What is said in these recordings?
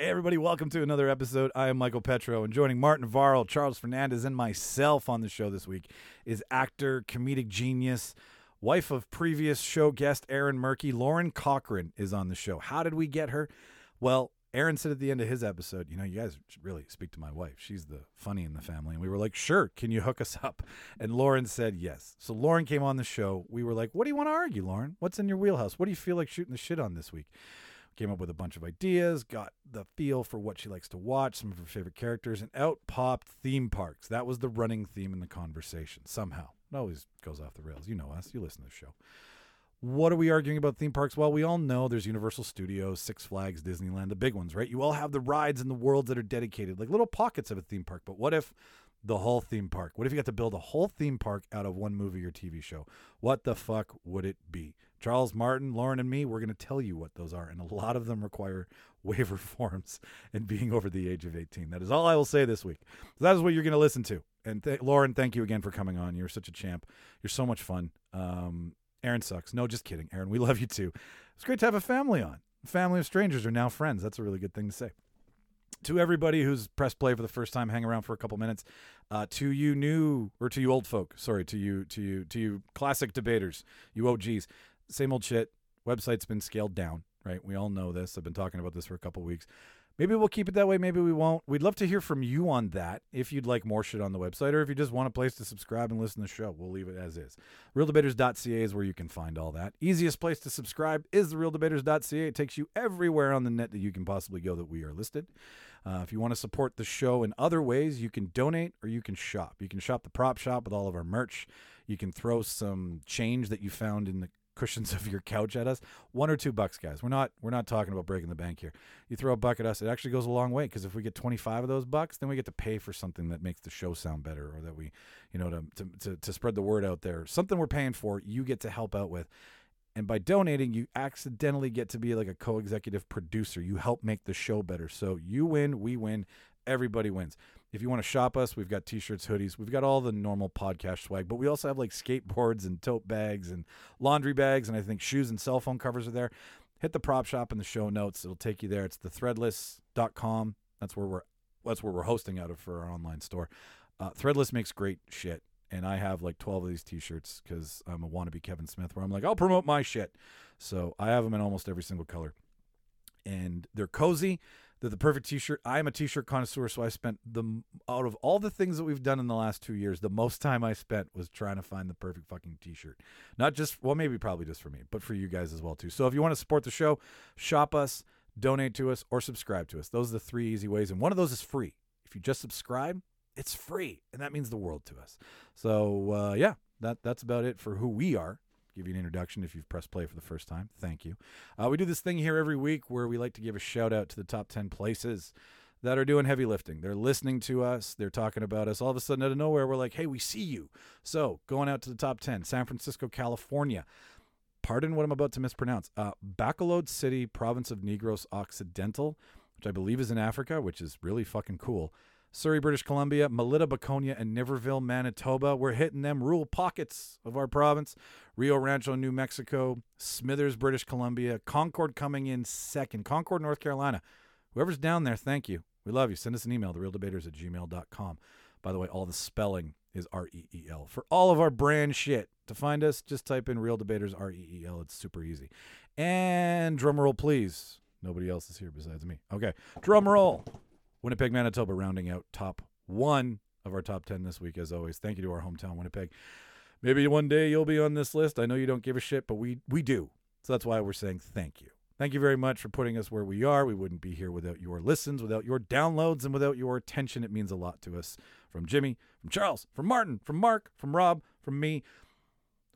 Hey, everybody, welcome to another episode. I am Michael Petro, and joining Martin Navarro, Charles Fernandez, and myself on the show this week is actor, comedic genius, wife of previous show guest Aaron Murky. Lauren Cochrane is on the show. How did we get her? Well, Aaron said at the end of his episode, you know, you guys should really speak to my wife. She's the funny in the family. And we were like, sure, can you hook us up? And Lauren said yes. So Lauren came on the show. We were like, what do you want to argue, Lauren? What's in your wheelhouse? What do you feel like shooting the shit on this week? Came up with a bunch of ideas, got the feel for what she likes to watch, some of her favorite characters, and out popped theme parks. That was the running theme in the conversation, somehow. It always goes off the rails. You know us, you listen to the show. What are we arguing about theme parks? Well, we all know there's Universal Studios, Six Flags, Disneyland, the big ones, right? You all have the rides and the worlds that are dedicated, like little pockets of a theme park. But what if the whole theme park? What if you got to build a whole theme park out of one movie or TV show? What the fuck would it be? Charles Martin, Lauren, and me, we're going to tell you what those are. And a lot of them require waiver forms and being over the age of 18. That is all I will say this week. So that is what you're going to listen to. And th- Lauren, thank you again for coming on. You're such a champ. You're so much fun. Um, Aaron sucks. No, just kidding. Aaron, we love you too. It's great to have a family on. A family of strangers are now friends. That's a really good thing to say. To everybody who's pressed play for the first time, hang around for a couple minutes. Uh, to you new or to you old folk, sorry, to you to you to you classic debaters, you OGs, same old shit. Website's been scaled down, right? We all know this. I've been talking about this for a couple weeks. Maybe we'll keep it that way. Maybe we won't. We'd love to hear from you on that. If you'd like more shit on the website, or if you just want a place to subscribe and listen to the show, we'll leave it as is. ReelDebaters.ca is where you can find all that. Easiest place to subscribe is the ReelDebaters.ca. It takes you everywhere on the net that you can possibly go that we are listed. Uh, if you want to support the show in other ways, you can donate or you can shop. You can shop the prop shop with all of our merch. You can throw some change that you found in the cushions of your couch at us. One or two bucks, guys. We're not we're not talking about breaking the bank here. You throw a buck at us, it actually goes a long way because if we get 25 of those bucks, then we get to pay for something that makes the show sound better or that we, you know, to to to, to spread the word out there. Something we're paying for, you get to help out with. And by donating, you accidentally get to be like a co-executive producer. You help make the show better. So you win, we win, everybody wins. If you want to shop us, we've got t-shirts, hoodies, we've got all the normal podcast swag, but we also have like skateboards and tote bags and laundry bags, and I think shoes and cell phone covers are there. Hit the prop shop in the show notes; it'll take you there. It's the threadless.com. That's where we're that's where we're hosting out of for our online store. Uh, Threadless makes great shit, and I have like twelve of these T-shirts because I'm a wannabe Kevin Smith, where I'm like, I'll promote my shit. So I have them in almost every single color, and they're cozy. They're the perfect t-shirt. I'm a t-shirt connoisseur, so I spent the out of all the things that we've done in the last two years, the most time I spent was trying to find the perfect fucking t-shirt. Not just well, maybe probably just for me, but for you guys as well too. So if you want to support the show, shop us, donate to us, or subscribe to us. Those are the three easy ways, and one of those is free. If you just subscribe, it's free, and that means the world to us. So uh, yeah, that that's about it for who we are give you an introduction if you've pressed play for the first time. Thank you. Uh, we do this thing here every week where we like to give a shout out to the top 10 places that are doing heavy lifting. They're listening to us, they're talking about us. All of a sudden, out of nowhere, we're like, hey, we see you. So, going out to the top 10 San Francisco, California. Pardon what I'm about to mispronounce. Uh, Bacolod City, province of Negros Occidental, which I believe is in Africa, which is really fucking cool. Surrey, British Columbia, Melita, Baconia, and Niverville, Manitoba. We're hitting them rural pockets of our province. Rio Rancho, New Mexico, Smithers, British Columbia, Concord coming in second, Concord, North Carolina. Whoever's down there, thank you. We love you. Send us an email, thereeldebaters at gmail.com. By the way, all the spelling is R E E L. For all of our brand shit, to find us, just type in Reel Debaters R E E L. It's super easy. And drum roll, please. Nobody else is here besides me. Okay, drum roll. Winnipeg, Manitoba, rounding out top one of our top 10 this week, as always. Thank you to our hometown, Winnipeg. Maybe one day you'll be on this list. I know you don't give a shit, but we, we do. So that's why we're saying thank you. Thank you very much for putting us where we are. We wouldn't be here without your listens, without your downloads, and without your attention. It means a lot to us. From Jimmy, from Charles, from Martin, from Mark, from Rob, from me.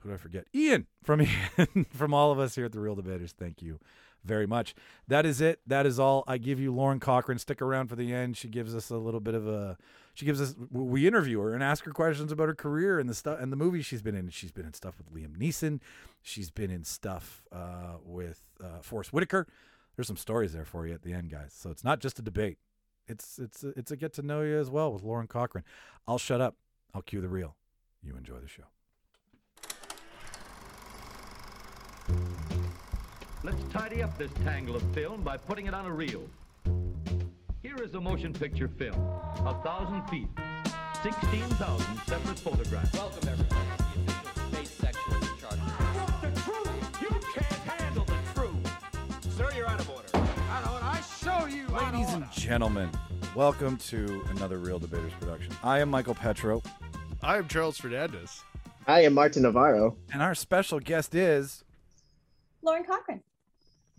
Who did I forget? Ian, from Ian, from all of us here at The Reel Debaters. Thank you very much. That is it. That is all. I give you Lauren Cochrane. Stick around for the end. She gives us a little bit of a. She gives us. We interview her and ask her questions about her career and the stuff and the movies she's been in. She's been in stuff with Liam Neeson. She's been in stuff uh, with uh, Forest Whitaker. There's some stories there for you at the end, guys. So it's not just a debate. It's it's a, it's a get to know you as well with Lauren Cochrane. I'll shut up. I'll cue the reel. You enjoy the show. Let's tidy up this tangle of film by putting it on a reel. Here is a motion picture film. A thousand feet. 16,000 separate photographs. Welcome, everyone, to the official space section of the Charger. the truth. You can't handle the truth. Sir, you're out of order. Out of order. I show you. Ladies and gentlemen, welcome to another Reel Debaters production. I am Michael Petro, I am Charles Fernandez. I am Martin Navarro. and our special guest is Lauren Cochrane.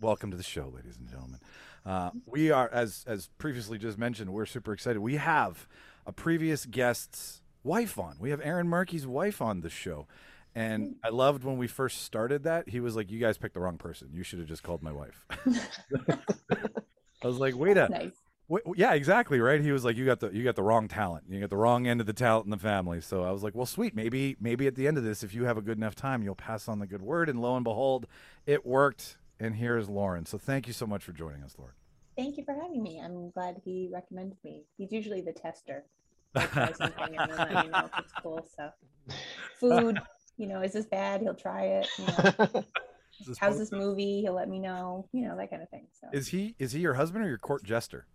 Welcome to the show, ladies and gentlemen. Uh, we are, as as previously just mentioned, we're super excited. We have a previous guest's wife on. We have Aaron Murky's wife on the show, and I loved when we first started that. He was like, "You guys picked the wrong person. You should have just called my wife." I was like, "Wait a." Nice. Wait, yeah, exactly right. He was like, "You got the you got the wrong talent. You got the wrong end of the talent in the family." So I was like, "Well, sweet. Maybe maybe at the end of this, if you have a good enough time, you'll pass on the good word." And lo and behold, it worked. And here is Lauren. So thank you so much for joining us, Lauren. Thank you for having me. I'm glad he recommended me. He's usually the tester. He'll try something and then let me know if it's cool. So, food, you know, is this bad? He'll try it. You know, Is this how's this movie? He'll let me know. You know, that kind of thing. So, Is he is he your husband or your court jester?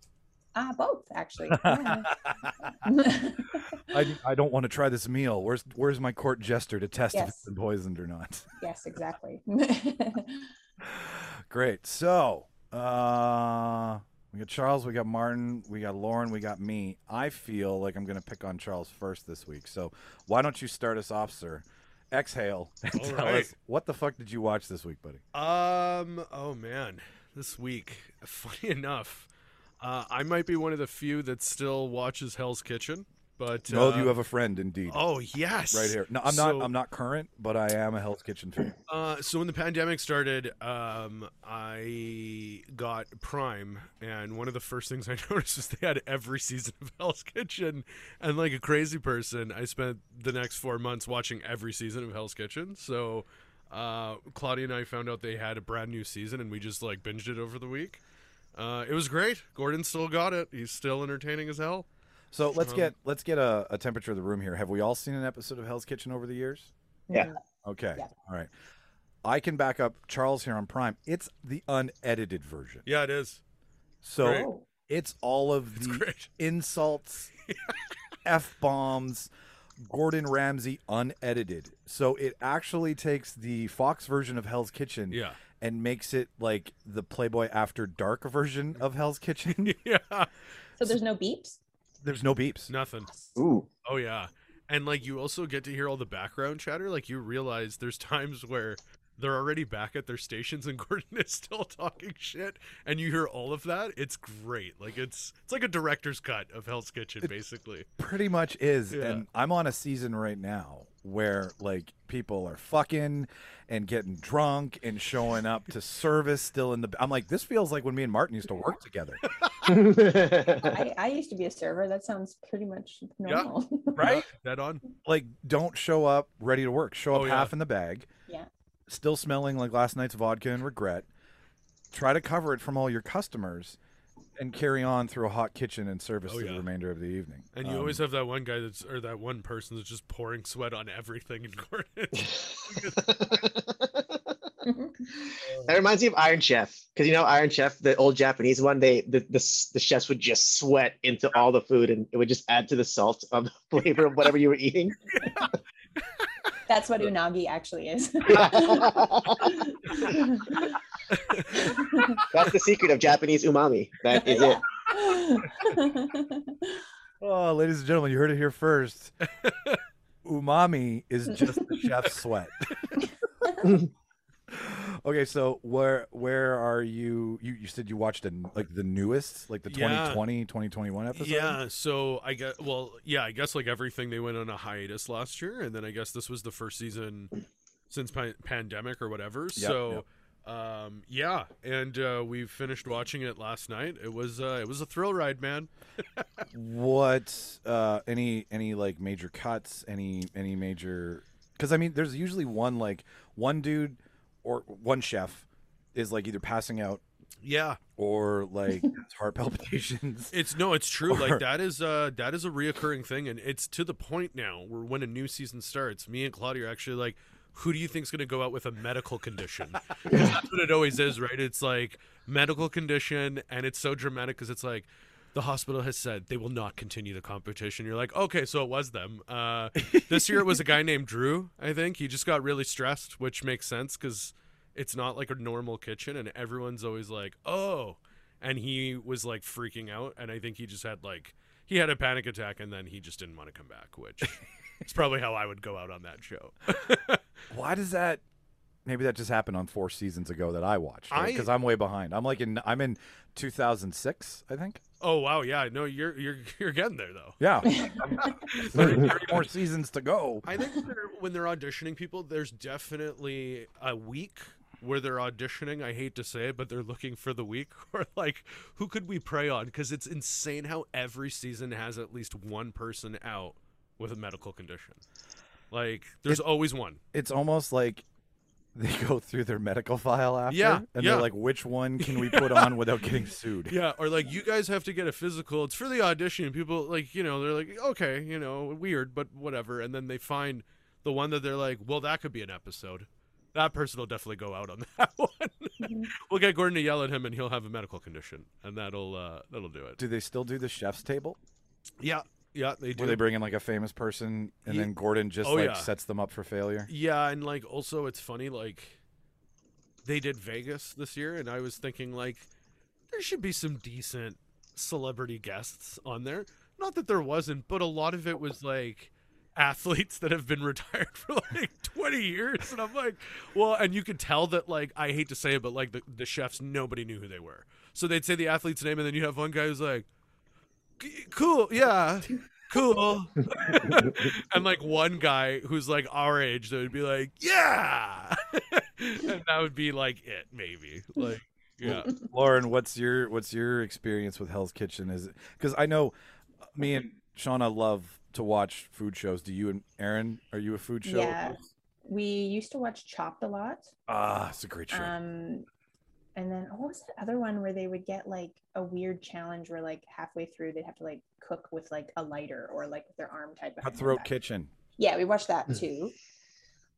ah, both actually. Yeah. I, I don't want to try this meal. Where's where's my court jester to test if Yes. it's been poisoned or not? yes, exactly. Great. So, uh, we got Charles, we got Martin, we got Lauren, we got me. I feel like I'm going to pick on Charles first this week. So, why don't you start us off, sir? Exhale and All tell right. us what the fuck did you watch this week, buddy? Um. Oh man, this week, funny enough, uh, I might be one of the few that still watches Hell's Kitchen. But No, uh, you have a friend indeed. Oh yes, Right here. No, I'm So- not. I'm not current, but I am a Hell's Kitchen fan. Uh, so when the pandemic started, um, I got Prime, and one of the first things I noticed was they had every season of Hell's Kitchen, and like a crazy person, I spent the next four months watching every season of Hell's Kitchen. So, uh, Claudia and I found out they had a brand new season, and we just like binged it over the week. Uh, it was great. Gordon still got it. He's still entertaining as hell. So let's Um, get let's get a, a temperature of the room here. Have we all seen an episode of Hell's Kitchen over the years? Yeah. Okay. Yeah. All right. I can back up Charles here on Prime. It's the unedited version. Yeah, it is. So Great. It's all of the insults, f bombs, Gordon Ramsay unedited. So it actually takes the Fox version of Hell's Kitchen Yeah. and makes it like the Playboy After Dark version of Hell's Kitchen. yeah. so there's no beeps. There's no beeps. Nothing. Ooh. Oh yeah. And like you also get to hear all the background chatter. Like you realize there's times where they're already back at their stations and Gordon is still talking shit and you hear all of that. It's great. Like it's it's like a director's cut of Hell's Kitchen basically. pretty much is Yeah. and i'm on a season right now where like people are fucking and getting drunk and showing up to service still in the i'm like this feels like when me and martin used to work together I, I used to be a server. That sounds pretty much normal. right Dead on. like don't show up ready to work show up Oh, yeah. half in the bag yeah. still smelling like last night's vodka and regret try to cover it from all your customers and carry on through a hot kitchen and service Oh, yeah. the remainder of the evening And you Um, always have that one guy that's or that one person that's just pouring sweat on everything in Gordon. that reminds me of Iron Chef because you know Iron Chef, the old Japanese one. They the, the the chefs would just sweat into all the food, and it would just add to the salt of the flavor of whatever you were eating. That's what unagi actually is. That's the secret of Japanese umami. That is it. Oh, ladies and gentlemen, you heard it here first. Umami is just the chef's sweat. okay, so where where are you? You you said you watched a, like the newest, like the Yeah. 2020, 2021 episode. Yeah, so I guess well, yeah, I guess like everything they went on a hiatus last year, and then I guess this was the first season since pa- pandemic or whatever. so, um, yeah, and uh, we finished watching it last night. It was uh, it was a thrill ride, man. What uh any any like major cuts? Any any major? Because I mean, there's usually one like one dude or one chef is like either passing out Yeah, or like heart palpitations. it's no, it's true. Or- Like that is uh that is a reoccurring thing, and it's to the point now where when a new season starts, me and Claudia are actually like. Who do you think's going to go out with a medical condition that's what it always is, right? It's like medical condition, and it's so dramatic because it's like, the hospital has said they will not continue the competition. You're like, okay, so it was them. Uh, this year it was a guy named Drew. I think he just got really stressed, which makes sense because it's not like a normal kitchen, and everyone's always like, oh, and he was like freaking out, and I think he just had like he had a panic attack, and then he just didn't want to come back, which is probably how I would go out on that show. Why does that? Maybe that just happened on four seasons ago that I watched. Because I'm way behind. I'm like in. I'm in 2006, I think. Oh wow, yeah, no, you're you're you're getting there though. Yeah. 30 more seasons to go. I think they're, when they're auditioning people, there's definitely a week where they're auditioning. I hate to say it, but they're looking for the week or like, who could we prey on? Because it's insane how every season has at least one person out with a medical condition. Like, there's It- always one. It's almost like they go through their medical file after. Yeah, And yeah. they're like, which one can we put on without getting sued? Yeah, or like you guys have to get a physical. It's for the audition. People like you know they're like okay, you know weird, but whatever. And then they find the one that they're like, well, that could be an episode. That person will definitely go out on that one. Mhm. we'll get Gordon to yell at him, and he'll have a medical condition, and that'll uh, that'll do it. Do they still do the chef's table? Yeah, yeah, they do. Where they bring in like a famous person and Ye- then Gordon just Oh, like yeah. sets them up for failure? Yeah, and like also it's funny like they did Vegas this year and I was thinking like there should be some decent celebrity guests on there. Not that there wasn't, but a lot of it was like athletes that have been retired for like 20 years and I'm like, well, and you could tell that like I hate to say it but like the, the chefs nobody knew who they were. So they'd say the athlete's name and then you have one guy who's like "C- cool, yeah. Cool and like one guy who's like our age that would be like, yeah, and that would be like it, maybe. Like, yeah, Lauren, what's your what's your experience with Hell's Kitchen? Is it because I know uh, me and Shauna love to watch food shows. Do you and Aaron are you a food show? Yeah. We used to watch Chopped a lot. Ah, it's a great show. Um, and then what was the other one where they would get like a weird challenge where like halfway through they'd have to like cook with like a lighter or like with their arm tied behind their Cutthroat back. Kitchen. Yeah, we watched that too.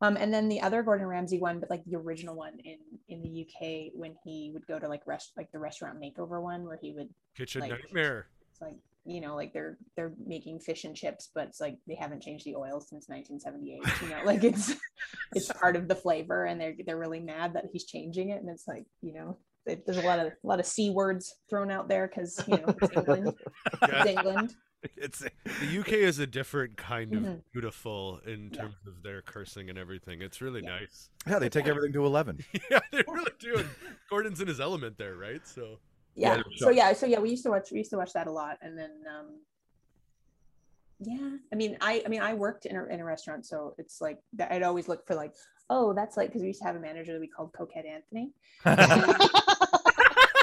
Um, and then the other Gordon Ramsay one, but like the original one in in the UK when he would go to like rest like the restaurant makeover one where he would kitchen Like- nightmare. it's like you know like they're they're making fish and chips but it's like they haven't changed the oil since 1978 you know like it's it's part of the flavor and they're they're really mad that he's changing it and it's like you know it, there's a lot of a lot of c words thrown out there because you know it's england it's england It's The UK is a different kind of Mhm. beautiful in Yeah. terms of their cursing and everything. It's really Yeah. nice. yeah, they take everything to eleven. yeah, they really do. And Gordon's in his element there, right? So yeah, Yeah, so yeah so yeah we used to watch we used to watch that a lot. And then um yeah i mean i i mean i worked in a, in a restaurant so it's like i'd always look for like oh that's like because we used to have a manager that we called cokehead anthony.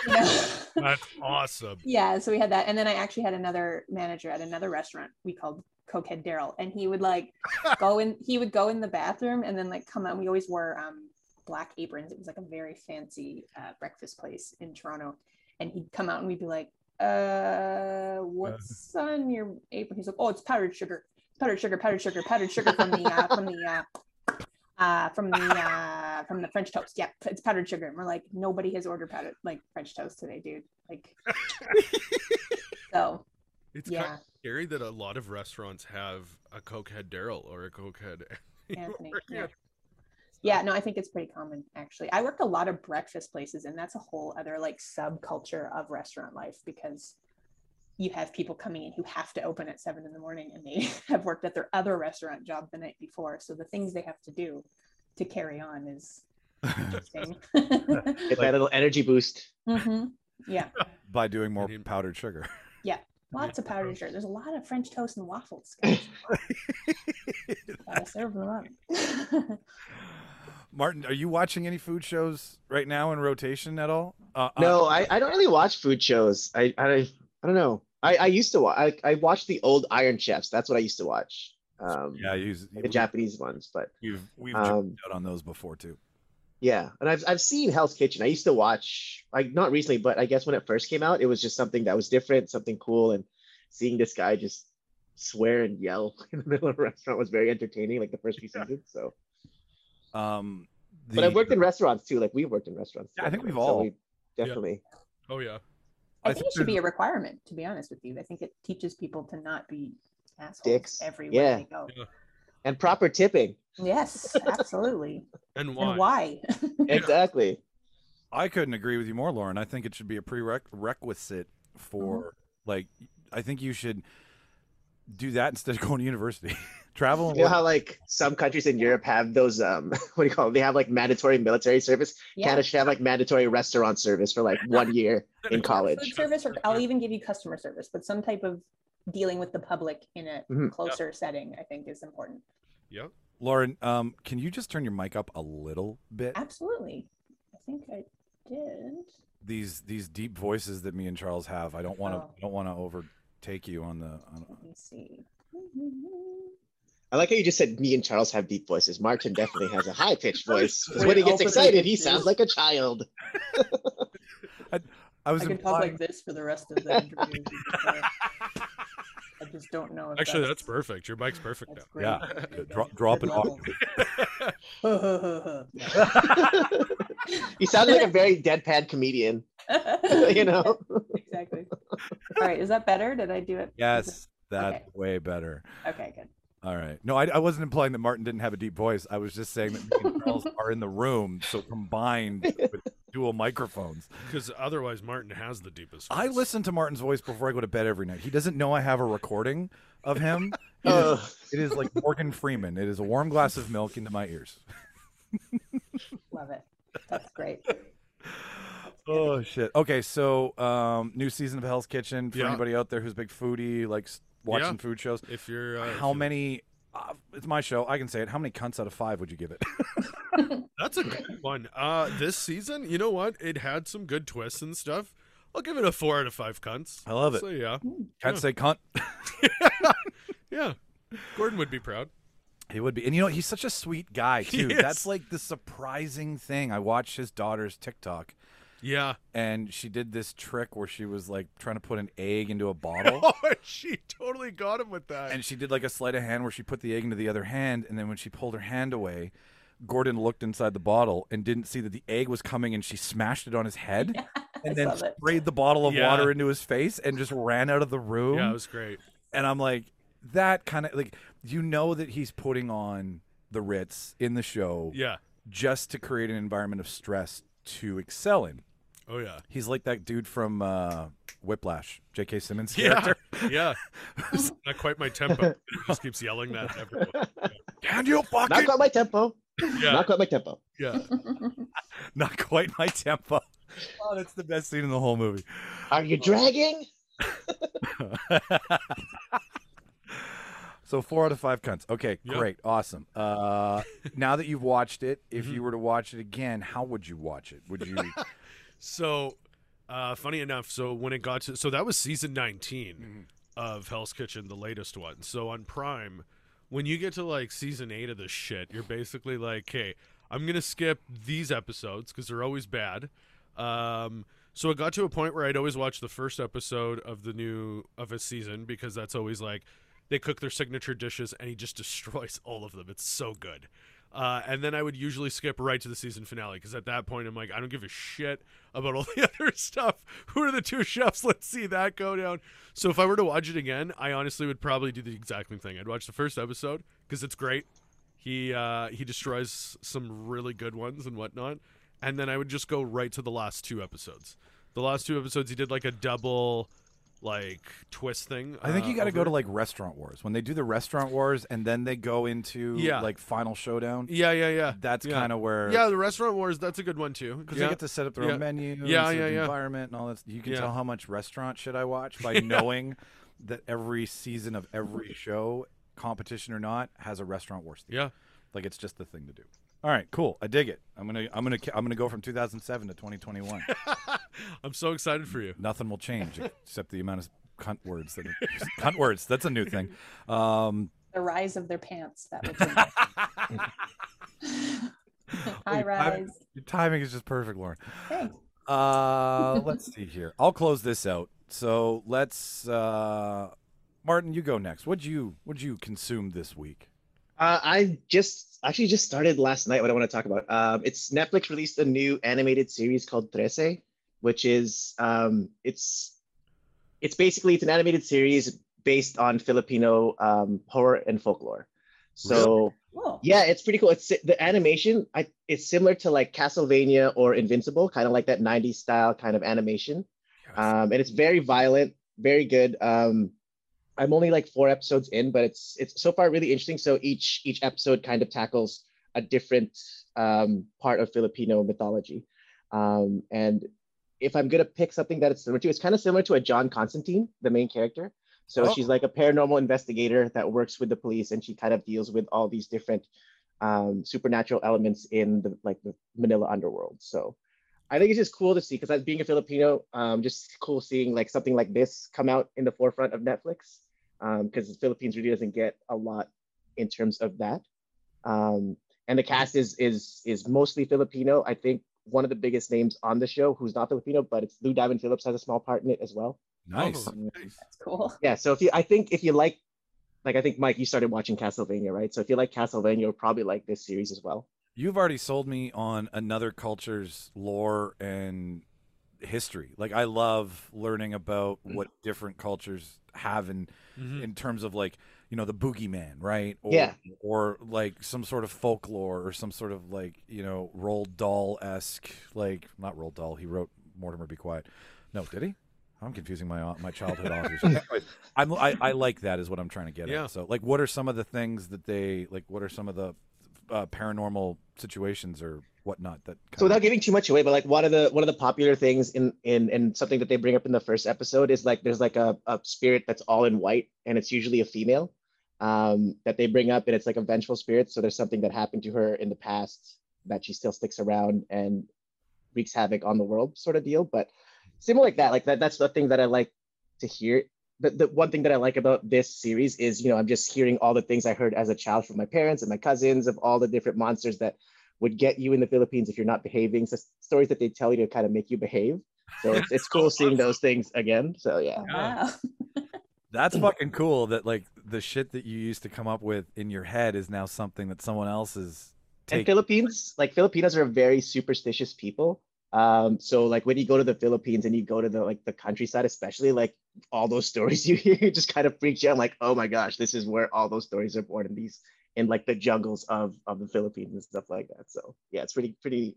That's awesome. yeah so we had that. And then i actually had another manager at another restaurant we called cokehead daryl. And he would like go in he would go in the bathroom and then like come out. We always wore um black aprons. It was like a very fancy uh, breakfast place in toronto and he'd come out and we'd be like uh what's on your apron he's like oh it's powdered sugar powdered sugar powdered sugar powdered sugar from the uh from the uh uh, from the uh, from the French toast. Yeah, it's powdered sugar. And we're like, nobody has ordered powdered like French toast today, dude. Like, so It's yeah, kind of scary that a lot of restaurants have a cokehead Daryl or a cokehead Anthony. Yeah. At- yeah, no, I think it's pretty common actually. I worked a lot of breakfast places, and that's a whole other like subculture of restaurant life because you have people coming in who have to open at seven in the morning and they have worked at their other restaurant job the night before. So the things they have to do to carry on is interesting. Get that little energy boost. hmm Yeah, By doing more powdered sugar. Yeah Lots of powdered sugar. There's a lot of French toast and waffles. Gotta serve them up. Martin, are you watching any food shows right now in rotation at all? Uh, uh, No, I, I don't really watch food shows. I I, I don't know. I, I used to watch. I, I watched the old Iron Chefs. That's what I used to watch. Um, yeah, you, the Japanese ones, but We've we've Um, jumped out on those before too. yeah, and I've I've seen Hell's Kitchen. I used to watch like not recently, but I guess when it first came out, it was just something that was different, something cool, and seeing this guy just swear and yell in the middle of a restaurant was very entertaining. Like the first few seasons. So, Um, but I've worked in restaurants too. Like we've worked in restaurants. Yeah, I think we've so all. we definitely. Oh yeah. I, think, it should be a requirement, to be honest with you. I think it teaches people to not be assholes Dicks. everywhere Yeah. they go. And proper tipping. Yes, absolutely. And why? and why? Exactly. I couldn't agree with you more, Lauren. I think it should be a prerequisite for Mm-hmm. like. I think you should do that instead of going to university. Travel and You know work. how like some countries in Europe have those um what do you call it? They have like mandatory military service. yeah. Canada should have like mandatory restaurant service for like one year in Food college. service, or I'll even give you customer service, but some type of dealing with the public in a Mhm. closer setting, I think, is important. Yep. Lauren, um, can you just turn your mic up a little bit? Absolutely. I think I did. These these deep voices that me and Charles have, I don't want to Oh. don't want to overtake you on the. On, Let me see. I like how you just said me and Charles have deep voices. Martin definitely has a high pitched voice. 'cause Wait, when he gets excited, he sounds like a child. I was I can talk like this for the rest of the interview. I just don't know. If Actually, that's perfect. Your mic's perfect now. Great. yeah, dro- drop it off. he sounds like a very deadpan comedian. You know. exactly. All right, is that better? Did I do it? Yes, that's Okay. way better. Okay, good. All right. No, I, I wasn't implying that Martin didn't have a deep voice. I was just saying that me and Charles are in the room, so combined with dual microphones. Because otherwise, Martin has the deepest. I listen to Martin's voice before I go to bed every night. He doesn't know I have a recording of him. It is, Oh, it is like Morgan Freeman. It is a warm glass of milk into my ears. Love it. That's great. Oh shit. Okay, so um, new season of Hell's Kitchen for Yeah. anybody out there who's a big foodie, likes watching food shows. If you're, uh, if How you're- many? Uh, it's my show. I can say it. How many cunts out of five would you give it? That's a good one. Uh, this season, you know what? It had some good twists and stuff. I'll give it a four out of five cunts. I love it. So yeah, Can't Yeah. say cunt. yeah. Gordon would be proud. He would be, and you know he's such a sweet guy too. That's like the surprising thing. I watched his daughter's TikTok, Yeah. and she did this trick where she was like trying to put an egg into a bottle. Oh, she totally got him with that. and she did like a sleight of hand where she put the egg into the other hand, and then when she pulled her hand away, Gordon looked inside the bottle and didn't see that the egg was coming, and she smashed it on his head, and then love it. sprayed the bottle of Yeah. water into his face, and just ran out of the room. yeah, it was great. and I'm like, that kind of like you know that he's putting on the Ritz in the show Yeah. just to create an environment of stress to excel in. Oh yeah. He's like that dude from uh, Whiplash, J.K. Simmons Yeah. character. Yeah. Not quite my tempo. He just keeps yelling that. to everyone. Can you Not fucking quite my tempo. Yeah. Not quite my tempo. Yeah. not quite my tempo? Oh, that's the best scene in the whole movie. Are you dragging? So four out of five cunts. Okay, Yeah. great, awesome. Uh, now that you've watched it, if Mm-hmm. you were to watch it again, how would you watch it? Would you? So, uh, funny enough, so when it got to so that was season 19 Mm-hmm. of Hell's Kitchen, the latest one. So on Prime, when you get to like season eight of this shit, you're basically like, hey, I'm gonna skip these episodes because they're always bad. Um, so it got to a point where I'd always watch the first episode of the new of a season because that's always like they cook their signature dishes and he just destroys all of them. It's so good. Uh, and then I would usually skip right to the season finale because at that point I'm like, I don't give a shit about all the other stuff. Who are the two chefs? Let's see that go down. So if I were to watch it again, I honestly would probably do the exact same thing. I'd watch the first episode because it's great. He uh, he destroys some really good ones and whatnot, and then I would just go right to the last two episodes. The last two episodes, he did like a double, like twist thing. I think uh, you got to go to like Restaurant Wars when they do the Restaurant Wars, and then they go into Yeah. like Final Showdown. Yeah, yeah, yeah. That's yeah. kind of where Yeah, the restaurant wars. That's a good one too. because yeah. they get to set up their own menu, Yeah, yeah, yeah. environment and all that. You can tell how much restaurant shit I watch by knowing that every season of every show, competition or not, has a Restaurant Wars. Theme. Yeah. like it's just the thing to do. All right, cool. I dig it. I'm gonna, I'm gonna, I'm gonna go from 2007 to 2021. I'm so excited for you. Nothing will change except the amount of cunt words that cunt words. That's a new thing. Um, the rise of their pants. That would High Wait, I- rise. your timing is just perfect, Lauren. Thanks. Uh, let's see here. I'll close this out. So let's, uh, Martin, you go next. What'd you, what'd you consume this week? Uh, I just actually just started last night. What I want to talk about. Um, it's Netflix released a new animated series called Trese. which is um, it's it's basically it's an animated series based on Filipino um, horror and folklore. So Cool. yeah, it's pretty cool. It's the animation. I it's similar to like Castlevania or Invincible, kind of like that '90s style kind of animation. Um, and it's very violent, very good. Um, I'm only like four episodes in, but it's it's so far really interesting. So each each episode kind of tackles a different um, part of Filipino mythology. Um, and if I'm gonna pick something that it's similar to, it's kind of similar to a John Constantine, the main character. So Oh. she's like a paranormal investigator that works with the police, and she kind of deals with all these different um, supernatural elements in the like the Manila underworld. So I think it's just cool to see because as being a Filipino, um, just cool seeing like something like this come out in the forefront of Netflix because the Philippines really doesn't get a lot in terms of that. Um, and the cast is is is mostly Filipino. I think one of the biggest names on the show who's not Filipino, but it's Lou Diamond Phillips has a small part in it as well. Nice. Nice. That's cool. Yeah, so if you, I think if you like, like I think Mike, you started watching Castlevania, right? So if you like Castlevania, you'll probably like this series as well. You've already sold me on another culture's lore and history. Like I love learning about what different cultures have in Mhm. in terms of like you know the boogeyman, right? Or, Yeah. Or like some sort of folklore or some sort of like you know Roald Dahl esque like not Roald Dahl. He wrote Mortimer Be Quiet. No, did he? I'm confusing my my childhood authors. Anyways, I'm, I I like that is what I'm trying to get Yeah. at. So like, what are some of the things that they like? What are some of the uh, paranormal situations or whatnot that? So without of, giving too much away, but like one of the one of the popular things in in in something that they bring up in the first episode is like there's like a, a spirit that's all in white and it's usually a female um that they bring up and it's like a vengeful spirit. So there's something that happened to her in the past that she still sticks around and wreaks havoc on the world sort of deal. But similar like that, like that that's the thing that I like to hear. The, the one thing that I like about this series is, you know, I'm just hearing all the things I heard as a child from my parents and my cousins of all the different monsters that would get you in the Philippines if you're not behaving. So stories that they tell you to kind of make you behave. So it's, it's cool seeing those things again. So yeah. Yeah. Wow. that's fucking cool. That like the shit that you used to come up with in your head is now something that someone else is And. Philippines, like Filipinos are very superstitious people. Um, so like when you go to the Philippines and you go to the like the countryside, especially like all those stories you hear, it just kind of freaks you out. I'm like, oh my gosh, this is where all those stories are born in these in like the jungles of of the Philippines and stuff like that. So yeah, it's pretty pretty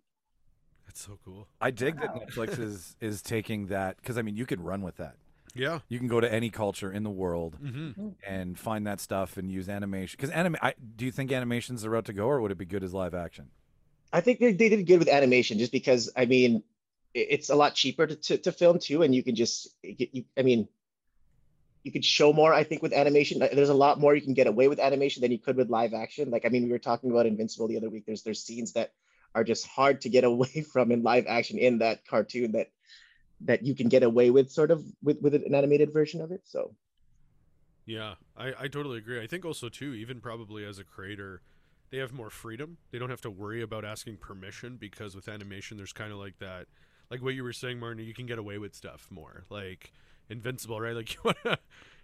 That's so cool. I dig that Netflix is is taking that because I mean you could run with that. Yeah. You can go to any culture in the world hmm and find that stuff and use animation. Because anime, I, do you think animation's the route to go, or would it be good as live action? I think they, they did good with animation just because I mean it's a lot cheaper to, to, to film too, and you can just you, I mean you could show more. I think with animation, Uh, there's a lot more you can get away with animation than you could with live action. Like I mean, we were talking about Invincible the other week. There's there's scenes that are just hard to get away from in live action in that cartoon that that you can get away with sort of with with an animated version of it. So Yeah, I, I totally agree. I think also too, even probably as a creator, they have more freedom. They don't have to worry about asking permission because with animation, there's kind of like that, like what you were saying, Martin. You can get away with stuff more, like Invincible, right? Like you wanna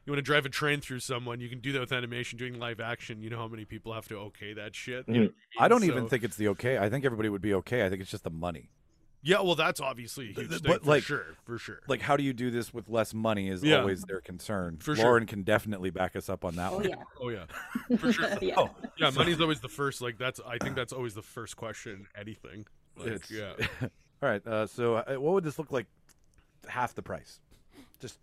you wanna drive a train through someone, you can do that with animation. Doing live action, you know how many people have to okay that shit. You know what I don't mean? even think it's the okay. I think everybody would be okay. I think it's just the money. Yeah, well, that's obviously a huge thing but, for like- sure, for sure. Like, how do you do this with less money? Is Yeah. always their concern. For sure. Lauren can definitely back us up on that Oh one. yeah. oh yeah, for sure. yeah. Oh, Yeah, money's always the first. Like that's. I think that's always the first question. Anything. Like, It's- yeah. All right. Uh, so, uh, what would this look like? Half the price. Just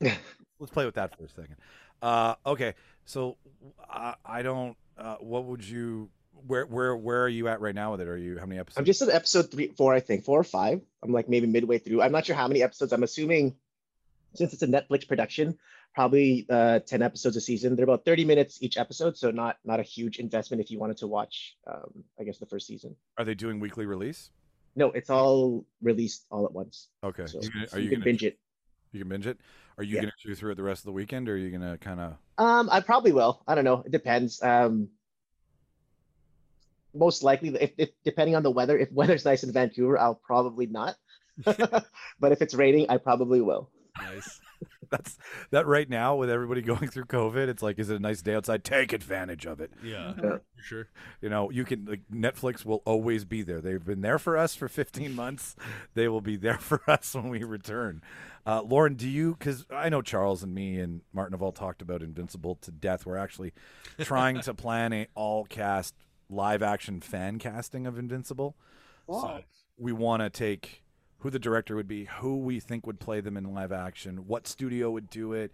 let's play with that for a second. Uh, okay. So, I, I don't. Uh, what would you? Where where where are you at right now with it? Are you how many episodes? I'm just at episode three, four, I think, four or five. I'm like maybe midway through. I'm not sure how many episodes. I'm assuming since it's a Netflix production, probably uh, 10 episodes a season. They're about 30 minutes each episode, so not not a huge investment if you wanted to watch. Um, I guess the first season. Are they doing weekly release? No, it's all released all at once. Okay. So You gonna- are you, you can gonna binge it. You can binge it. Are you Yeah. gonna chew through it the rest of the weekend, or are you gonna kind of? Um, I probably will. I don't know. It depends. Um, most likely, if, if depending on the weather, if weather's nice in Vancouver, I'll probably not. but if it's raining, I probably will. Nice. That's that right now with everybody going through COVID. It's like, is it a nice day outside? Take advantage of it. Yeah, Mhm. for sure. You know, you can like Netflix will always be there. They've been there for us for 15 months. They will be there for us when we return. Uh, Lauren, do you? Because I know Charles and me and Martin have all talked about Invincible to death. We're actually trying to plan a all cast live action fan casting of Invincible. So we want to take who the director would be, who we think would play them in live action, what studio would do it,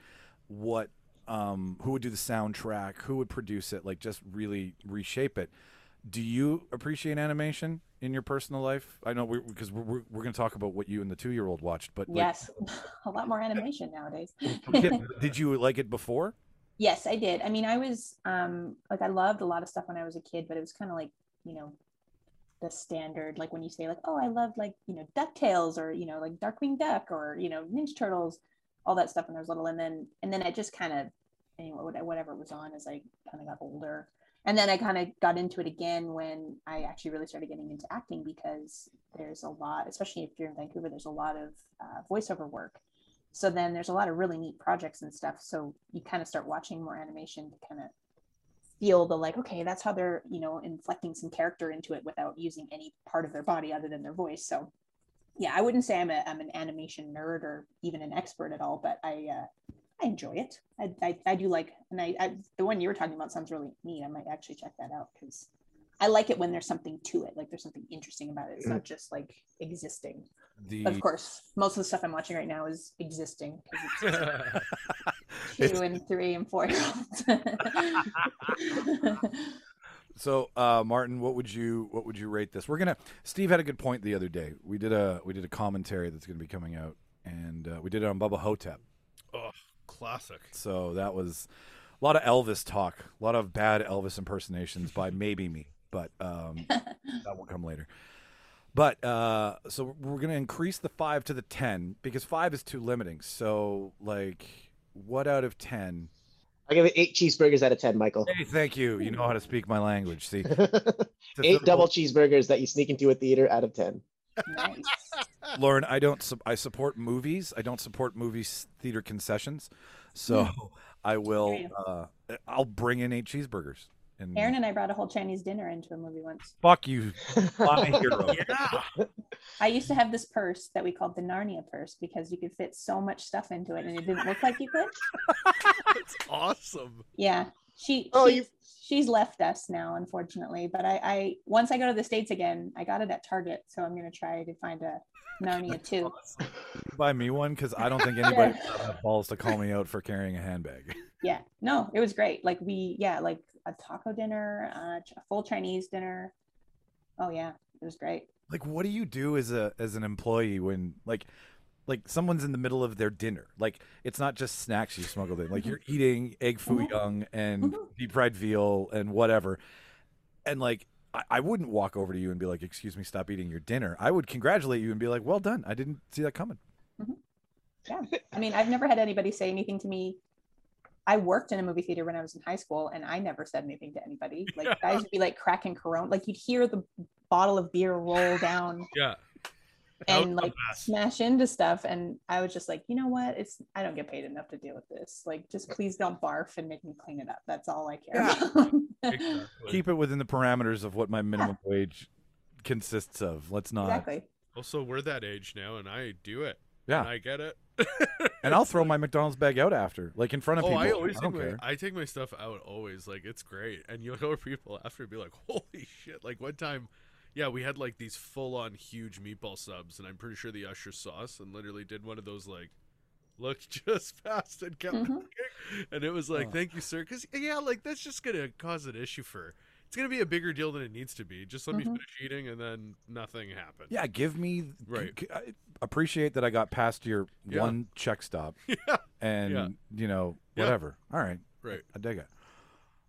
what um, who would do the soundtrack, who would produce it, like just really reshape it. Do you appreciate animation in your personal life? I know because we're, we're, we're going to talk about what you and the two year old watched, but like, Yes, a lot more animation nowadays. did you like it before? Yes, I did. I mean, I was um like I loved a lot of stuff when I was a kid, but it was kind of like, you know, the standard like when you say like, "Oh, I love like, you know, DuckTales or, you know, like Darkwing Duck or, you know, Ninja Turtles, all that stuff when I was little and then and then I just kind of anyway, what- whatever was on as I kind of got older. And then I kind of got into it again when I actually really started getting into acting because there's a lot, especially if you're in Vancouver, there's a lot of uh, voiceover work so then there's a lot of really neat projects and stuff. So you kind of start watching more animation to kind of feel the like okay that's how they're you know inflecting some character into it without using any part of their body other than their voice. So yeah i wouldn't say i'm, a, I'm an animation nerd or even an expert at all but i uh, i enjoy it. I, I, I do like and I, I the one you were talking about sounds really neat. I might actually check that out because i like it when there's something to it like there's something interesting about it it's not just like existing The of course, most of the stuff I'm watching right now is existing it's two and three and four year olds. So, uh, Martin, what would you what would you rate this? We're gonna. Steve had a good point the other day. We did a we did a commentary that's gonna be coming out, and uh, we did it on Bubba Ho-Tep. Oh, classic. So that was a lot of Elvis talk, a lot of bad Elvis impersonations by maybe me, but um, that will come later. But uh, so we're gonna increase the five to the ten because five is too limiting. So like, what out of ten? I give it eight cheeseburgers out of ten, Michael. Hey, thank you. You know how to speak my language. See, eight double cheeseburgers that you sneak into a theater out of ten. nice. Lauren, I don't. Su- I support movies. I don't support movies theater concessions. So I will. Uh, I'll bring in eight cheeseburgers. And Aaron and I brought a whole Chinese dinner into a movie once. fuck you, my hero. I used to have this purse that we called the Narnia purse because you could fit so much stuff into it and it didn't look like you could. It's awesome. Yeah. She, Oh, she's, you- she's left us now, unfortunately. But I, I once I go to the States again, I got it at Target. So I'm gonna try to find a Narnia too. Buy me one because I don't think anybody would have balls to call me out for carrying a handbag. Yeah no it was great like we yeah like a taco dinner uh, a full chinese dinner oh yeah it was great Like, what do you do as a as an employee when like like someone's in the middle of their dinner? Like, it's not just snacks you smuggled in. Like, you're eating egg foo Mhm. young and Mhm. deep fried veal and whatever, and like. I- I wouldn't walk over to you and be like, "Excuse me, stop eating your dinner." I would congratulate you and be like, "Well done. I didn't see that coming." yeah i mean i've never had anybody say anything to me i worked in a movie theater when i was in high school and i never said anything to anybody like guys would be like cracking corona like you'd hear the bottle of beer roll down Yeah. and like smash into stuff and i was just like you know what it's i don't get paid enough to deal with this like just please don't barf and make me clean it up that's all i care about Exactly. Keep it within the parameters of what my minimum wage consists of. Let's not. exactly Also, we're that age now, and I do it. Yeah. And I get it. And I'll throw my McDonald's bag out after, like in front of oh, people. I always don't take my, care. I take my stuff out always. Like it's great, and you'll hear people after be like, "Holy shit!" Like one time, yeah, we had like these full-on huge meatball subs, and I'm pretty sure the usher saw us and literally did one of those like, looked just past and kept Mhm. looking, and it was like, Oh. "Thank you, sir," because yeah, like that's just gonna cause an issue for. It's gonna be a bigger deal than it needs to be. Just let me Mhm. finish eating, and then nothing happened. Yeah, give me. Right. c- c- I appreciate that I got past your Yeah. one check stop, yeah. and Yeah. you know Yeah. whatever. All right, Right. I dig it.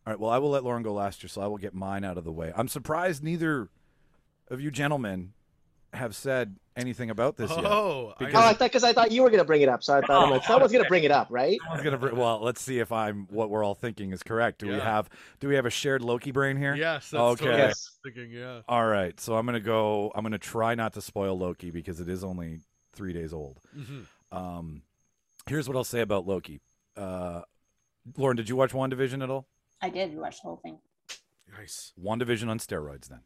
All right. Well, I will let Lauren go last year, so I will get mine out of the way. I'm surprised neither of you gentlemen have said anything about this yet. Oh, Because- Oh, I I, thought because I thought you were gonna bring it up, so I thought I'm like, someone's gonna bring it up, right? I was gonna. br- Well, let's see if I'm what we're all thinking is correct. Do we have Do we have a shared Loki brain here? yes. That's Okay. totally Yes. thinking. Yeah. All right. So I'm gonna go. I'm gonna try not to spoil Loki because it is only three days old. hmm Um, Here's what I'll say about Loki. Uh, Lauren, did you watch WandaVision at all? I did watch the whole thing. Nice. WandaVision on steroids then.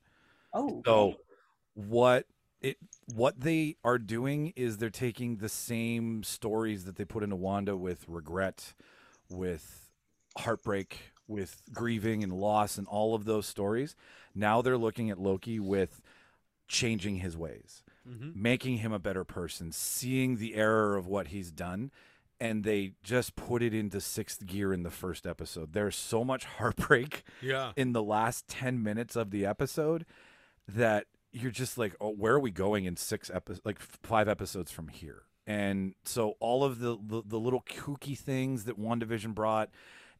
Oh, So what it what they are doing is they're taking the same stories that they put into Wanda with regret, with heartbreak, with grieving and loss and all of those stories. Now they're looking at Loki with changing his ways, Mm-hmm. making him a better person, seeing the error of what he's done. And they just put it into sixth gear in the first episode. There's so much heartbreak Yeah. in the last 10 minutes of the episode that you're just like oh where are we going in six episodes like five episodes from here and so all of the, the the little kooky things that WandaVision brought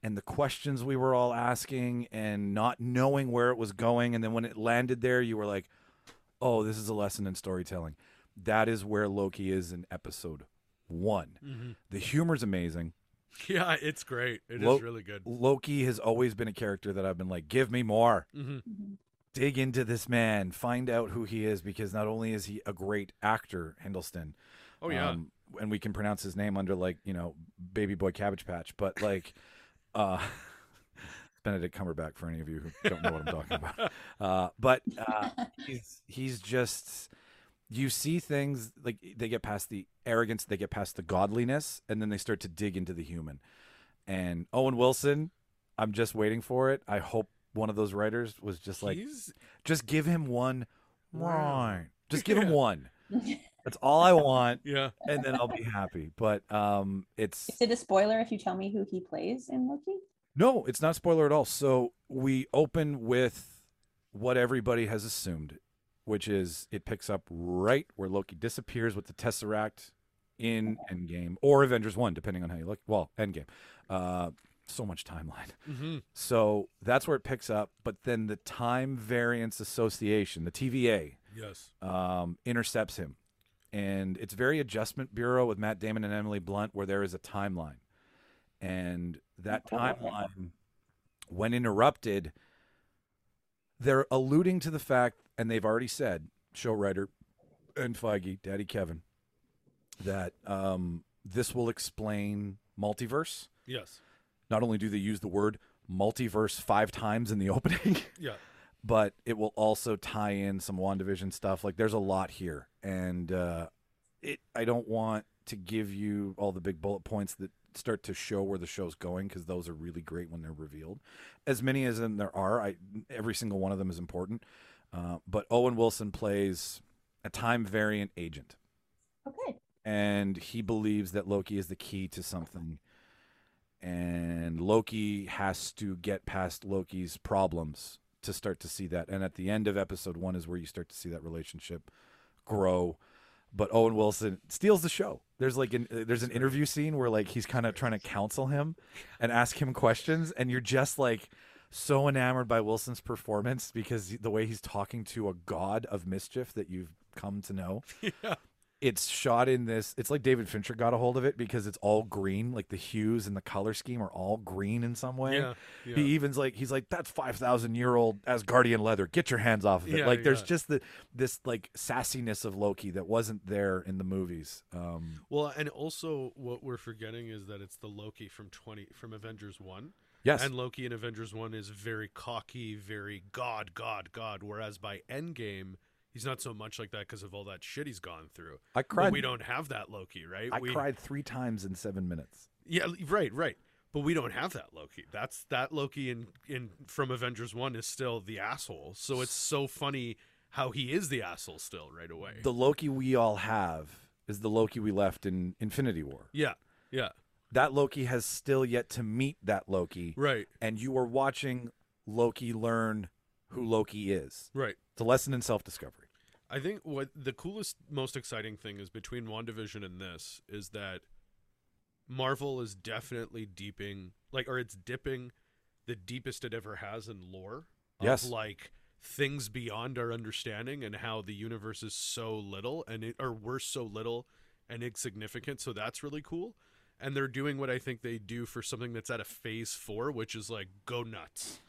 and the questions we were all asking and not knowing where it was going and then when it landed there you were like oh this is a lesson in storytelling that is where Loki is in episode 1 Mm-hmm. the humor's amazing Yeah, it's great. It is Lo- really good. Loki has always been a character that I've been like give me more Mm-hmm. Dig into this man, find out who he is, because not only is he a great actor, Hiddleston. Oh yeah. um, and we can pronounce his name under like you know, Baby Boy Cabbage Patch, but like, uh, Benedict Cumberbatch for any of you who don't know what I'm talking about. Uh, but uh, he's he's just you see things like they get past the arrogance, they get past the godliness, and then they start to dig into the human. And Owen Wilson, I'm just waiting for it. I hope one of those writers was just like, He's just give him one Wow. Just give him one. That's all I want, yeah. and then I'll be happy. But um, it's Is it a spoiler if you tell me who he plays in Loki? no, it's not spoiler at all. So we open with what everybody has assumed, which is it picks up right where Loki disappears with the Tesseract in Endgame or Avengers One, depending on how you look. Well, Endgame. Uh, so much timeline. Mm-hmm. So that's where it picks up. But then the Time Variance Association, the TVA, Yes. um, intercepts him. And it's very Adjustment Bureau with Matt Damon and Emily Blunt, where there is a timeline. And that timeline, when interrupted, they're alluding to the fact, and they've already said, show writer and Feige, Daddy Kevin, that um, this will explain multiverse. Yes. Not only do they use the word multiverse five times in the opening, Yeah. but it will also tie in some WandaVision stuff. Like there's a lot here. And uh it I don't want to give you all the big bullet points that start to show where the show's going because those are really great when they're revealed. As many as in there are, I every single one of them is important. Uh, but Owen Wilson plays a time variant agent Okay. and he believes that Loki is the key to something. And Loki has to get past Loki's problems to start to see that. And at the end of episode one is where you start to see that relationship grow. But Owen Wilson steals the show. There's like an uh, there's an interview scene where like he's kind of trying to counsel him and ask him questions, and you're just like so enamored by Wilson's performance because the way he's talking to a god of mischief that you've come to know Yeah. It's shot in this it's like david fincher got a hold of it because it's all green like the hues and the color scheme are all green in some way Yeah. Yeah. he even's like he's like that's 5000 year old asgardian leather get your hands off of it Yeah, like there's just the this like sassiness of loki that wasn't there in the movies um Well, and also what we're forgetting is that it's the Loki from twenty from Avengers One, yes and Loki in Avengers One is very cocky, very God, God, God. Whereas by Endgame, he's not so much like that because of all that shit he's gone through. i But cried we don't have that Loki, right? i we, cried three times in seven minutes Yeah, right, right. But we don't have that Loki. That's that Loki in in from Avengers One is still the asshole. So it's so funny how he is the asshole still right away. the loki we all have is the loki we left in infinity war yeah, yeah, that loki has still yet to meet that loki right, and you are watching loki learn who loki is right. it's a lesson in self-discovery I think what the coolest, most exciting thing is between WandaVision and this is that Marvel is definitely deeping, like, or it's dipping the deepest it ever has in lore. Of, Yes. Like things beyond our understanding and how the universe is so little and it, or we're so little and insignificant. So that's really cool. And they're doing what I think they do for something that's at a phase four, which is like go nuts.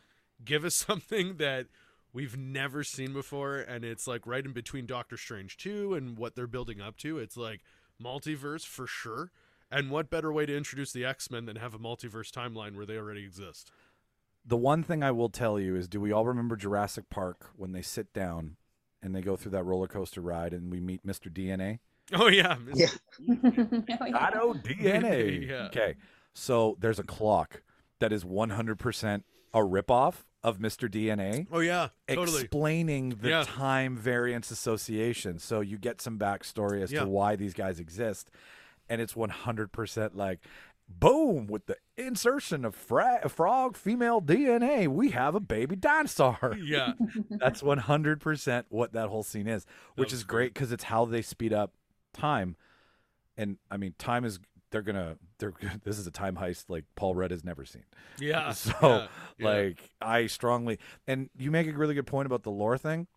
Give us something that we've never seen before and it's like right in between doctor strange 2 and what they're building up to it's like multiverse for sure And what better way to introduce the X Men than have a multiverse timeline where they already exist? The one thing I will tell you is do we all remember Jurassic Park when they sit down and they go through that roller coaster ride and we meet Mr. DNA? Oh yeah, Yeah. Oh, yeah. Otto DNA. Yeah. Okay. So there's a clock that is 100% a ripoff of Mr. DNA. Oh yeah, totally. explaining the Yeah. time variance association. So you get some backstory as Yeah. to why these guys exist. And it's 100% like, boom, with the insertion of fra- frog female DNA, we have a baby dinosaur. yeah, That's 100% what that whole scene is, which was is great because it's how they speed up time. And I mean, time is, they're to, they're, this is a time heist like Paul Rudd has never seen. yeah. So, yeah, yeah. like, I strongly, and you make a really good point about the lore thing.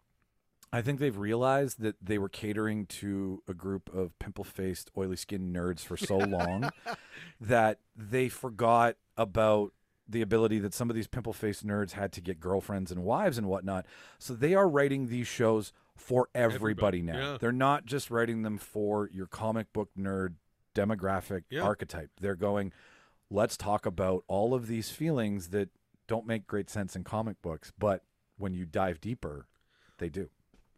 I think they've realized that they were catering to a group of pimple faced, oily skinned nerds for so long that they forgot about the ability that some of these pimple faced nerds had to get girlfriends and wives and whatnot. So they are writing these shows for everybody, Everybody, now. yeah. They're not just writing them for your comic book nerd demographic Yeah. archetype. They're going, let's talk about all of these feelings that don't make great sense in comic books, but when you dive deeper, they do.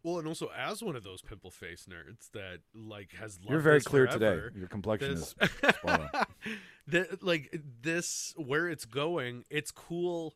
Well, and also as one of those pimple face nerds that like has You're very clear forever, today. Your complexion this is the, like this where it's going it's cool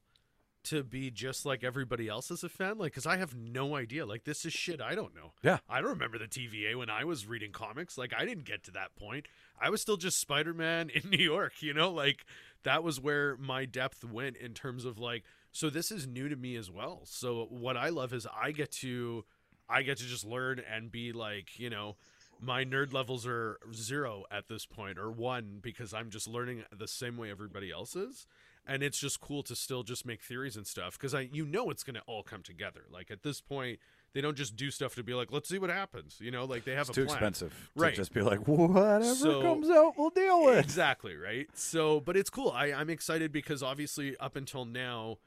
to be just like everybody else as a fan like because i have no idea like this is shit i don't know Yeah. i don't remember the tva when i was reading comics like i didn't get to that point i was still just spider-man in new york you know like that was where my depth went in terms of like so this is new to me as well so what i love is i get to i get to just learn and be like you know my nerd levels are zero at this point or one because I'm just learning the same way everybody else is. And it's just cool to still just make theories and stuff because I you know it's gonna all come together. Like at this point, they don't just do stuff to be like, let's see what happens. You know, like they have It's a too plan. expensive Right. to just be like, whatever So- comes out, we'll deal with. Exactly, right? So but it's cool. I, I'm excited because obviously up until now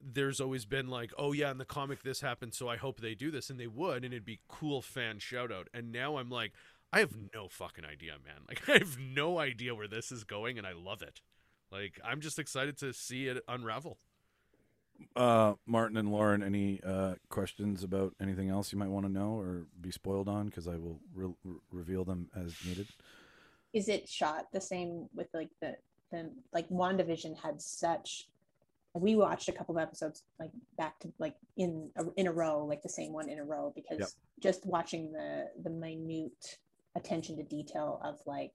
there's always been like, oh yeah, in the comic this happened, so I hope they do this, and they would, and it'd be cool fan shout out. And now I'm like, I have no fucking idea, man. Like I have no idea where this is going, and I love it. Like I'm just excited to see it unravel. Uh, Martin and Lauren, any uh, questions about anything else you might want to know or be spoiled on? Because I will re- re- reveal them as needed. Is it shot the same with like the the like WandaVision had such we watched a couple of episodes like back to like in a, in a row like the same one in a row because Yep. just watching the the minute attention to detail of like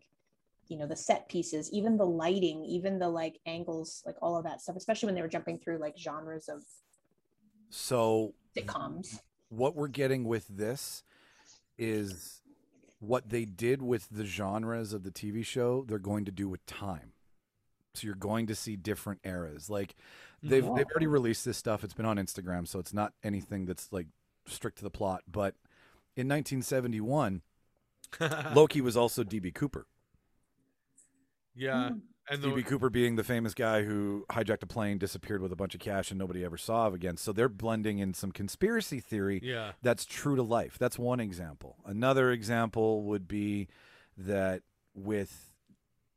you know the set pieces even the lighting even the like angles like all of that stuff especially when they were jumping through like genres of So sitcoms what we're getting with this is what they did with the genres of the TV show, they're going to do with time. So you're going to see different eras. Like they've they've already released this stuff. It's been on Instagram, so it's not anything that's like strict to the plot. But in 1971, Loki was also DB Cooper. Yeah, hmm. and the, DB Cooper being the famous guy who hijacked a plane, disappeared with a bunch of cash, and nobody ever saw of again. So they're blending in some conspiracy theory yeah, that's true to life. That's one example. Another example would be that with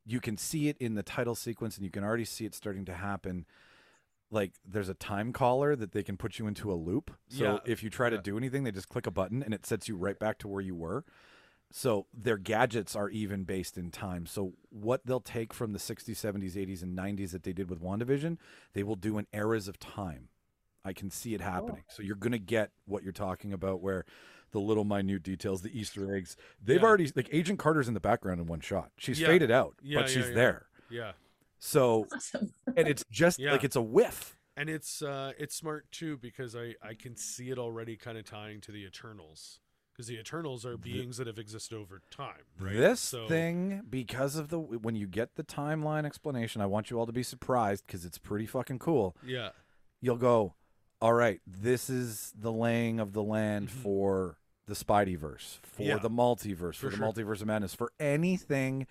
you can see it in the title sequence and you can already see it starting to happen. Like there's a time caller that they can put you into a loop. So Yeah. if you try to Yeah. do anything, they just click a button and it sets you right back to where you were. So their gadgets are even based in time. So what they'll take from the 60s, 70s, 80s, and 90s that they did with WandaVision, they will do in eras of time. I can see it happening. So you're going to get what you're talking about where the little minute details, the Easter eggs, they've Yeah. already like Agent Carter's in the background in one shot. She's Yeah. faded out, Yeah, but yeah, she's yeah. there. yeah. So awesome and it's just Yeah. like it's a whiff. And it's uh it's smart too because I I can see it already kind of tying to the Eternals because the Eternals are beings that have existed over time, right? This So- thing, because of the when you get the timeline explanation, I want you all to be surprised because it's pretty fucking cool. yeah, You'll go, all right, this is the laying of the land Mhm. for the Spideyverse, for Yeah. the multiverse, For for, the sure. multiverse of madness, for anything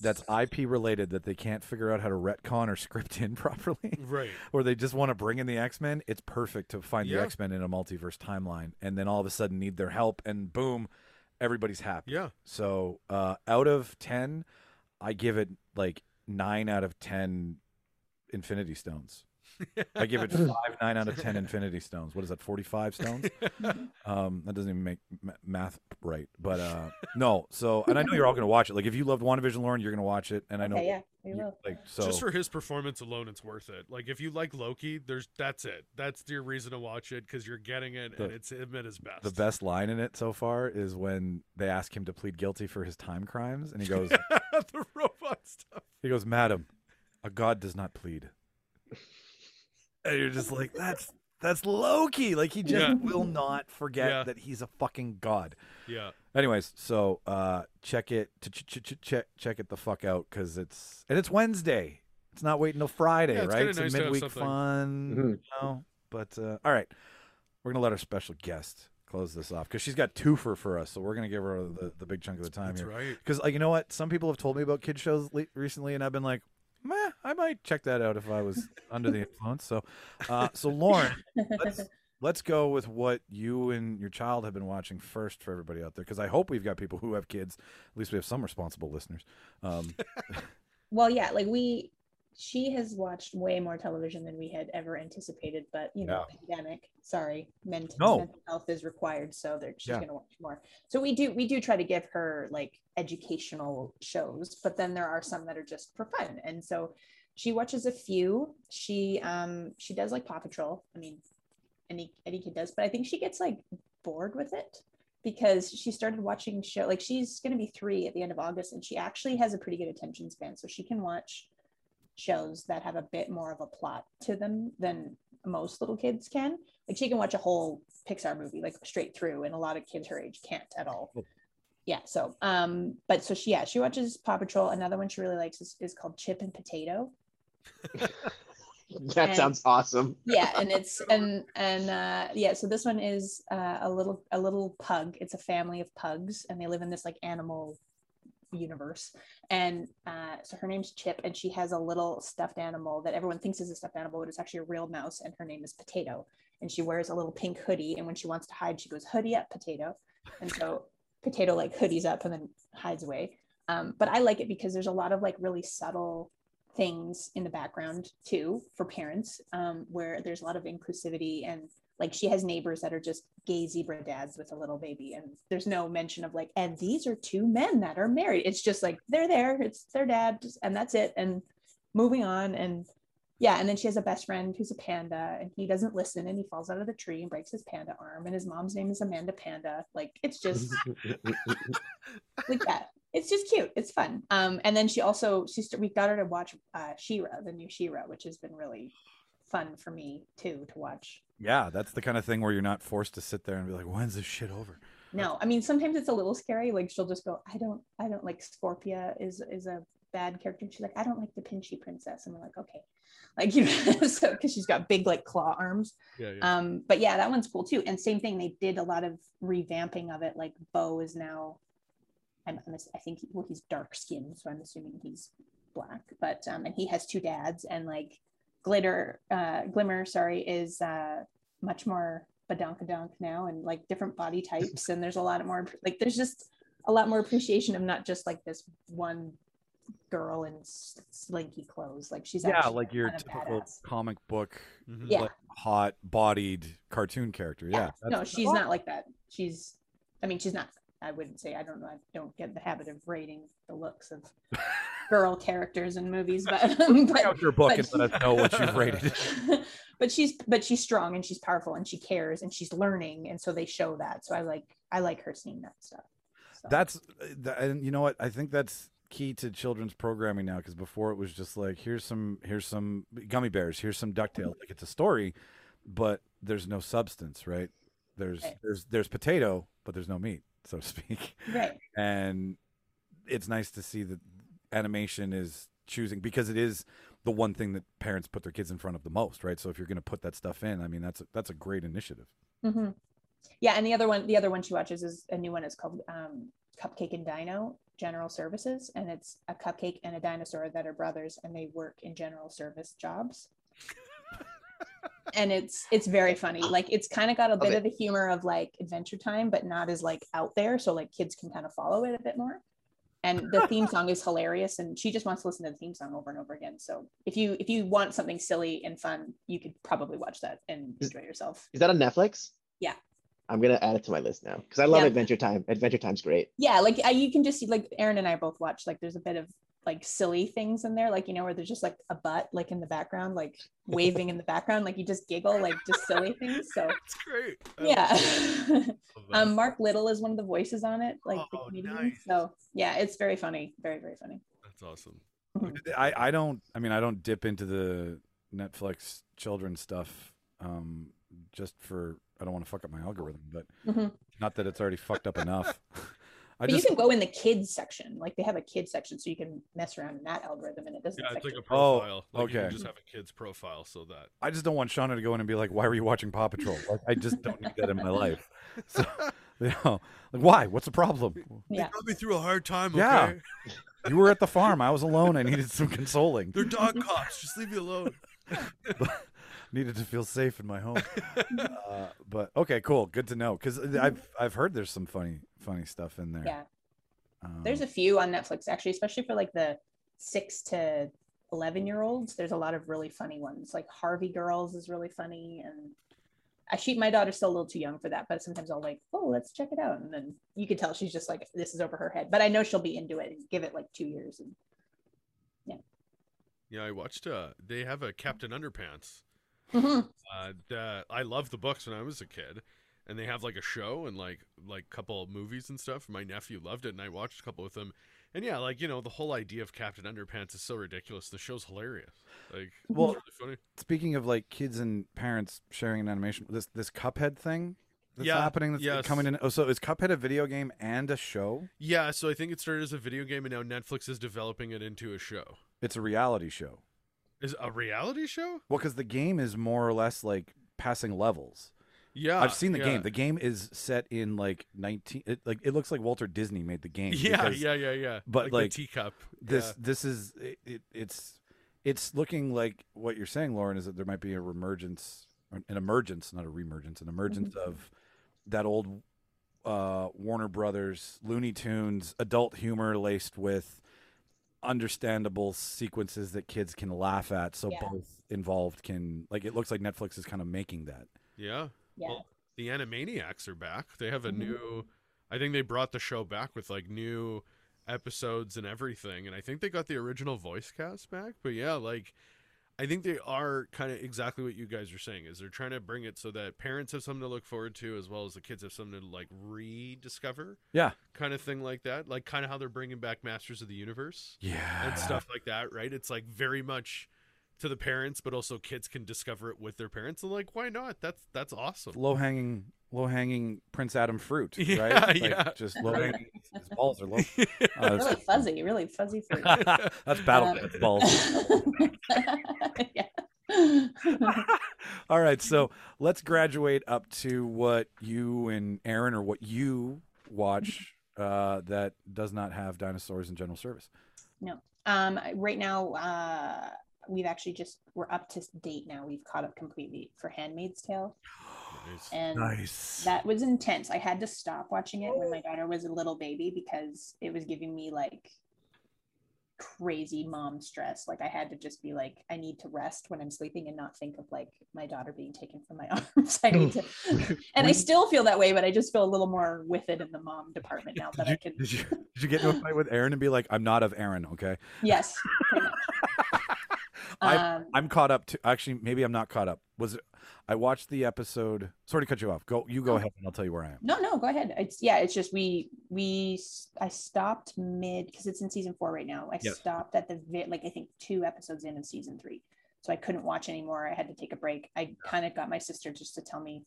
that's IP related that they can't figure out how to retcon or script in properly. right. or they just want to bring in the X Men, it's perfect to find the X Men in a multiverse timeline, and then all of a sudden need their help, and boom, everybody's happy. Yeah, So uh, out of ten, I give it like nine out of ten Infinity Stones. I give it five nine out of ten Infinity Stones. What is that? Forty five stones. Um, that doesn't even make ma- math right. But uh, no. So, and I know you're all gonna watch it. Like, if you loved WandaVision, Lauren, you're gonna watch it. And I know, Okay, yeah, we you- will. like, so Just for his performance alone, it's worth it. Like if you like Loki, there's that's it. That's your reason to watch it because you're getting it, and it's him at his best. the best line in it so far is when they ask him to plead guilty for his time crimes, and he goes, the robot stuff. he goes, "Madam, a god does not plead." And you're just like, that's that's Loki. Like he just Yeah. will not forget Yeah. that he's a fucking god. Yeah. Anyways, so uh check it to ch- ch- ch- check check it the fuck out because it's and it's Wednesday. It's not waiting till Friday, Yeah, it's right? It's nice a midweek something. fun, Mhm. you know. But uh, all right, we're gonna let our special guest close this off because she's got twofer for us, so we're gonna give her the, the big chunk of the time That's here. right. Because like you know what, some people have told me about kid shows le- recently, and I've been like, meh, I might check that out if I was under the influence. So, uh, so Lauren, let's let's go with what you and your child have been watching first for everybody out there, because I hope we've got people who have kids. At least we have some responsible listeners. Um, well yeah like we she has watched way more television than we had ever anticipated but you know pandemic sorry ment- No. mental health is required so that she's Yeah. going to watch more so we do we do try to give her like educational shows but then there are some that are just for fun and so she watches a few she um she does like paw patrol i mean any any kid does but i think she gets like bored with it because she started watching show like she's going to be three at the end of august and she actually has a pretty good attention span so she can watch shows that have a bit more of a plot to them than most little kids can. Like she can watch a whole pixar movie like straight through and a lot of kids her age can't at all. Yeah so um but so she yeah she watches paw patrol. Another one she really likes is, is called chip and potato. That And- sounds awesome. yeah and it's and and uh yeah so this one is uh, a little a little pug. It's a family of pugs and they live in this like animal universe. And uh so her name's chip and she has a little stuffed animal that everyone thinks is a stuffed animal but it's actually a real mouse and her name is potato. And she wears a little pink hoodie and when she wants to hide she goes hoodie up potato. And so potato like hoodies up and then hides away. Um, but i like it because there's a lot of like really subtle things in the background too for parents um, where there's a lot of inclusivity and like she has neighbors that are just gay zebra dads with a little baby and there's no mention of like and these are two men that are married it's just like they're there it's their dad just- and that's it and moving on and yeah and then she has a best friend who's a panda and he doesn't listen and he falls out of the tree and breaks his panda arm and his mom's name is amanda panda like it's just like that. It's just cute. It's fun. Um, and then she also she st- we got her to watch uh She-Ra, the new She-Ra, which has been really fun for me too to watch. yeah, that's the kind of thing where you're not forced to sit there and be like, when's this shit over? No, I mean sometimes it's a little scary. Like she'll just go, I don't, I don't like Scorpia is is a bad character. And she's like, I don't like the Pinchy princess, and we're like, okay, like you know, so because she's got big like claw arms. Yeah. yeah. Um, but yeah, that one's cool too. And same thing, they did a lot of revamping of it. Like Bow is now, I'm, I'm I think, well, he's dark skinned, so I'm assuming he's black. But um, and he has two dads, and like Glitter, uh, Glimmer, sorry, is uh much more badonkadonk now, and like different body types, and there's a lot more like there's just a lot more appreciation of not just like this one girl in slinky clothes. Like she's Yeah, actually like your typical badass. comic book, Mhm. Yeah. like, hot bodied cartoon character. Yeah. no that's- she's not like that she's i mean she's not i wouldn't say i don't know i don't get the habit of rating the looks of girl characters in movies but Bring but, out your book but and let us know what you've rated. but she's but she's strong and she's powerful and she cares and she's learning and so they show that so i like i like her seeing that stuff So, That's and you know what? I think that's key to children's programming now because before it was just like here's some here's some gummy bears, here's some ducktail. Like it's a story, but there's no substance, right? There's Right. there's there's potato, but there's no meat, so to speak. right And it's nice to see that animation is choosing because it is the one thing that parents put their kids in front of the most, right? So if you're going to put that stuff in, I mean that's a, that's a great initiative. hmm yeah and the other one the other one she watches is a new one it's called um cupcake and dino general services and it's a cupcake and a dinosaur that are brothers and they work in general service jobs and it's it's very funny like it's kind of got a bit it. of the humor of like adventure time but not as like out there so like kids can kind of follow it a bit more and the theme song is hilarious and she just wants to listen to the theme song over and over again so if you if you want something silly and fun you could probably watch that and enjoy yourself Is that on Netflix? Yeah. I'm gonna add it to my list now because I love Yeah. Adventure Time. Adventure Time's great. yeah like I, you can just see like aaron and i both watch like there's a bit of like silly things in there like you know where there's just like a butt like in the background like waving in the background like you just giggle like just silly things so That's great. I yeah love um mark little is one of the voices on it like the Oh, comedian nice. so yeah it's very funny very very funny That's awesome. I, I don't I mean I don't dip into the Netflix children stuff um just for I don't want to fuck up my algorithm, but Mhm. not that it's already fucked up enough. I but just you can go in the kids section like they have a kids section so you can mess around in that algorithm and it doesn't Yeah, it's affect like a your- Oh, profile. like okay. can just have a kid's profile so that. I just don't want Shauna to go in and be like, "Why were you watching Paw Patrol?" Like I just don't need that in my life. So you know, like why? What's the problem? yeah They got me through a hard time. Yeah. You were at the farm. I was alone. I needed some consoling. They're dog cops. Just leave me alone. needed to feel safe in my home. Uh, but okay, cool. Good to know because I've I've heard there's some funny funny stuff in there. yeah Um, there's a few on netflix actually especially for like the six to 11 year olds there's a lot of really funny ones like harvey girls is really funny and I she my daughter's still a little too young for that but sometimes i'll like oh let's check it out and then you can tell she's just like this is over her head but i know she'll be into it and give it like two years and Yeah, Yeah. I watched. Uh, they have a Captain Underpants. Mhm. Uh, that I loved the books when I was a kid, and they have like a show and like like couple of movies and stuff. My nephew loved it, and I watched a couple with him. And yeah, like you know, the whole idea of Captain Underpants is so ridiculous. The show's hilarious. Like, Well- really funny. Speaking of like kids and parents sharing an animation, this this Cuphead thing that's Yeah, happening that's yes. coming in. Oh, so is Cuphead a video game and a show? Yeah, so I think it started as a video game, and now Netflix is developing it into a show. It's a reality show. Is a reality show? Well, because the game is more or less like passing levels. Yeah, I've seen the yeah. game. The game is set in like nineteen. It, like it looks like Walter Disney made the game. Yeah, because yeah, yeah, yeah. but, the like, teacup. This yeah. this is it, it. It's it's looking like what you're saying, Lauren, is that there might be a reemergence, an emergence, not a reemergence, an emergence of that old uh, Warner Brothers Looney Tunes adult humor laced with understandable sequences that kids can laugh at. So Yeah. both involved can like. It looks like Netflix is kind of making that. yeah. Yeah Well, the Animaniacs are back. They have a Mhm. new. I think they brought the show back with like new episodes and everything, and I think they got the original voice cast back. But yeah, like I think they are kind of exactly what you guys are saying. Is they're trying to bring it so that parents have something to look forward to, as well as the kids have something to like rediscover, Yeah. kind of thing like that. Like kind of how they're bringing back Masters of the Universe Yeah. and stuff like that, right? It's like very much to the parents, but also kids can discover it with their parents. And like, why not? That's that's awesome. Low hanging, low hanging Prince Adam fruit, Yeah, right? Like, yeah. Just low hanging. His balls are low. Uh, really that's- fuzzy really fuzzy fruit That's battle Um, balls. yeah All right, so let's graduate up to what you and Aaron, or what you watch uh, that does not have dinosaurs in general service. No. Um, right now, uh, we've actually just we're up to date now. We've caught up completely for *Handmaid's Tale*, Nice. and Nice. that was intense. I had to stop watching it when my daughter was a little baby because it was giving me like crazy mom stress. Like I had to just be like, I need to rest when I'm sleeping and not think of like my daughter being taken from my arms. I need to, and I still feel that way, but I just feel a little more with it in the mom department now that did, I can. did you did you get into a fight with Aaron and be like, "I'm not of Aaron"? Okay, Yes. Pretty much. I'm- Um, I'm caught up to. Actually, maybe I'm not caught up. Was it? I watched the episode. Sorry to cut you off. Go. You go Oh. ahead, and I'll tell you where I am. No, no, go ahead. It's yeah, it's just we we I stopped mid because it's in season four right now. I Yes. stopped at the like I think two episodes in of season three, so I couldn't watch anymore. I had to take a break. I kind of got my sister just to tell me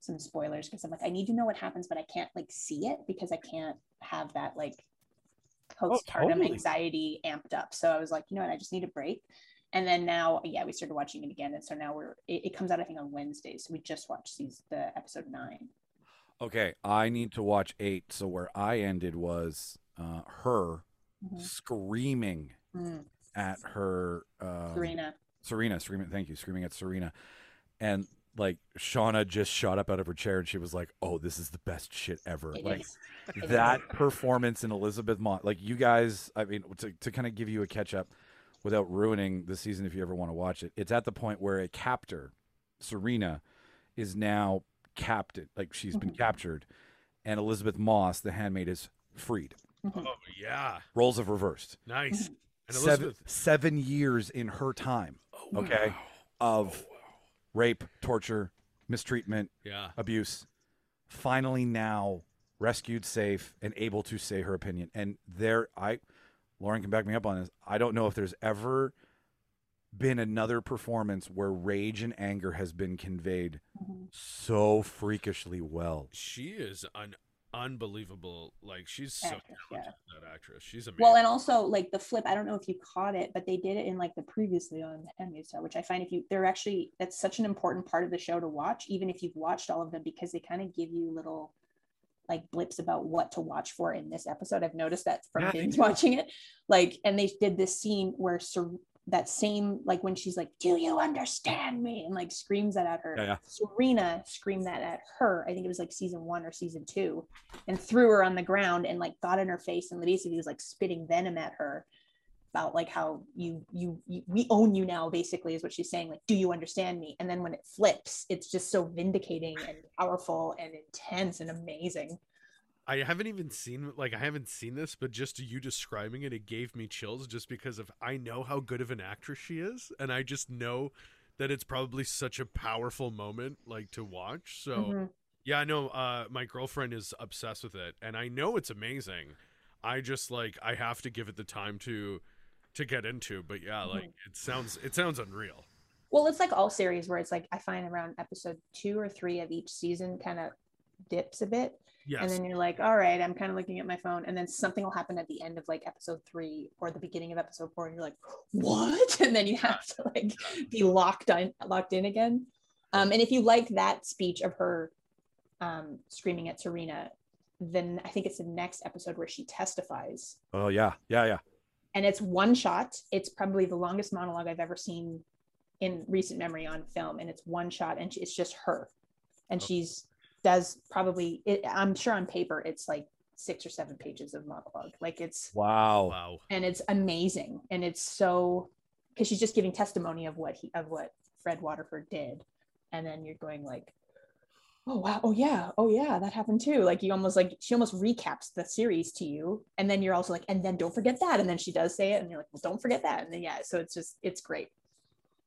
some spoilers because I'm like I need to know what happens, but I can't like see it because I can't have that like postpartum totally. anxiety amped up. So I was like, you know what, I just need a break. And then now, yeah, we started watching it again, and so now we're it, it comes out I think on Wednesdays. So we just watched these the episode nine. Okay, I need to watch eight. So where I ended was uh, her Mhm. screaming Mm. at her um, Serena. Serena, screaming. Thank you, screaming at Serena, and like Shauna just shot up out of her chair and she was like, "Oh, this is the best shit ever." It like that is. performance in Elisabeth Moss, like you guys, I mean, to, to kind of give you a catch up without ruining the season if you ever want to watch it, it's at the point where a captor, Serena, is now captured, like she's been Mhm. captured, and Elisabeth Moss, the handmaid, is freed. Mhm. Oh yeah, Roles have reversed. nice. And Seven, seven years in her time, oh, okay, wow. of rape, torture, mistreatment, yeah, abuse, finally now rescued, safe, and able to say her opinion. And there, I, Lauren can back me up on this. I don't know if there's ever been another performance where rage and anger has been conveyed Mhm. so freakishly well. she is an unbelievable. Like she's so Actress, yeah. that actress. She's amazing. Well, and also like the flip, I don't know if you caught it, but they did it in like the previously on Handmaid's Tale, which I find if you they're actually that's such an important part of the show to watch, even if you've watched all of them, because they kind of give you little like blips about what to watch for in this episode. I've noticed that from Yeah, binge watching it. Like, and they did this scene where Ser- that same like when she's like, "Do you understand me?" and like screams that at her. Yeah, yeah. Serena screamed that at her. I think it was like season one or season two, and threw her on the ground and like got in her face. And Leticia was like spitting venom at her about like how you, you you we own you now basically is what she's saying like do you understand me and then when it flips it's just so vindicating and powerful and intense and amazing I haven't even seen like I haven't seen this, but just you describing it, it gave me chills just because of I know how good of an actress she is, and I just know that it's probably such a powerful moment like to watch. So Mhm. yeah, I know uh my girlfriend is obsessed with it, and I know it's amazing. I just like I have to give it the time to to get into, but yeah, like it sounds it sounds unreal. well it's like all series where it's like i find around episode two or three of each season kind of dips a bit Yes. and then you're like all right i'm kind of looking at my phone and then something will happen at the end of like episode three or the beginning of episode four and you're like what? And then you have to like be locked in locked in again. Um, and if you like that speech of her um, screaming at serena then i think it's the next episode where she testifies. Oh yeah, yeah, yeah. And it's one shot it's probably the longest monologue i've ever seen in recent memory on film and it's one shot and it's just her and Oh. she's does probably it, i'm sure on paper it's like six or seven pages of monologue like it's Wow. wow. and it's amazing and it's so because she's just giving testimony of what he of what fred waterford did and then you're going like oh wow. Oh yeah. Oh yeah. That happened too. Like you almost like she almost recaps the series to you and then you're also like and then don't forget that. And then she does say it and you're like well don't forget that. And then yeah so it's just it's great.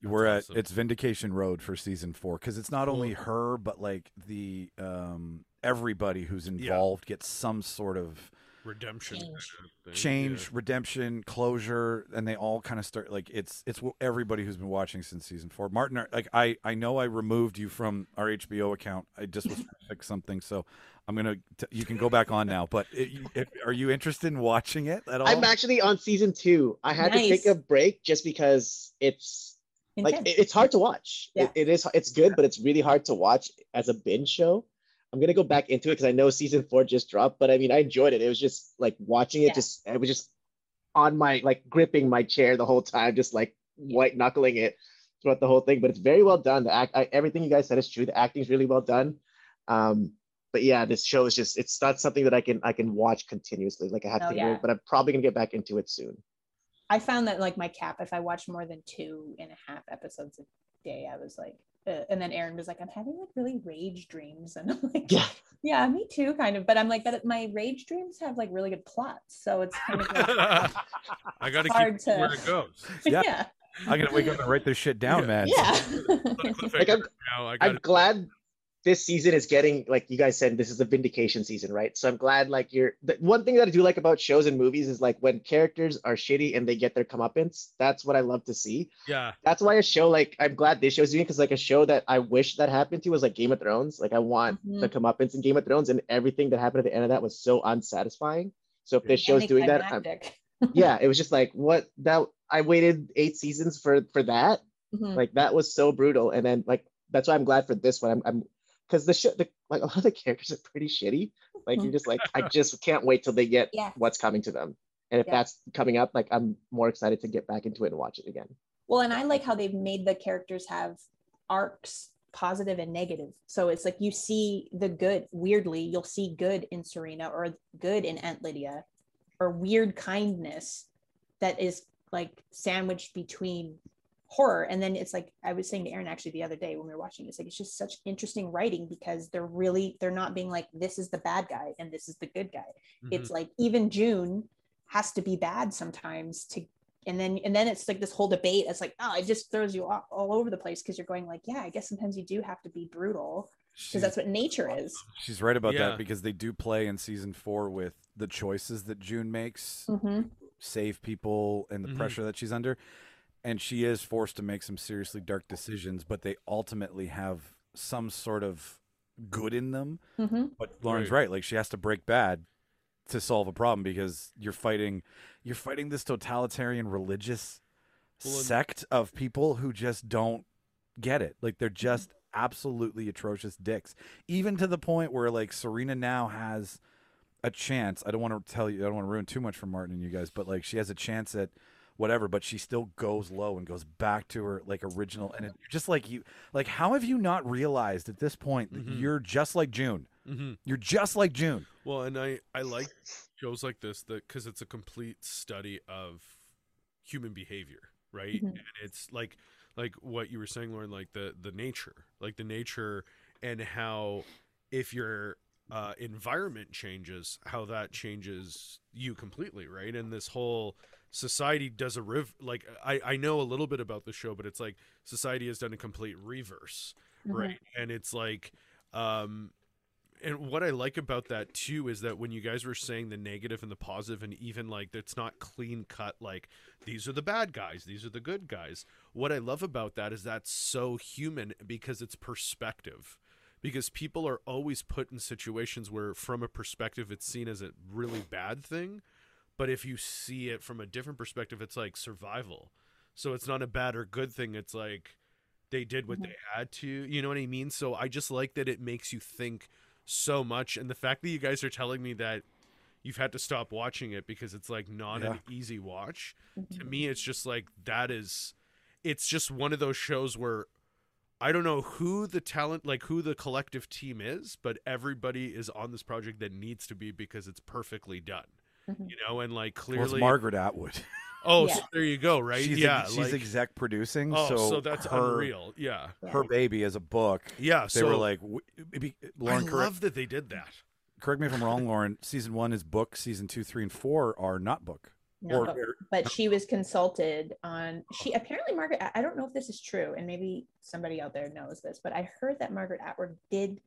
We're at it's Vindication Road for season four because it's not only her but like the um everybody who's involved gets some sort of Redemption. Change. kind of thing, change, yeah. redemption, closure, and they all kind of start like it's it's what everybody who's been watching since season four. Martin, are- like I I know I removed you from our HBO account. I just was trying fix something, so I'm gonna t- you can go back on now. But it, if, are you interested in watching it at all? I'm actually on season two. I had to take a break just because it's like it- it's hard to watch. Yeah. It, it is it's good, but it's really hard to watch as a binge show. I'm gonna go back into it because I know season four just dropped, but I mean I enjoyed it. It was just like watching it, Yeah. just it was just on my like gripping my chair the whole time, just like white knuckling it throughout the whole thing. But it's very well done. The act, I, everything you guys said is true. The acting's really well done. Um, but yeah, this show is just it's not something that I can I can watch continuously. Like I have Oh, to, yeah. but I'm probably gonna get back into it soon. I found that like my cap, if I watched more than two and a half episodes a day, I was like, uh, and then Aaron was like, I'm having like really rage dreams, and I'm like, Yeah. yeah, me too, kind of. But I'm like, but my rage dreams have like really good plots, so it's kind of like, I got to hard keep to- where it goes. Yeah. yeah, I'm gonna wake up and write this shit down, Yeah. man. yeah. Like, I'm- I I'm glad this season is getting like you guys said this is a vindication season right so i'm glad like you're the one thing that i do like about shows and movies is like when characters are shitty and they get their comeuppance that's what i love to see yeah. that's why a show like i'm glad this show's doing because like a show that i wish that happened to was like game of thrones like i want Mhm. the comeuppance in game of thrones and everything that happened at the end of that was so unsatisfying so if this Yeah. show's doing that I'm, yeah it was just like what that i waited eight seasons for for that Mhm. like that was so brutal and then like that's why i'm glad for this one i'm i'm because the show the, like a lot of the characters are pretty shitty like you're mm-hmm. just like i just can't wait till they get Yeah. what's coming to them and if Yeah. that's coming up like i'm more excited to get back into it and watch it again Well, and I like how they've made the characters have arcs positive and negative. So it's like you see the good. Weirdly, you'll see good in Serena or good in Aunt Lydia, or weird kindness that is like sandwiched between horror. And then it's like I was saying to Aaron actually the other day when we were watching. It's like it's just such interesting writing because they're really they're not being like this is the bad guy and this is the good guy. It's like even June has to be bad sometimes to and then and then it's like this whole debate it's like oh it just throws you all, all over the place because you're going like yeah i guess sometimes you do have to be brutal because that's what nature is she's right about Yeah. that because they do play in season four with the choices that June makes hmm save people and the Mhm. pressure that she's under. And she is forced to make some seriously dark decisions, but they ultimately have some sort of good in them. hmm But Lauren's Right. right. Like she has to break bad to solve a problem because you're fighting you're fighting this totalitarian religious Well, and- sect of people who just don't get it. Like they're just absolutely atrocious dicks. Even to the point where like Serena now has a chance. I don't want to tell you I don't want to ruin too much for Martin and you guys, but like she has a chance at whatever, but she still goes low and goes back to her like original and it, just like you like how have you not realized at this point that Mhm. you're just like June? hmm You're just like June. Well, and I I like shows like this that because it's a complete study of human behavior, right? Mhm. And it's like like what you were saying, Lauren, like the the nature, like the nature, and how if your uh, environment changes, how that changes you completely, right? And this whole society does a riv like I I know a little bit about the show, but it's like society has done a complete reverse, right? And it's like um and what I like about that too is that when you guys were saying the negative and the positive, and even like it's not clean cut, like these are the bad guys, these are the good guys. What I love about that is that's so human because it's perspective. Because people are always put in situations where, from a perspective, it's seen as a really bad thing. But if you see it from a different perspective, it's like survival. So it's not a bad or good thing. It's like they did what they mm-hmm. had to. You know what I mean? So I just like that it makes you think so much. And the fact that you guys are telling me that you've had to stop watching it because it's like not an easy watch. To mm-hmm. me, it's just like that is, it's just one of those shows where I don't know who the talent, like who the collective team is, but everybody is on this project that needs to be because it's perfectly done. Mhm. You know, and like clearly, it's Margaret Atwood. oh, Yeah. so there you go, right? She's yeah, she's like, exec producing, oh, so, so, that's her, unreal. Yeah, Her baby as a book. yeah. They so were like, maybe- Lauren, I correct, love that they did that. correct me if I'm wrong, Lauren. Season one is book. Season two, three, and four are not book. No, or, but, but she was consulted on she apparently margaret I- i don't know if this is true and maybe somebody out there knows this but i heard that margaret atwood did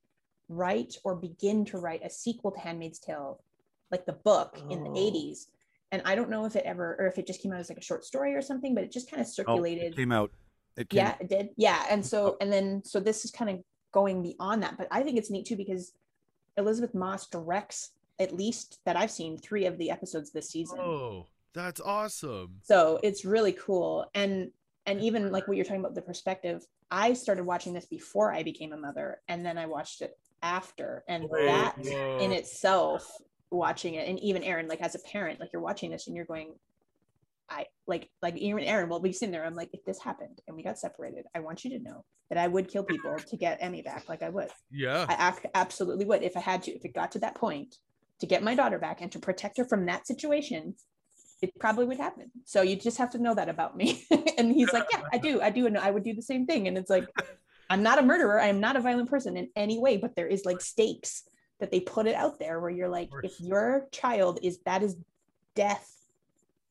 write or begin to write a sequel to handmaid's tale like the book in the Oh. 80s and i don't know if it ever or if it just came out as like a short story or something but it just kind of oh, circulated it came out. It came, yeah it did yeah and so oh. and then so this is kind of going beyond that but i think it's neat too because elisabeth moss directs at least that i've seen three of the episodes this season Oh, that's awesome. so it's really cool and and even like what you're talking about the perspective i started watching this before i became a mother and then i watched it after and that in itself watching it and even aaron like as a parent like you're watching this and you're going i like like even aaron will be sitting there i'm like if this happened and we got separated i want you to know that i would kill people to get emmy back like i would Yeah. I ac- absolutely would if I had to. If it got to that point, to get my daughter back and to protect her from that situation, it probably would happen. So you just have to know that about me. and he's like, Yeah, I do. I do. And I would do the same thing. And it's like, I'm not a murderer. I am not a violent person in any way, but there is like stakes that they put it out there where you're like, if your child is that is death,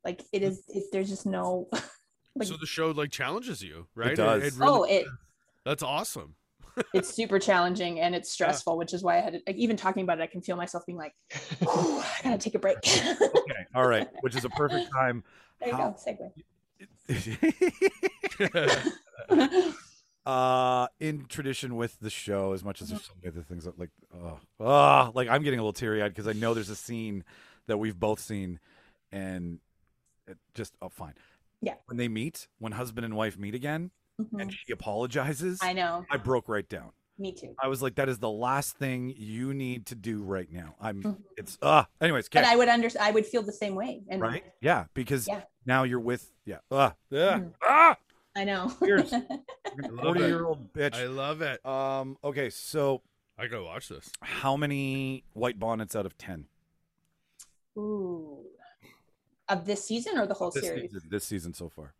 like it mm. is, it, there's just no. like, so the show like challenges you, right? it does. really- oh, it that's awesome. it's super challenging and it's stressful, which is why I had to, like, even talking about it, I can feel myself being like, "Whew, I gotta take a break. okay. All right. Which is a perfect time. There you How- go, segue. Uh in tradition with the show as much as there's so many other things that like oh oh like i'm getting a little teary-eyed because i know there's a scene that we've both seen and it just oh fine Yeah. when they meet when husband and wife meet again and Mhm. she apologizes I know, i broke right down me too. i was like that is the last thing you need to do right now i'm Mhm. it's uh anyways And okay I would understand. I would feel the same way. And right yeah because Yeah. now you're with yeah uh, yeah Mhm. ah I know. Tears. Forty year old bitch. I love it. Um. Okay. So, I gotta watch this. how many white bonnets out of ten Ooh. Of this season or the whole this series? season, this season so far?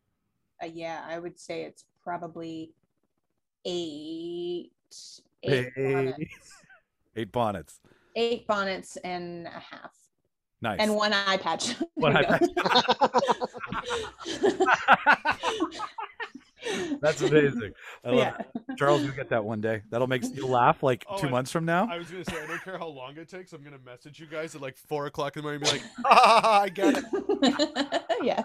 Uh, yeah, I would say it's probably eight. Eight. Eight bonnets, Eight bonnets. eight bonnets and a half, Nice. and one eye patch. One eye you go. That's amazing. I love yeah. it. Charles, you get that one day. That'll make you'll laugh like Oh, two I- months from now. I was gonna say I don't care how long it takes. I'm gonna message you guys at like four o'clock in the morning and be like, ah, I get it. yeah.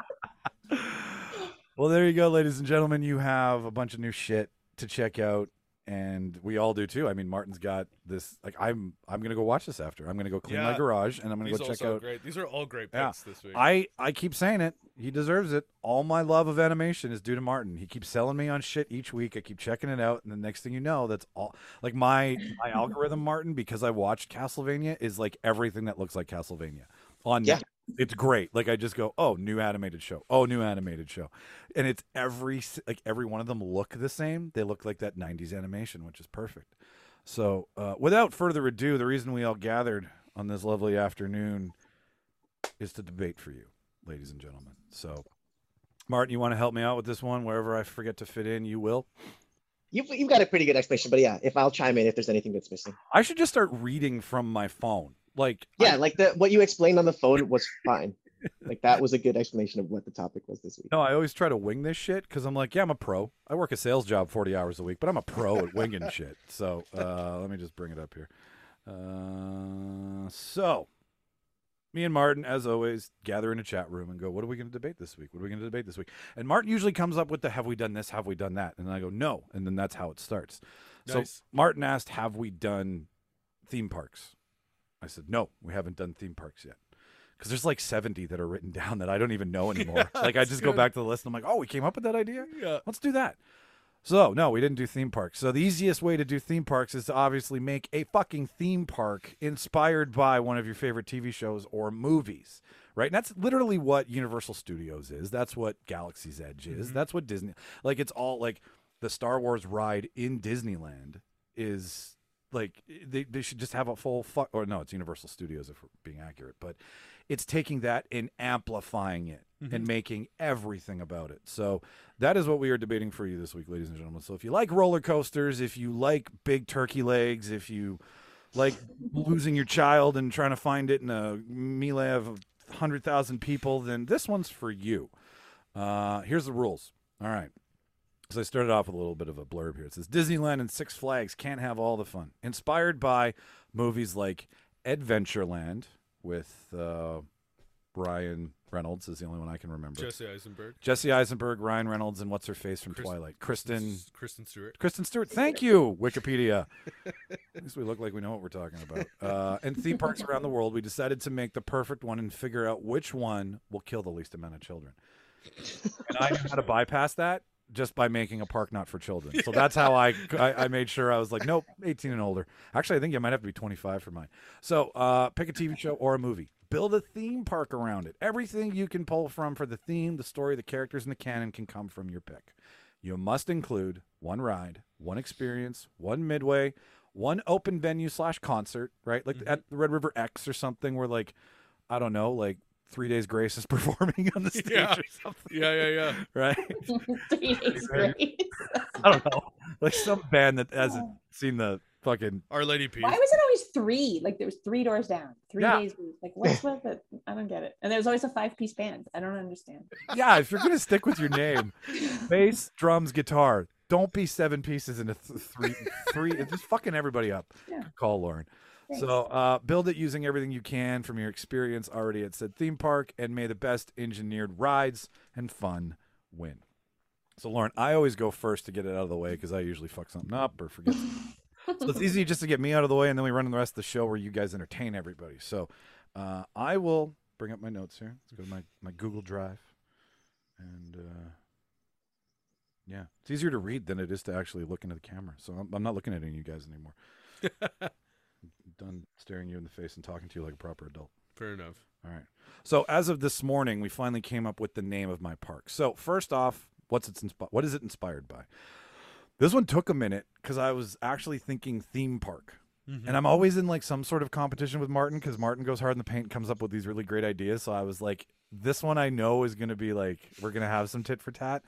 Well, there you go, ladies and gentlemen. You have a bunch of new shit to check out, and we all do too. I mean, Martin's got this. Like, I'm I'm gonna go watch this after. I'm gonna go clean my garage, and I'm gonna These go check out. great. These are all great Yeah. picks this week. I I keep saying it. He deserves it. All my love of animation is due to Martin. He keeps selling me on shit each week. I keep checking it out, and the next thing you know, that's all. Like my my algorithm, Martin, because I watched Castlevania, is like everything that looks like Castlevania on Yeah. It's great. Like I just go, oh, new animated show. Oh, new animated show, and it's every like every one of them look the same. They look like that '90s animation, which is perfect. So, uh, without further ado, the reason we all gathered on this lovely afternoon is to debate for you, ladies and gentlemen. So, Martin, you want to help me out with this one? Wherever I forget to fit in, you will. You've, you've got a pretty good explanation, but yeah, if I'll chime in if there's anything that's missing. I should just start reading from my phone. Like, Yeah, I, like the what you explained on the phone was fine. Like that was a good explanation of what the topic was this week. no, I always try to wing this shit because I'm like, yeah, I'm a pro. I work a sales job 40 hours a week, but I'm a pro at winging shit. So, uh, let me just bring it up here. Uh, so, me and Martin, as always, gather in a chat room and go, what are we going to debate this week? What are we going to debate this week? And Martin usually comes up with the, have we done this? Have we done that? And I go, no. And then that's how it starts. So Martin asked, have we done theme parks? I said, no, we haven't done theme parks yet. Because there's like 70 that are written down that I don't even know anymore. like I just go back to the list and I'm like, oh, we came up with that idea? yeah. Let's do that. So, no, we didn't do theme parks. So, the easiest way to do theme parks is to obviously make a fucking theme park inspired by one of your favorite TV shows or movies, right? And that's literally what Universal Studios is. That's what Galaxy's Edge is. Mm-hmm. That's what Disney, like, it's all like the Star Wars ride in Disneyland is like, they, they should just have a full fuck, or no, it's Universal Studios if we're being accurate, but it's taking that and amplifying it and making everything about it. So that is what we are debating for you this week, ladies and gentlemen. So if you like roller coasters, if you like big turkey legs, if you like losing your child and trying to find it in a melee of hundred thousand people, then this one's for you. Uh, here's the rules. All right. So I started off with a little bit of a blurb here. It says Disneyland and Six Flags can't have all the fun. Inspired by movies like Adventureland with uh, Ryan Reynolds is the only one I can remember. Jesse Eisenberg. Jesse Eisenberg, Ryan Reynolds, and what's her face from Chris- Twilight? Kristen Kristen Stewart. Kristen Stewart. Thank you, Wikipedia. At least we look like we know what we're talking about. Uh, and theme parks around the world, we decided to make the perfect one and figure out which one will kill the least amount of children. And I knew how to bypass that just by making a park not for children. So that's how I, I I made sure I was like, nope, 18 and older. Actually, I think you might have to be 25 for mine. So uh, pick a TV show or a movie. Build a theme park around it. Everything you can pull from for the theme, the story, the characters, and the canon can come from your pick. You must include one ride, one experience, one midway, one open venue slash concert, right? Like at the Red River X or something where like, I don't know, like Three Days Grace is performing on the stage Yeah. or something, Yeah, yeah, yeah. right? Three grace. I don't know. Like some band that hasn't seen the fucking Our Lady Peace. Why was it always three? Like there was three doors down, three Yeah. days. grace. Like what's with it? I don't get it. And there was always a five piece band. I don't understand. Yeah, if you're gonna stick with your name, bass, drums, guitar. Don't be seven pieces into th- three. Three. It's just fucking everybody up. Yeah. Call Lauren. Thanks. So uh, build it using everything you can from your experience already at said theme park, and may the best engineered rides and fun win. So Lauren, I always go first to get it out of the way because I usually fuck something up or forget. so it's easy just to get me out of the way, and then we run the rest of the show where you guys entertain everybody. So uh, I will bring up my notes here. Let's go to my my Google Drive, and uh, yeah, it's easier to read than it is to actually look into the camera. So I'm, I'm not looking at any of you guys anymore. done staring you in the face and talking to you like a proper adult. Fair enough. All right. So as of this morning, we finally came up with the name of my park. So first off, what's its inspi- what is it inspired by? This one took a minute because I was actually thinking theme park. Mm-hmm. And I'm always in like some sort of competition with Martin because Martin goes hard in the paint and comes up with these really great ideas. So I was like, this one I know is going to be like, we're going to have some tit for tat.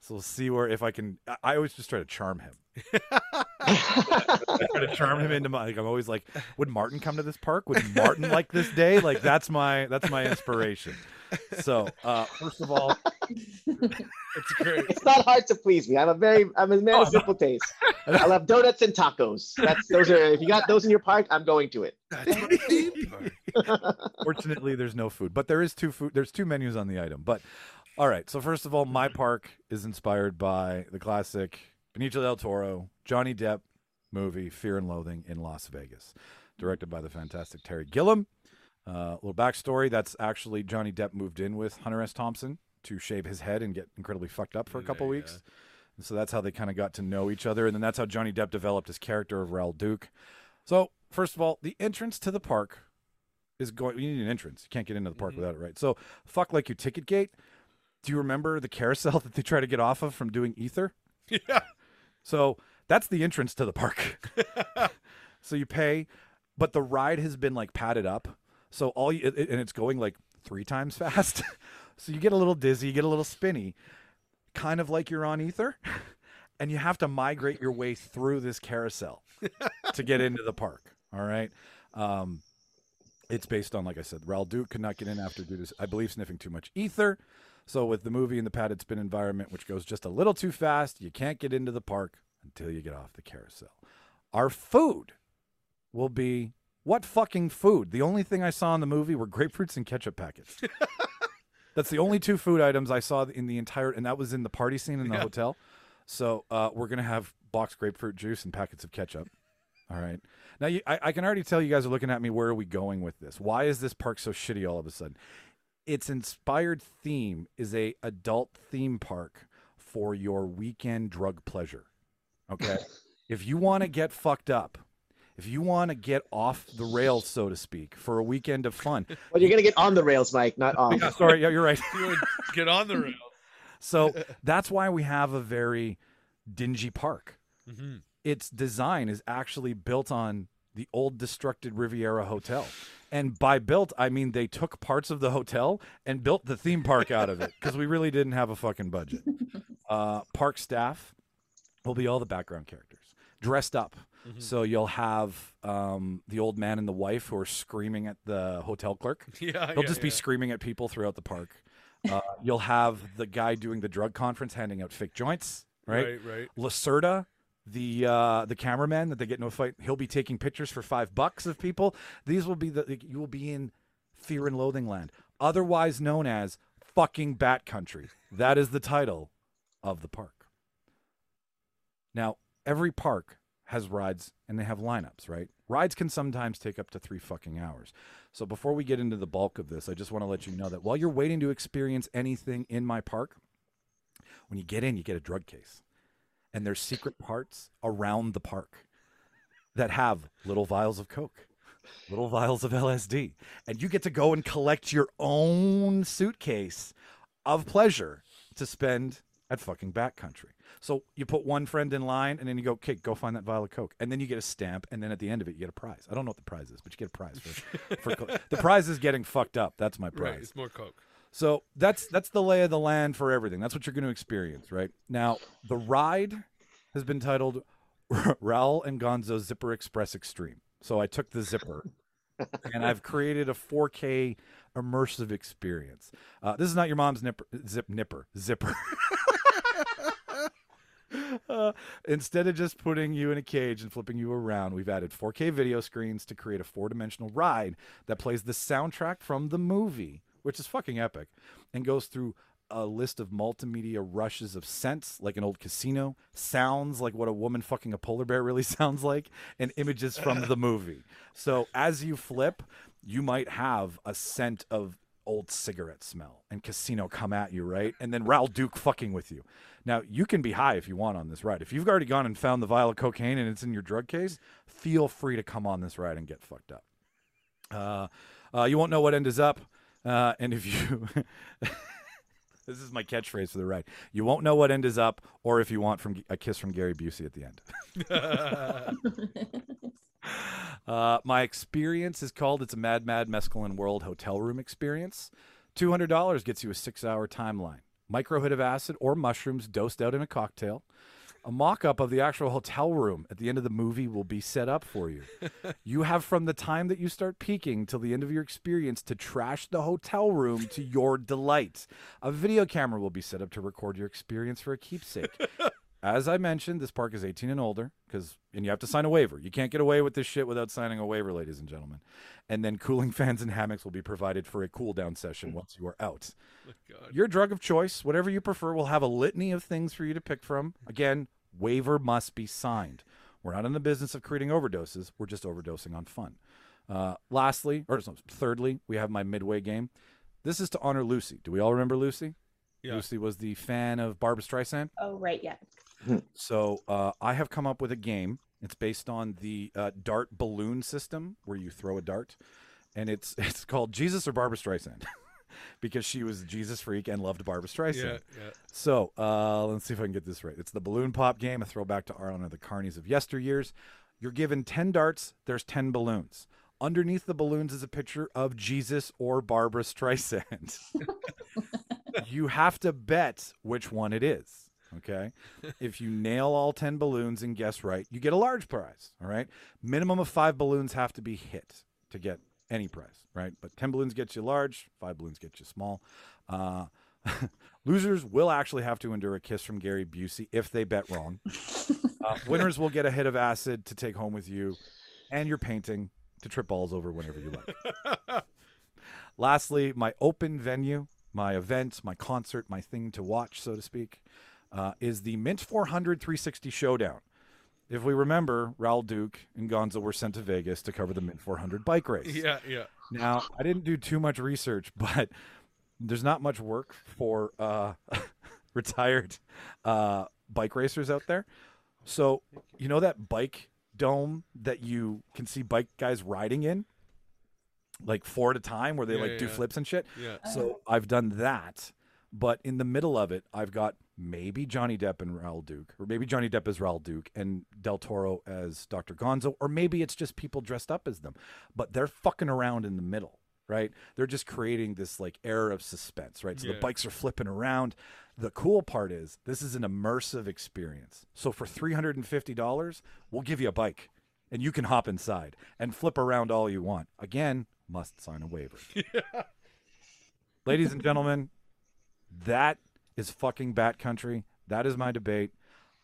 So we'll see where, if I can. I always just try to charm him. I try to charm him into my. Like, I'm always like, would Martin come to this park? Would Martin like this day? Like that's my that's my inspiration. So uh, first of all, It's great. it's not hard to please me. I'm a very I'm a man Oh, of simple taste. I love donuts and tacos. That's those are if you got those in your park, I'm going to it. That's my theme park. Fortunately, there's no food, but there is two food. There's two menus on the item. But all right. So first of all, my park is inspired by the classic Benicio del Toro, Johnny Depp movie Fear and Loathing in Las Vegas, directed by the fantastic Terry Gilliam. Uh, a little backstory: That's actually Johnny Depp moved in with Hunter S. Thompson to shave his head and get incredibly fucked up for a couple Yeah, weeks. And so that's how they kind of got to know each other, and then that's how Johnny Depp developed his character of Raoul Duke. So first of all, the entrance to the park is going. You need an entrance. You can't get into the park without it, right? So fuck like your ticket gate. Do you remember the carousel that they try to get off of from doing ether? Yeah. So that's the entrance to the park. so you pay, but the ride has been like padded up. So all you and it's going like three times fast. so you get a little dizzy, you get a little spinny, kind of like you're on ether, and you have to migrate your way through this carousel to get into the park. All right. Um, it's based on, like I said, Raoul Duke could not get in after due to, I believe, sniffing too much ether. So with the movie and the padded spin environment, which goes just a little too fast, you can't get into the park until you get off the carousel. Our food will be what fucking food? The only thing I saw in the movie were grapefruits and ketchup packets. That's the only two food items I saw in the entire, and that was in the party scene in the Yeah. hotel. So uh, we're gonna have boxed grapefruit juice and packets of ketchup. All right. Now you, I, I can already tell you guys are looking at me. Where are we going with this? Why is this park so shitty all of a sudden? Its inspired theme is a adult theme park for your weekend drug pleasure. Okay. if you want to get fucked up, if you want to get off the rails, so to speak, for a weekend of fun. Well, you're gonna get on the rails, Mike, not off. Yeah, sorry, yeah, you're right. You get on the rails. So that's why we have a very dingy park. Mm-hmm. Its design is actually built on the old destructed Riviera Hotel. And by built, I mean they took parts of the hotel and built the theme park out of it because we really didn't have a fucking budget. Uh, park staff will be all the background characters dressed up. So you'll have um, the old man and the wife who are screaming at the hotel clerk. Yeah. They'll yeah, just be screaming at people throughout the park. Uh, you'll have the guy doing the drug conference handing out fake joints, right? Right, right. Lacerda, the uh, the cameraman that they get a fight, he'll be taking pictures for five bucks of people. These will be the you will be in Fear and Loathing Land, otherwise known as fucking Bat Country. That is the title of the park. Now, every park has rides and they have lineups, right? Rides can sometimes take up to three fucking hours. So before we get into the bulk of this, I just want to let you know that while you're waiting to experience anything in my park, when you get in, you get a drug case. And there's secret parts around the park that have little vials of Coke, little vials of LSD. And you get to go and collect your own suitcase of pleasure to spend at fucking Bat Country So you put one friend in line and then you go, okay, go find that vial of Coke. And then you get a stamp. And then at the end of it, you get a prize. I don't know what the prize is, but you get a prize for, for the prize is getting fucked up. That's my prize. Right. It's more coke. So that's that's the lay of the land for everything. That's what you're going to experience, right? Now, the ride has been titled Raoul and Gonzo Zipper Express Extreme. So I took the zipper and I've created a 4K immersive experience. Uh, this is not your mom's nipper, zip nipper zipper. Uh, instead of just putting you in a cage and flipping you around, we've added 4K video screens to create a four dimensional ride that plays the soundtrack from the movie, which is fucking epic, and goes through a list of multimedia rushes of scents like an old casino, sounds like what a woman fucking a polar bear really sounds like, and images from the movie. So as you flip, you might have a scent of old cigarette smell and casino come at you, right? And then Raoul Duke fucking with you. Now, you can be high if you want on this ride. If you've already gone and found the vial of cocaine and it's in your drug case, feel free to come on this ride and get fucked up. Uh, uh, you won't know what end is up. Uh, and if you This is my catchphrase for the ride. You won't know what end is up, or if you want from a kiss from Gary Busey at the end. Uh, my experience is called "It's a Mad Mad Mescaline World Hotel Room Experience." Two hundred dollars gets you a six-hour timeline, micro hit of acid or mushrooms dosed out in a cocktail. A mock-up of the actual hotel room at the end of the movie will be set up for you. you have from the time that you start peeking till the end of your experience to trash the hotel room to your delight. A video camera will be set up to record your experience for a keepsake. As I mentioned, this park is 18 and older because and you have to sign a waiver. You can't get away with this shit without signing a waiver, ladies and gentlemen. And then cooling fans and hammocks will be provided for a cool down session once you are out. God. Your drug of choice, whatever you prefer, will have a litany of things for you to pick from. Again, waiver must be signed. We're not in the business of creating overdoses. We're just overdosing on fun. Uh, lastly, or so, thirdly, we have my midway game. This is to honor Lucy. Do we all remember Lucy? Yeah. Lucy was the fan of Barbra Streisand. oh right, yeah. So uh, I have come up with a game. It's based on the uh, dart balloon system, where you throw a dart, and it's it's called Jesus or Barbra Streisand, because she was a Jesus freak and loved Barbra Streisand. Yeah, yeah. So uh, let's see if I can get this right. It's the balloon pop game, a throwback to Arlen of the Carnies of yesteryears. You're given 10 darts, there's 10 balloons. Underneath the balloons is a picture of Jesus or Barbra Streisand. you have to bet which one it is. Okay. If you nail all 10 balloons and guess right, you get a large prize. All right. Minimum of five balloons have to be hit to get any prize. Right. But 10 balloons gets you large, five balloons get you small. Uh, losers will actually have to endure a kiss from Gary Busey if they bet wrong. Uh, winners will get a hit of acid to take home with you and your painting to trip balls over whenever you like. Lastly, my open venue, my event, my concert, my thing to watch, so to speak, uh, is the Mint 400 360 Showdown. If we remember, Raoul Duke and Gonzo were sent to Vegas to cover the Mint 400 bike race. Yeah, yeah. Now, I didn't do too much research, but there's not much work for uh, retired uh, bike racers out there. So, you know that bike dome that you can see bike guys riding in? Like four at a time where they Yeah, like do yeah. flips and shit. Yeah. So I've done that, but in the middle of it, I've got maybe Johnny Depp and Raoul Duke, or maybe Johnny Depp as Raoul Duke and Del Toro as Dr. Gonzo, or maybe it's just people dressed up as them, but they're fucking around in the middle, right? They're just creating this like air of suspense, right? So Yeah. the bikes are flipping around. The cool part is this is an immersive experience. So for $350, we'll give you a bike and you can hop inside and flip around all you want. Again, must sign a waiver. Ladies and gentlemen, that is fucking bat country. That is my debate.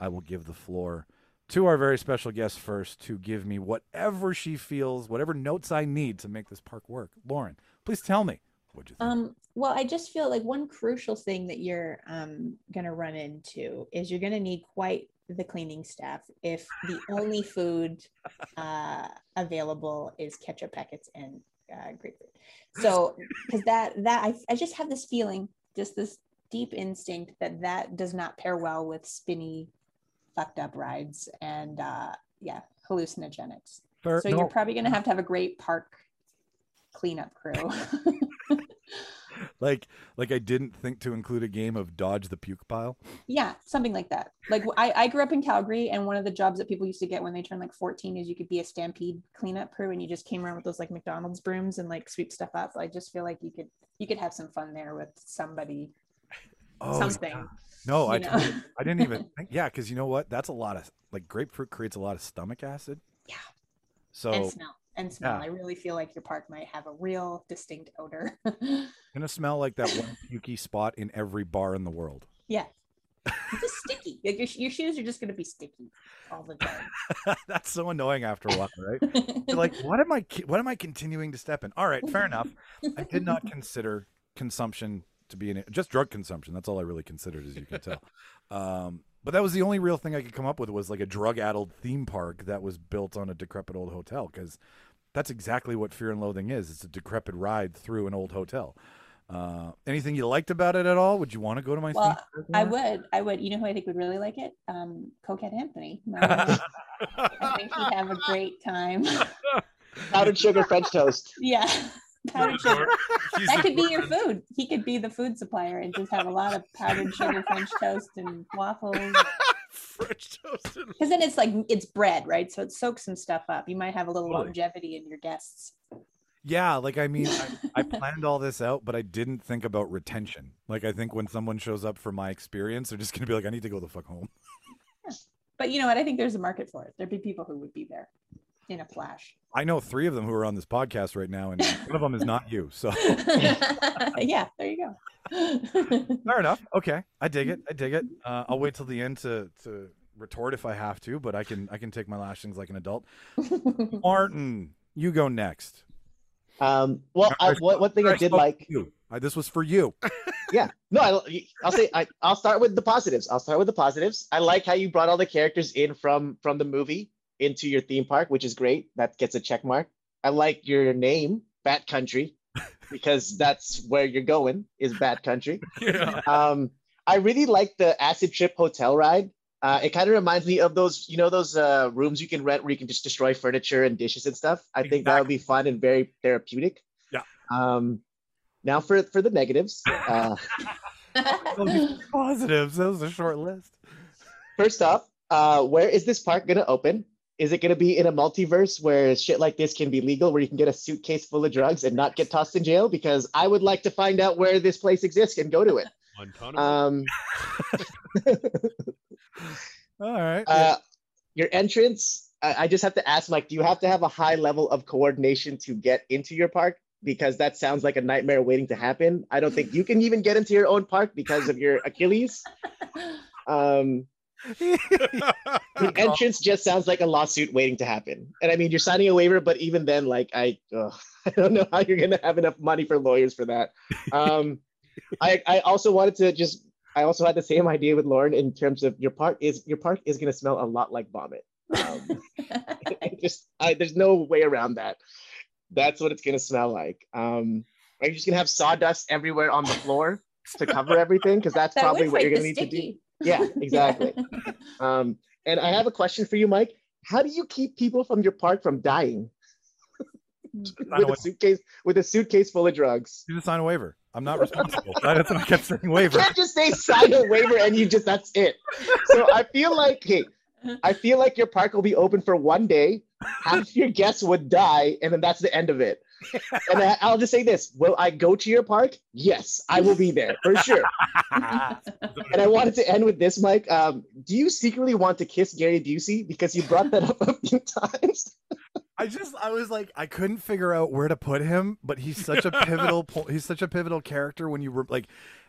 I will give the floor to our very special guest first to give me whatever she feels, whatever notes I need to make this park work. Lauren, please tell me what you think. Um, well, I just feel like one crucial thing that you're um, going to run into is you're going to need quite the cleaning staff if the only food uh, available is ketchup packets and uh, grapefruit. So, because that that I, I just have this feeling, just this deep instinct that that does not pair well with spinny, fucked up rides and uh, yeah, hallucinogenics. Fair- So no, you're probably going to have to have a great park cleanup crew. like like I didn't think to include a game of dodge the puke pile. Yeah, something like that. Like I, I grew up in Calgary, and one of the jobs that people used to get when they turned like 14 is you could be a stampede cleanup crew, and you just came around with those like McDonald's brooms and like sweep stuff up. I just feel like you could you could have some fun there with somebody, Oh, something. yeah. No, I totally- I didn't even think. Yeah, because you know what? That's a lot of like grapefruit creates a lot of stomach acid. Yeah. So and smell and smell. yeah. I really feel like your park might have a real distinct odor. gonna smell like that one pukey spot in every bar in the world. yeah, it's just sticky. Like your, your shoes are just gonna be sticky all the time. That's so annoying after a while, right? You're like, what am I? What am I continuing to step in? All right, fair enough. I did not consider consumption to be an just drug consumption. That's all I really considered, as you can tell. Um, but that was the only real thing I could come up with was like a drug-addled theme park that was built on a decrepit old hotel because that's exactly what Fear and Loathing is. It's a decrepit ride through an old hotel. Uh, anything you liked about it at all? Would you want to go to my? Well, theme park, I would. I would. You know who I think would really like it? Um, Cokehead Anthony. I think he'd have a great time. Powdered sugar French toast. yeah. Powdered sugar. That could be your food. He could be the food supplier and just have a lot of powdered sugar French toast and waffles. French toast. and- Because then it's like it's bread, right? So it soaks some stuff up. You might have a little Totally. longevity in your guests. Yeah, like I mean, I, I planned all this out, but I didn't think about retention. Like I think when someone shows up for my experience, they're just gonna be like, I need to go the fuck home. But you know what? I think there's a market for it. There'd be people who would be there in a flash. I know three of them who are on this podcast right now, and one of them is not you. So yeah, there you go. fair enough. Okay, I dig it. I dig it. Uh, I'll wait till the end to to retort if I have to, but I can I can take my lashings like an adult. Martin, you go next. Um, well, I, Or- one, one thing I did like, to you. Uh, this was for you. yeah, no, I, I'll say I, I'll start with the positives. I'll start with the positives. I like how you brought all the characters in from from the movie into your theme park, which is great. That gets a check mark. I like your name, Bat Country, because that's where you're going is Bat Country. Yeah. Um, I really like the acid trip hotel ride. Uh, it kind of reminds me of those, you know, those uh, rooms you can rent where you can just destroy furniture and dishes and stuff. I think that would be fun and very therapeutic. Yeah. Um, now for for the negatives. Uh, Positives. That was a short list. first off, uh, where is this park gonna open? Is it gonna be in a multiverse where shit like this can be legal, where you can get a suitcase full of drugs and not get tossed in jail? Because I would like to find out where this place exists and go to it. Guantanamo. Um, All right. Uh, your entrance, I, I just have to ask, Mike, do you have to have a high level of coordination to get into your park? Because that sounds like a nightmare waiting to happen. I don't think you can even get into your own park because of your Achilles. Um, the entrance just sounds like a lawsuit waiting to happen. And I mean, you're signing a waiver, but even then, like, I, ugh, I don't know how you're gonna have enough money for lawyers for that. Um, I, I also wanted to just, I also had the same idea with Lauren in terms of your park is your park is gonna smell a lot like vomit. Um, just, I, there's no way around that. That's what it's gonna smell like. Um, are you just gonna have sawdust everywhere on the floor to cover everything? Because that's that probably what you're gonna need to do. Yeah, exactly. Um, and I have a question for you, Mike. How do you keep people from your park from dying with a suitcase with a suitcase full of drugs? You just sign a waiver. I'm not responsible. That's what I kept saying. You can't just say sign a waiver and you just that's it. So I feel like hey, I feel like your park will be open for one day. Half your guests would die, and then that's the end of it. And I, I'll just say this: Will I go to your park? Yes, I will be there for sure. And I wanted to end with this, Mike. Um, do you secretly want to kiss Gary Busey because you brought that up a few times? I just I was like I couldn't figure out where to put him, but he's such a pivotal po- he's such a pivotal character when you were like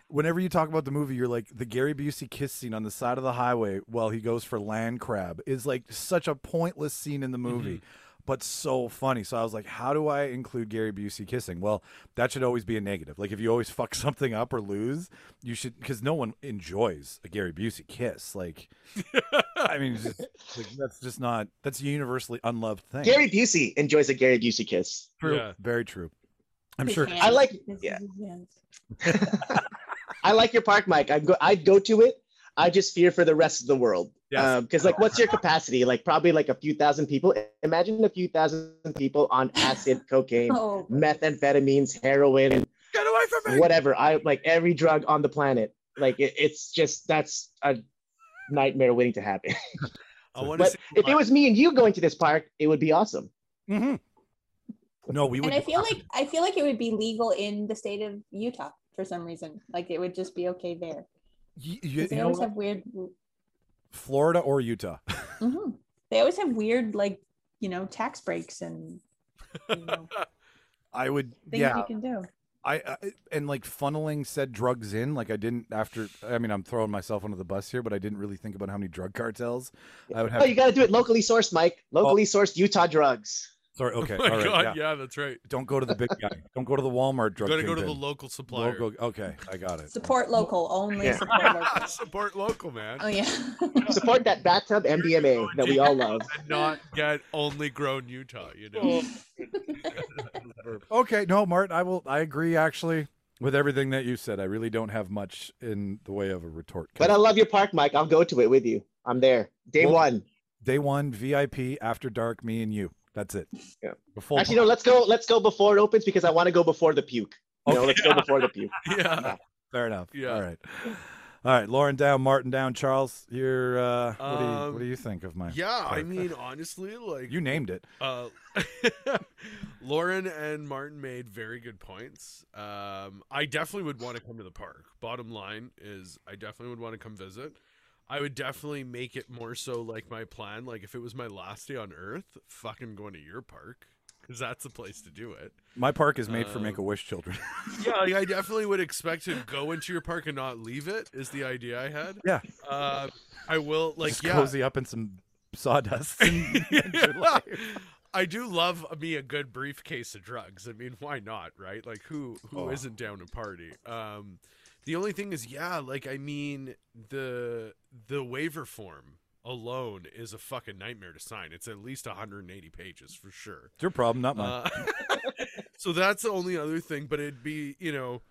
whenever you talk about the movie you're like the Gary Busey kiss scene on the side of the highway while he goes for land crab is like such a pointless scene in the movie. But so funny. So I was like, how do I include Gary Busey kissing? Well, that should always be a negative. Like if you always fuck something up or lose, you should because no one enjoys a Gary Busey kiss. Like, I mean, just, like, that's just not that's a universally unloved thing. Gary Busey enjoys a Gary Busey kiss. True. Yeah. Very true. I'm His sure. hands. I like- This yeah. I like your park, Mike. I'd go. I'd go to it. I just fear for the rest of the world. Yes. Because like, what's your capacity? Like, probably like a few thousand people. Imagine a few thousand people on acid, cocaine, Oh, methamphetamines, heroin, Get away from me, whatever. I like every drug on the planet. Like, it, it's just that's a nightmare waiting to happen. I want to but see if it was me and you going to this park, it would be awesome. hmm No, we would. and I feel like I feel like it would be legal in the state of Utah for some reason. Like it would just be okay there. you, you, 'Cause They you always what? have weird. Florida or Utah. hmm They always have weird, like you know, tax breaks and you know, I would. things yeah, you can do. I, I and like funneling said drugs in. Like I didn't after. I mean, I'm throwing myself under the bus here, but I didn't really think about how many drug cartels I would have. Oh, you got to do it locally sourced, Mike. Locally sourced Utah drugs. Sorry. Oh okay. Oh my all right. God, yeah. yeah. that's right. Don't go to the big guy. Don't go to the Walmart drug. Got to go to the local supplier. Local. Okay, I got it. Support local only. Yeah. Support local. Support local, man. Oh yeah. Support that bathtub MDMA that we all love. And not get only grown Utah, you know. Oh. Okay, no, Martin, I will. I agree actually with everything that you said. I really don't have much in the way of a retort. But I love your park, Mike. I'll go to it with you. I'm there. Day Well- one. Day one VIP after dark, me and you. That's it. Yeah. Before Actually, no. Let's go. Let's go before it opens because I want to go before the puke. You know, Okay. let's go before the puke. yeah. Fair enough. Yeah. All right. All right. Lauren down, Martin down, Charles. You're uh what do you what Um, do you think of my Yeah, I mean, honestly, like you named it. uh, Lauren and Martin made very good points. Um, I definitely would want to come to the park. Bottom line is, I definitely would want to come visit. I would definitely make it more so like my plan. Like if it was my last day on Earth, fucking going to your park because that's the place to do it. My park is made for Um, Make a Wish children. Yeah, like, I definitely would expect to go into your park and not leave it. Is the idea I had. yeah. Uh, I will like Just yeah. cozy up in some sawdust. and life. I do love me a good briefcase of drugs. I mean, why not, right? Like who who Oh. not down to party? Um the only thing is yeah, like I mean the the waiver form alone is a fucking nightmare to sign. It's at least 180 pages for sure. It's your problem, not mine. Uh, so that's the only other thing, but it'd be, you know,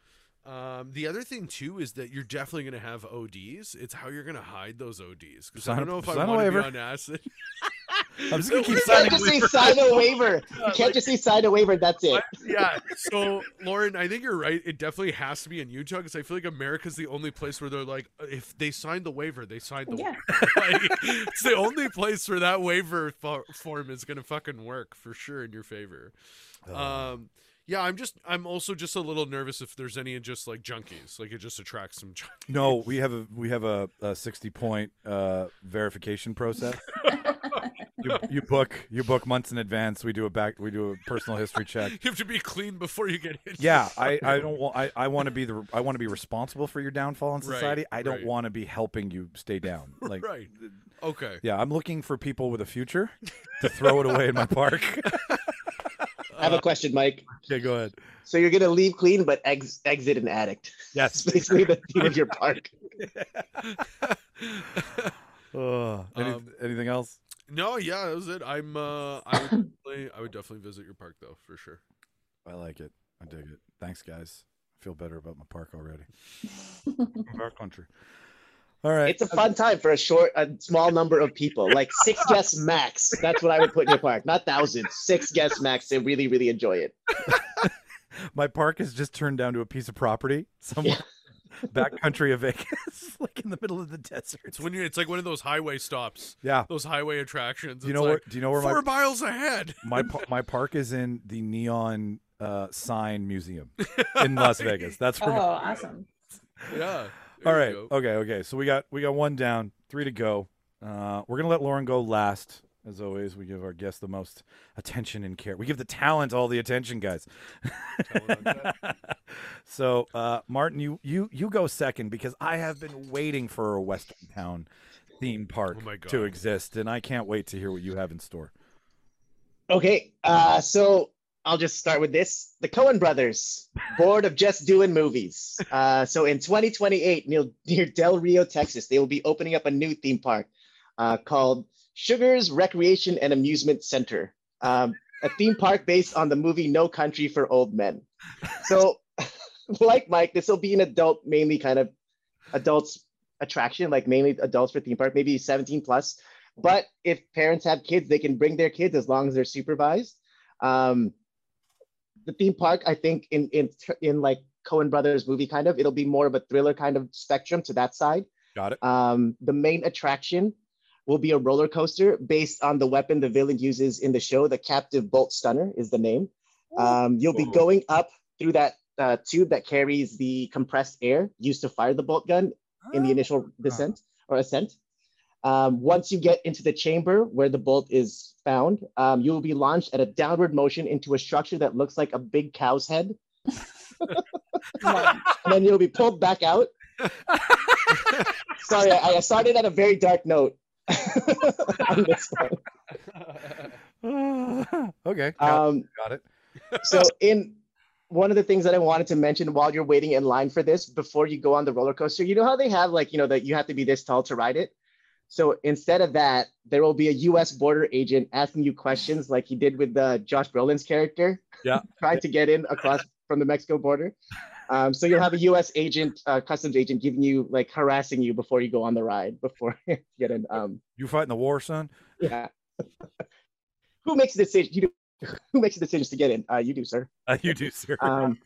um, the other thing too is that you're definitely going to have ODs. It's how you're going to hide those ODs because I don't know if I want to be on acid. I'm just gonna keep You signing can't just say sign a waiver. You can't just say sign a waiver. That's it. yeah. So, Lauren, I think you're right. It definitely has to be in Utah because I feel like America's the only place where they're like, if they signed the waiver, they signed the Yeah. waiver. like, it's the only place where that waiver fo- form is going to fucking work for sure in your favor. Oh. Um, yeah, I'm just, I'm also just a little nervous if there's any just like junkies. Like it just attracts some junkies. No, we have a we have a, a sixty point uh, verification process. you, you book you book months in advance. We do a back we do a personal history check. You have to be clean before you get in. Yeah, I, I don't want I, I want to be the I want to be responsible for your downfall in Right, society. I don't right. want to be helping you stay down. Like right. Okay. yeah, I'm looking for people with a future to throw it away in my park. I have a question, Mike. okay, go ahead. So you're gonna leave clean, but ex- exit an addict. That's Yes. basically the theme of your park. Uh, any, Um, anything else? No, yeah, that was it. I'm, uh, I would definitely, I would definitely visit your park though, for sure. I like it. I dig it. Thanks, guys. I feel better about my park already. Our country. All right. It's a fun time for a short, a small number of people, like six guests max. That's what I would put in your park, not thousands. Six guests max to really, really enjoy it. my park is just turned down to a piece of property somewhere back country of Vegas, like in the middle of the desert. It's when you, it's like one of those highway stops, yeah. those highway attractions. Do you know like, where? Do you know where four my miles ahead. my my park is in the neon uh, sign museum in Las Vegas. That's where. Oh, where. my- awesome. Yeah. All there right. you go. Okay. Okay. So we got we got one down, three to go. Uh, we're gonna let Lauren go last. As always, we give our guests the most attention and care. We give the talent all the attention, guys. So, uh, Martin, you you you go second because I have been waiting for a Western Town theme park Oh to exist, and I can't wait to hear what you have in store. Okay, uh, so I'll just start with this. The Coen brothers, bored of just doing movies. Uh, so in 2028, near, Del Rio, Texas, they will be opening up a new theme park uh, called Chigurh's Recreation and Amusement Center, um, a theme park based on the movie No Country for Old Men. So, like Mike, this will be an adult, mainly kind of adults attraction, like mainly adults for theme park, maybe 17 plus. But if parents have kids, they can bring their kids as long as they're supervised. Um, the theme park, I think, in in in like Coen Brothers movie, kind of, it'll be more of a thriller kind of spectrum to that side. Got it. Um, the main attraction will be a roller coaster based on the weapon the villain uses in the show. The Captive Bolt Stunner is the name. Um, you'll be going up through that uh, tube that carries the compressed air used to fire the bolt gun in the initial descent or ascent. Um, once you get into the chamber where the bolt is found, um, you will be launched at a downward motion into a structure that looks like a big cow's head. and then you'll be pulled back out. Sorry, I, I started at a very dark note on this one. okay. Got, Um, got it. so in one of the things that I wanted to mention while you're waiting in line for this, before you go on the roller coaster, you know how they have like, you know, that you have to be this tall to ride it. So instead of that, there will be a U.S. border agent asking you questions like he did with the Josh Brolin's character. Yeah. trying to get in across from the Mexico border. Um, so you'll have a U.S. agent, uh, customs agent, giving you like harassing you before you go on the ride before you get in. Um, You fighting the war, son? yeah. who makes the decision? You do. Who makes the decisions to get in? Uh, you do, sir. Uh, you do, sir. Um,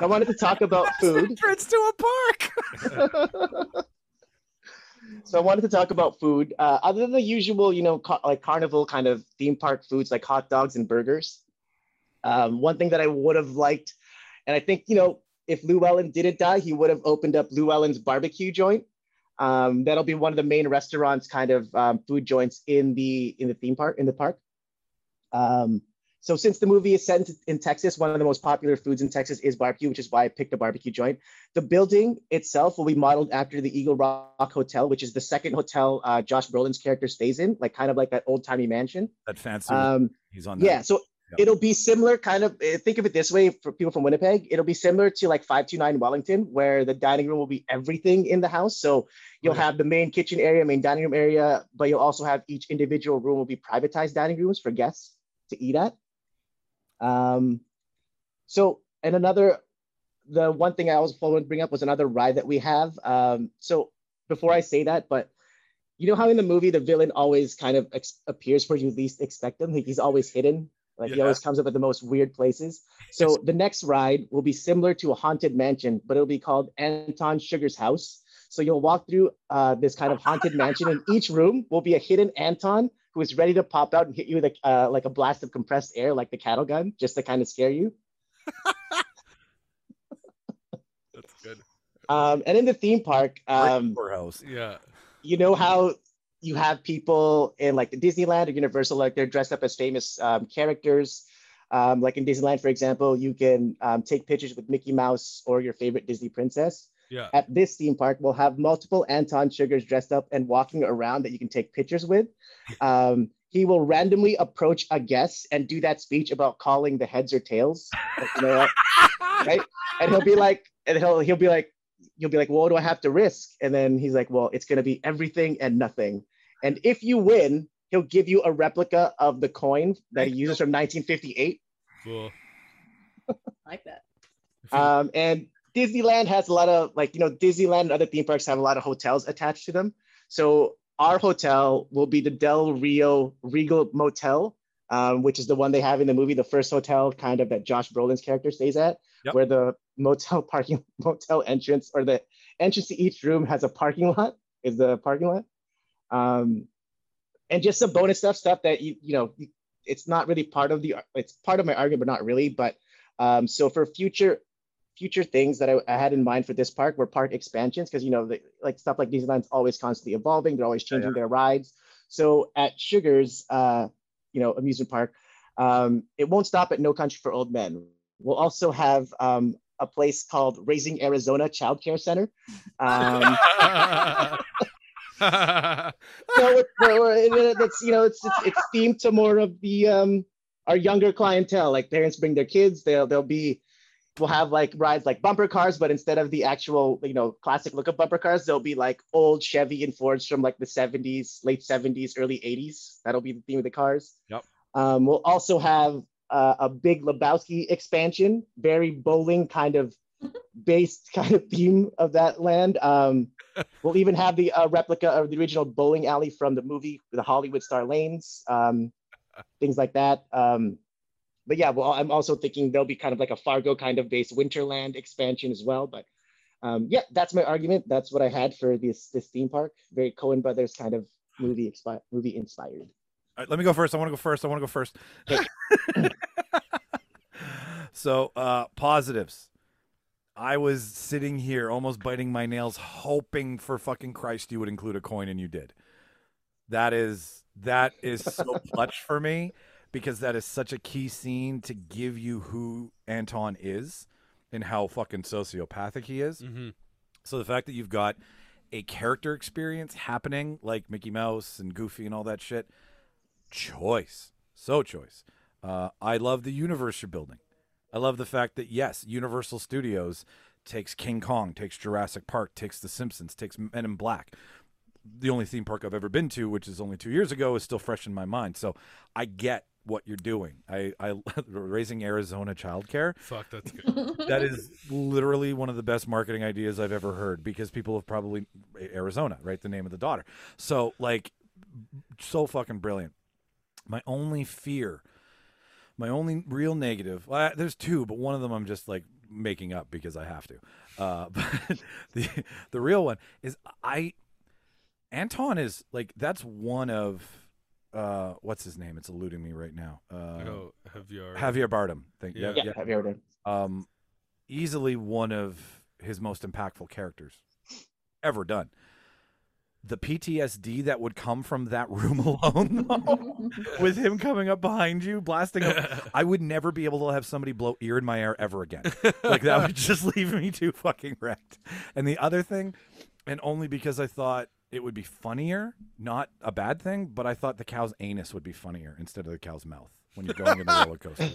I wanted to talk about food. Entrance to a park. So I wanted to talk about food. Uh, other than the usual, you know, ca- like carnival kind of theme park foods like hot dogs and burgers. Um, one thing that I would have liked, and I think you know, if Llewelyn didn't die, he would have opened up Llewelyn's barbecue joint. Um, that'll be one of the main restaurants, kind of um, food joints in the in the theme park in the park. Um, so since the movie is set in, Texas, one of the most popular foods in Texas is barbecue, which is why I picked a barbecue joint. The building itself will be modeled after the Eagle Rock Hotel, which is the second hotel uh, Josh Brolin's character stays in, like kind of like that old timey mansion. that fancy. Um, he's on. That. yeah, so Yeah. it'll be similar, kind of. eh, Think of it this way for people from Winnipeg. It'll be similar to like 529 Wellington, where the dining room will be everything in the house. So you'll Okay. have the main kitchen area, main dining room area, but you'll also have each individual room will be privatized dining rooms for guests to eat at. Um, so and another, the one thing I also wanted to bring up was another ride that we have. Um, so before I say that, but you know how in the movie the villain always kind of ex- appears where you least expect him. Like he's always hidden. Like he always comes up at the most weird places. So the next ride will be similar to a haunted mansion, but it'll be called Anton Chigurh's house. So you'll walk through uh, this kind of haunted mansion, and each room will be a hidden Anton who is ready to pop out and hit you with a, uh, like a blast of compressed air, like the cattle gun, just to kind of scare you. That's good. Um, and in the theme park, um, Poorhouse. Yeah. you know how you have people in like the Disneyland or Universal, like they're dressed up as famous um, characters. Um, like in Disneyland, for example, you can um, take pictures with Mickey Mouse or your favorite Disney princess. Yeah. At this theme park, we'll have multiple Anton Chigurhs dressed up and walking around that you can take pictures with. Um, he will randomly approach a guest and do that speech about calling the heads or tails. Like, you know, right? And he'll be like, and he'll he'll be like, you'll be like, well, what do I have to risk? And then he's like, well, it's gonna be everything and nothing. And if you win, he'll give you a replica of the coin that he uses from 1958. Cool. I like that. Um, and Disneyland has a lot of like you know Disneyland and other theme parks have a lot of hotels attached to them. So our hotel will be the Del Rio Regal Motel, um, which is the one they have in the movie, the first hotel kind of that Josh Brolin's character stays at, Yep. where the motel parking motel entrance or the entrance to each room has a parking lot. Is the parking lot, um, and just some bonus stuff, stuff that you you know it's not really part of the it's part of my argument, but not really. But um, so for future future things that I, I had in mind for this park were park expansions because you know the, like stuff like Disneyland's always constantly evolving. They're always changing their rides. So at Chigurh's, uh, you know, amusement park, um, it won't stop at No Country for Old Men. We'll also have um, a place called Raising Arizona Child Care Center. Um, so it- it- it's you know it's, it's it's themed to more of the um our younger clientele like parents bring their kids they'll they'll be we'll have like rides like bumper cars but instead of the actual you know classic look of bumper cars they'll be like old chevy and fords from like the 70s late 70s early 80s that'll be the theme of the cars Yep. um, we'll also have uh, a big lebowski expansion very bowling kind of based kind of theme of that land um, We'll even have the uh, replica of the original bowling alley from the movie, the Hollywood Star Lanes, um, things like that. Um, but yeah, well, I'm also thinking there'll be kind of like a Fargo kind of based Winterland expansion as well. But um, yeah, that's my argument. That's what I had for this this theme park. Very Coen Brothers kind of movie expi- movie inspired. All right, let me go first. I want to go first. I want to go first. so, uh, positives. I was sitting here almost biting my nails, hoping for fucking Christ you would include a coin, and you did. That is that is so clutch for me because that is such a key scene to give you who Anton is and how fucking sociopathic he is. hmm So the fact that you've got a character experience happening like Mickey Mouse and Goofy and all that shit, choice, so choice. Uh, I love the universe you're building. I love the fact that yes, Universal Studios takes King Kong, takes Jurassic Park, takes The Simpsons, takes Men in Black. The only theme park I've ever been to, which is only two years ago, is still fresh in my mind. So I get what you're doing. I, I raising Arizona childcare Fuck, that's good. that is literally one of the best marketing ideas I've ever heard because people have probably Arizona, right? The name of the daughter. So like so fucking brilliant. My only fear, my only real negative. Well, there's two, but one of them I'm just like making up because I have to. Uh, but the the real one is I. Anton is like that's one of uh what's his name? It's eluding me right now. Uh, oh, have Javier Bardem. Thank Yeah. Yeah, have you ever um, easily one of his most impactful characters ever done. The PTSD that would come from that room alone, though, with him coming up behind you, blasting him, I would never be able to have somebody blow ear in my ear ever again. Like that would just leave me too fucking wrecked. And the other thing, and only because I thought it would be funnier, not a bad thing, but I thought the cow's anus would be funnier instead of the cow's mouth when you're going in the roller coaster.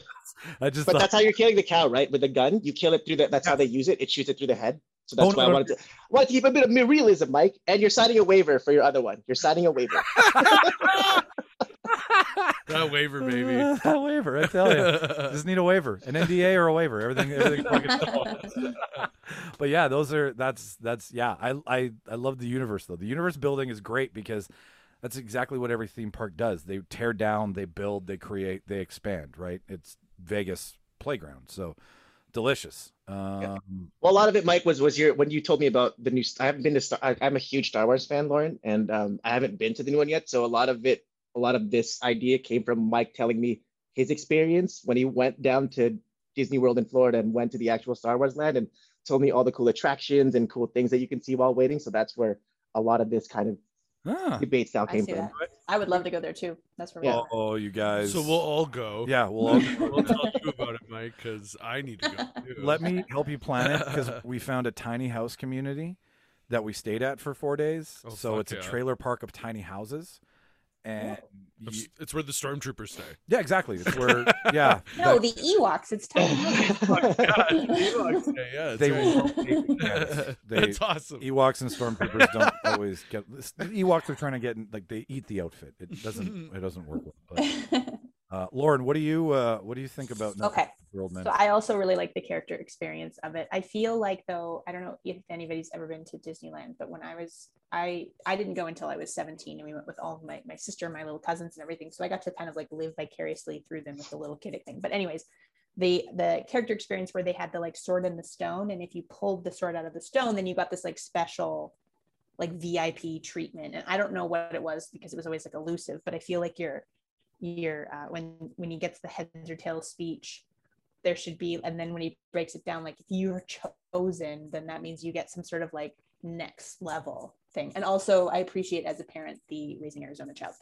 I just But thought, that's how you're killing the cow, right? With a gun, you kill it through the. That's how they use it. It shoots it through the head. So that's Oh, why no, I wanted to wanted to keep a bit of realism, Mike. And you're signing a waiver for your other one. You're signing a waiver. that waiver, baby. that waiver, I tell you. just need a waiver, an NDA or a waiver. Everything, everything. fucking but yeah, those are that's that's yeah. I I I love the universe though. The universe building is great because that's exactly what every theme park does. They tear down, they build, they create, they expand. Right? It's Vegas playground, so delicious. Um, Well, a lot of it, Mike, was was your when you told me about the new. I haven't been to. Star, I, I'm a huge Star Wars fan, Lauren, and um, I haven't been to the new one yet. So a lot of it, a lot of this idea came from Mike telling me his experience when he went down to Disney World in Florida and went to the actual Star Wars land and told me all the cool attractions and cool things that you can see while waiting. So that's where a lot of this kind of ah. debate style came from. that. I would love to go there too. That's where we Yeah. are. Oh, you guys. So we'll all go. yeah, we'll all We'll tell you about it, Mike, because I need to go. Too. Let me help you plan it because we found a tiny house community that we stayed at for four days. Oh, so fuck it's a trailer park of tiny houses, and It's, you- it's where the stormtroopers stay. yeah, exactly. It's where yeah. No, that- the Ewoks. It's tiny. Oh yeah, yeah, they that's won't right. take. They- That's awesome. Ewoks and stormtroopers don't always get. The Ewoks are trying to get like they eat the outfit. It doesn't. It doesn't work well. But, uh, Lauren, what do you uh, what do you think about Nothing okay. World Men? So I also really like the character experience of it. I feel like though I don't know if anybody's ever been to Disneyland, but when I was I I didn't go until I was 17 and we went with all of my my sister and my little cousins and everything. So I got to kind of like live vicariously through them with the little kid thing. But anyways, the the character experience where they had the like sword in the stone and if you pulled the sword out of the stone then you got this like special like VIP treatment. And I don't know what it was because it was always like elusive, but I feel like you're you're uh, when when he gets the heads or tails speech there should be and then when he breaks it down like if you're chosen then that means you get some sort of like next level thing. And also i appreciate as a parent the raising arizona child.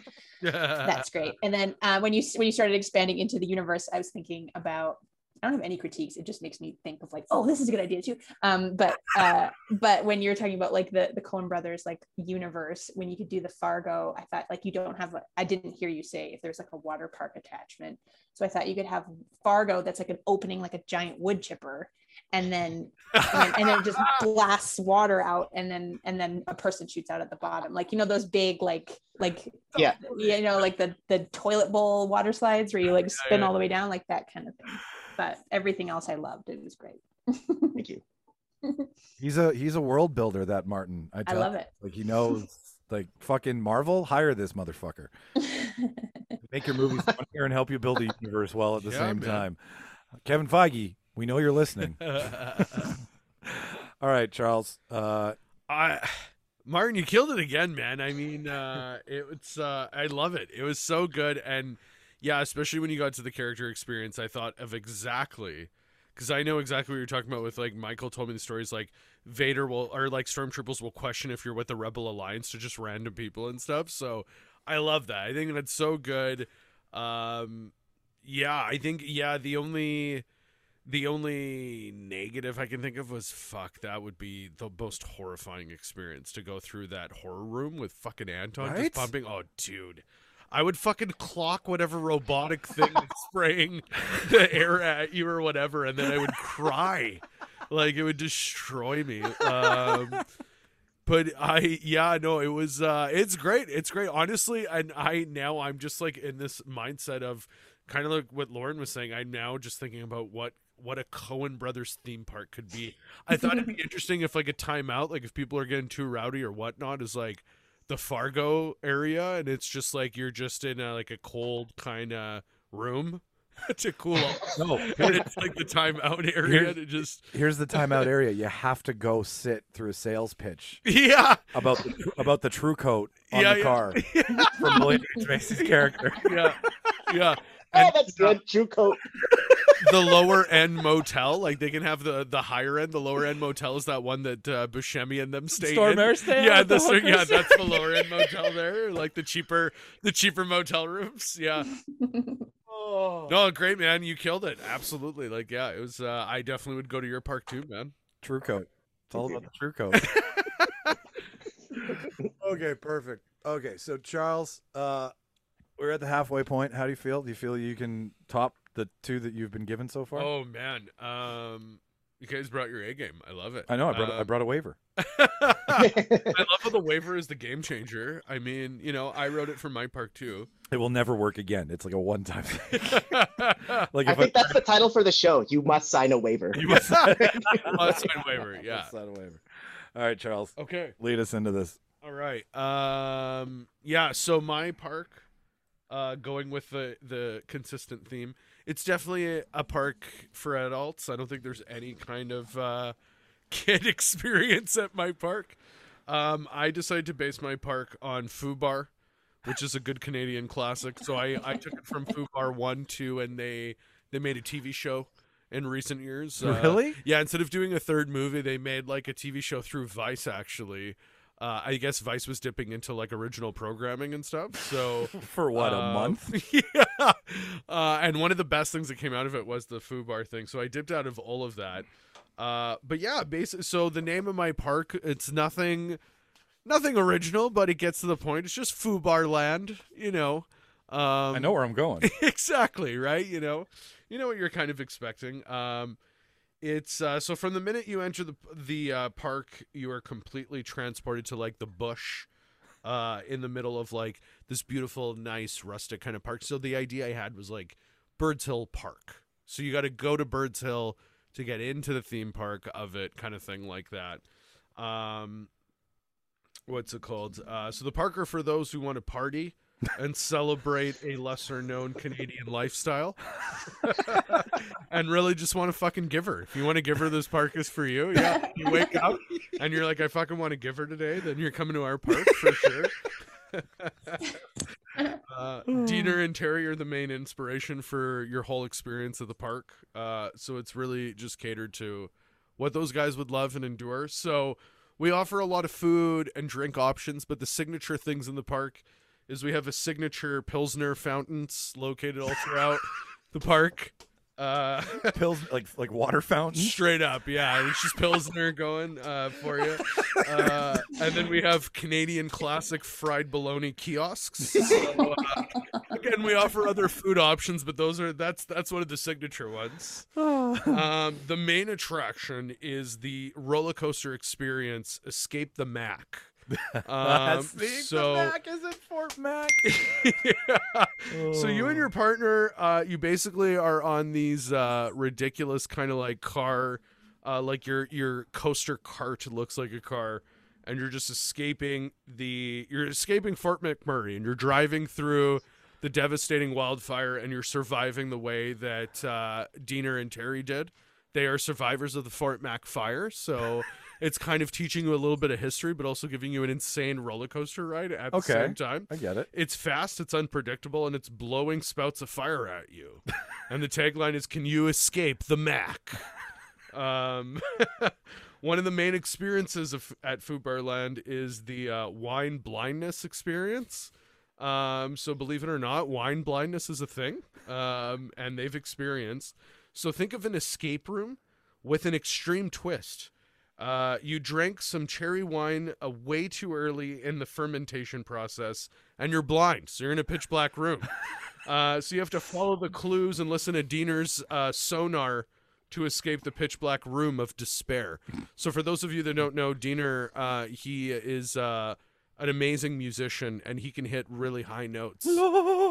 That's great. And then uh, when you when you started expanding into the universe i was thinking about i don't have any critiques. It just makes me think of like oh this is a good idea too. Um but uh but when you're talking about like the the coen brothers like universe when you could do the fargo i thought like you don't have a, i didn't hear you say if there's like a water park attachment. So i thought you could have fargo that's like an opening like a giant wood chipper and then and then, and then it just blasts water out and then and then a person shoots out at the bottom. Like you know those big like like Yeah. you know like the the toilet bowl water slides where you like spin yeah. all the way down like that kind of thing but everything else i loved it was great Thank you. He's a he's a world builder. That Martin. I, i tell love you. it Like he knows. Like fucking Marvel, hire this motherfucker. Make your movies funnier and help you build a universe while at the Yeah, same man. time. Kevin Feige, we know you're listening. All right, Charles. Uh, I Martin, you killed it again, man. I mean, uh it, it's uh I love it. It was so good and yeah, especially when you got to the character experience, I thought of exactly because I know exactly what you're talking about with like Michael told me the stories like Vader will or like stormtroopers will question if you're with the Rebel Alliance to just random people and stuff. So I love that. I think that's so good. Um yeah, I think yeah, the only the only negative I can think of was fuck, that would be the most horrifying experience to go through that horror room with fucking Anton Right? just pumping. Oh, dude. I would fucking clock whatever robotic thing spraying the air at you or whatever, and then I would cry. Like it would destroy me. Um, but I yeah, no, it was uh it's great. It's great. Honestly, and I now I'm just like in this mindset of kind of like what Lauren was saying. I'm now just thinking about what what a Coen Brothers theme park could be. I thought it'd be interesting if like a timeout, like if people are getting too rowdy or whatnot, is like the Fargo area, and it's just like you're just in a, like a cold kind of room to cool off. No, And it's like the timeout area Here's- to just here's the timeout area. You have to go sit through a sales pitch yeah about the, about the True Coat on Yeah, the yeah. car from William H. Macy's character. yeah yeah. Oh, And that's good. True coat. The lower end motel, like they can have the the higher end. The lower end motel is that one that uh, Buscemi and them stay in. Stormare stay Yeah, the the, yeah, hookers. that's the lower end motel there. Like the cheaper the cheaper motel rooms. Yeah. Oh. No, great man, you killed it. Absolutely. Like yeah, it was. Uh, I definitely would go to your park too, man. True Coat. It's all about the True Coat. okay, perfect. Okay, so Charles, uh, we're at the halfway point. How do you feel? Do you feel you can top the two that you've been given so far? Oh man, um, you guys brought your A game. I love it. I know. I brought, I Um, brought a waiver. I love how the waiver is the game changer. I mean, you know, I wrote it for my park too. It will never work again. It's like a one-time thing. like I if think that's the title for the show. You must sign a waiver. you must Oh, sign waiver, yeah. Must sign a waiver. All right, Charles, okay. lead us into this. All right. Um yeah, so my park uh going with the the consistent theme. It's definitely a, a park for adults. I don't think there's any kind of uh kid experience at my park. Um I decided to base my park on Fubar, which is a good Canadian classic. So I I took it from Fubar 1, 2 and they they made a TV show in recent years. Uh, Really? Yeah, instead of doing a third movie, they made like a TV show through Vice actually. Uh, I guess Vice was dipping into like original programming and stuff. So For what, a um, month? yeah. Uh, and one of the best things that came out of it was the Fubar thing. So I dipped out of all of that. Uh, but yeah, basically, so the name of my park, it's nothing, nothing original, but it gets to the point. It's just Fubar Land, you know. Um, I know where I'm going. exactly right you know you know what you're kind of expecting um it's uh so from the minute you enter the the uh, park you are completely transported to like the bush uh in the middle of like this beautiful nice rustic kind of park. So the idea i had was like birds hill park. So you got to go to birds hill to get into the theme park of it kind of thing like that. Um what's it called? Uh so the Parker for those who want to party and celebrate a lesser known Canadian lifestyle. and really just want to fucking give her. If you want to give her, this park is for you. Yeah. You wake up and you're like, I fucking want to give her today, then you're coming to our park for sure. uh, Deaner and Terry are the main inspiration for your whole experience of the park. Uh, so it's really just catered to what those guys would love and endure. So we offer a lot of food and drink options, but the signature things in the park is we have a signature Pilsner fountains located all throughout the park. Uh, Pills like like water fountains. straight up, yeah. It's just Pilsner going uh, for you. Uh, and then we have Canadian classic fried bologna kiosks. So, uh, again, we offer other food options, but those are that's that's one of the signature ones. Um, the main attraction is the roller coaster experience, Escape the Mac. Um, so the Mac is at Fort Mac. yeah. So you Oh. and your partner, uh, you basically are on these uh, ridiculous kind of like car, uh, like your your coaster cart looks like a car, and you're just escaping the you're escaping Fort McMurray, and you're driving through the devastating wildfire, and you're surviving the way that uh, Deaner and Terry did. They are survivors of the Fort Mac fire, so. It's kind of teaching you a little bit of history, but also giving you an insane roller coaster ride at the same time. I get it. It's fast, it's unpredictable, and it's blowing spouts of fire at you. and the tagline is Can you escape the Mac? Um, one of the main experiences of, at Fubar is the uh, wine blindness experience. Um, so, believe it or not, wine blindness is a thing, um, and they've experienced. So, think of an escape room with an extreme twist. Uh, you drank some cherry wine uh, way too early in the fermentation process, and you're blind, so you're in a pitch black room. Uh, so you have to follow the clues and listen to Deaner's uh, sonar to escape the pitch black room of despair. So for those of you that don't know, Deaner, uh, he is uh, an amazing musician, and he can hit really high notes.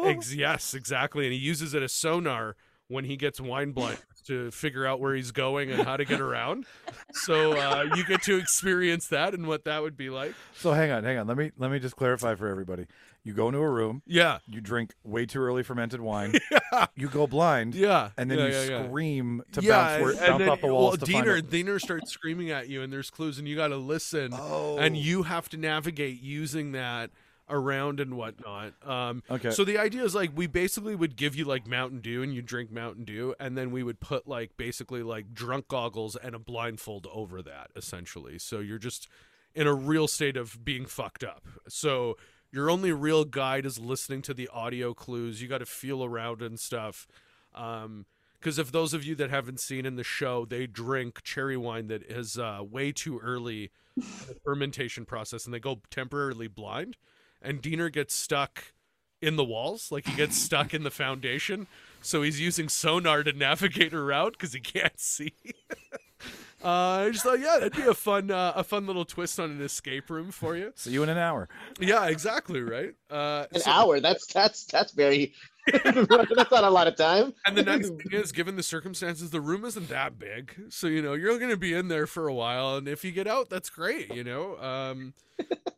Ex- yes, exactly, and he uses it as sonar when he gets wine blind to figure out where he's going and how to get around. So uh, you get to experience that and what that would be like. So hang on, hang on. Let me let me just clarify for everybody. You go into a room, Yeah. you drink way too early fermented wine, Yeah. you go blind, Yeah. and then yeah, you yeah, scream to bounce, where, bounce then- off the walls Well, Deaner, Deaner starts screaming at you, and there's clues, and you got to listen, Oh. and you have to navigate using that around and whatnot. Um, Okay. So the idea is like we basically would give you like Mountain Dew, and you drink Mountain Dew, and then we would put like basically like drunk goggles and a blindfold over that, essentially. So you're just in a real state of being fucked up. So your only real guide is listening to the audio clues. You got to feel around and stuff. Um, because if those of you that haven't seen in the show, they drink cherry wine that is uh, way too early in the fermentation process, and they go temporarily blind. And Deaner gets stuck in the walls, like he gets stuck in the foundation. So he's using sonar to navigate around because he can't see. uh, I just thought, yeah, that'd be a fun, uh, a fun little twist on an escape room for you. See you in an hour. Yeah, exactly, right. Uh, An so- hour. That's that's that's very. that's not a lot of time. And the next thing is, given the circumstances, the room isn't that big, so you know you're going to be in there for a while. And if you get out, that's great. You know, um,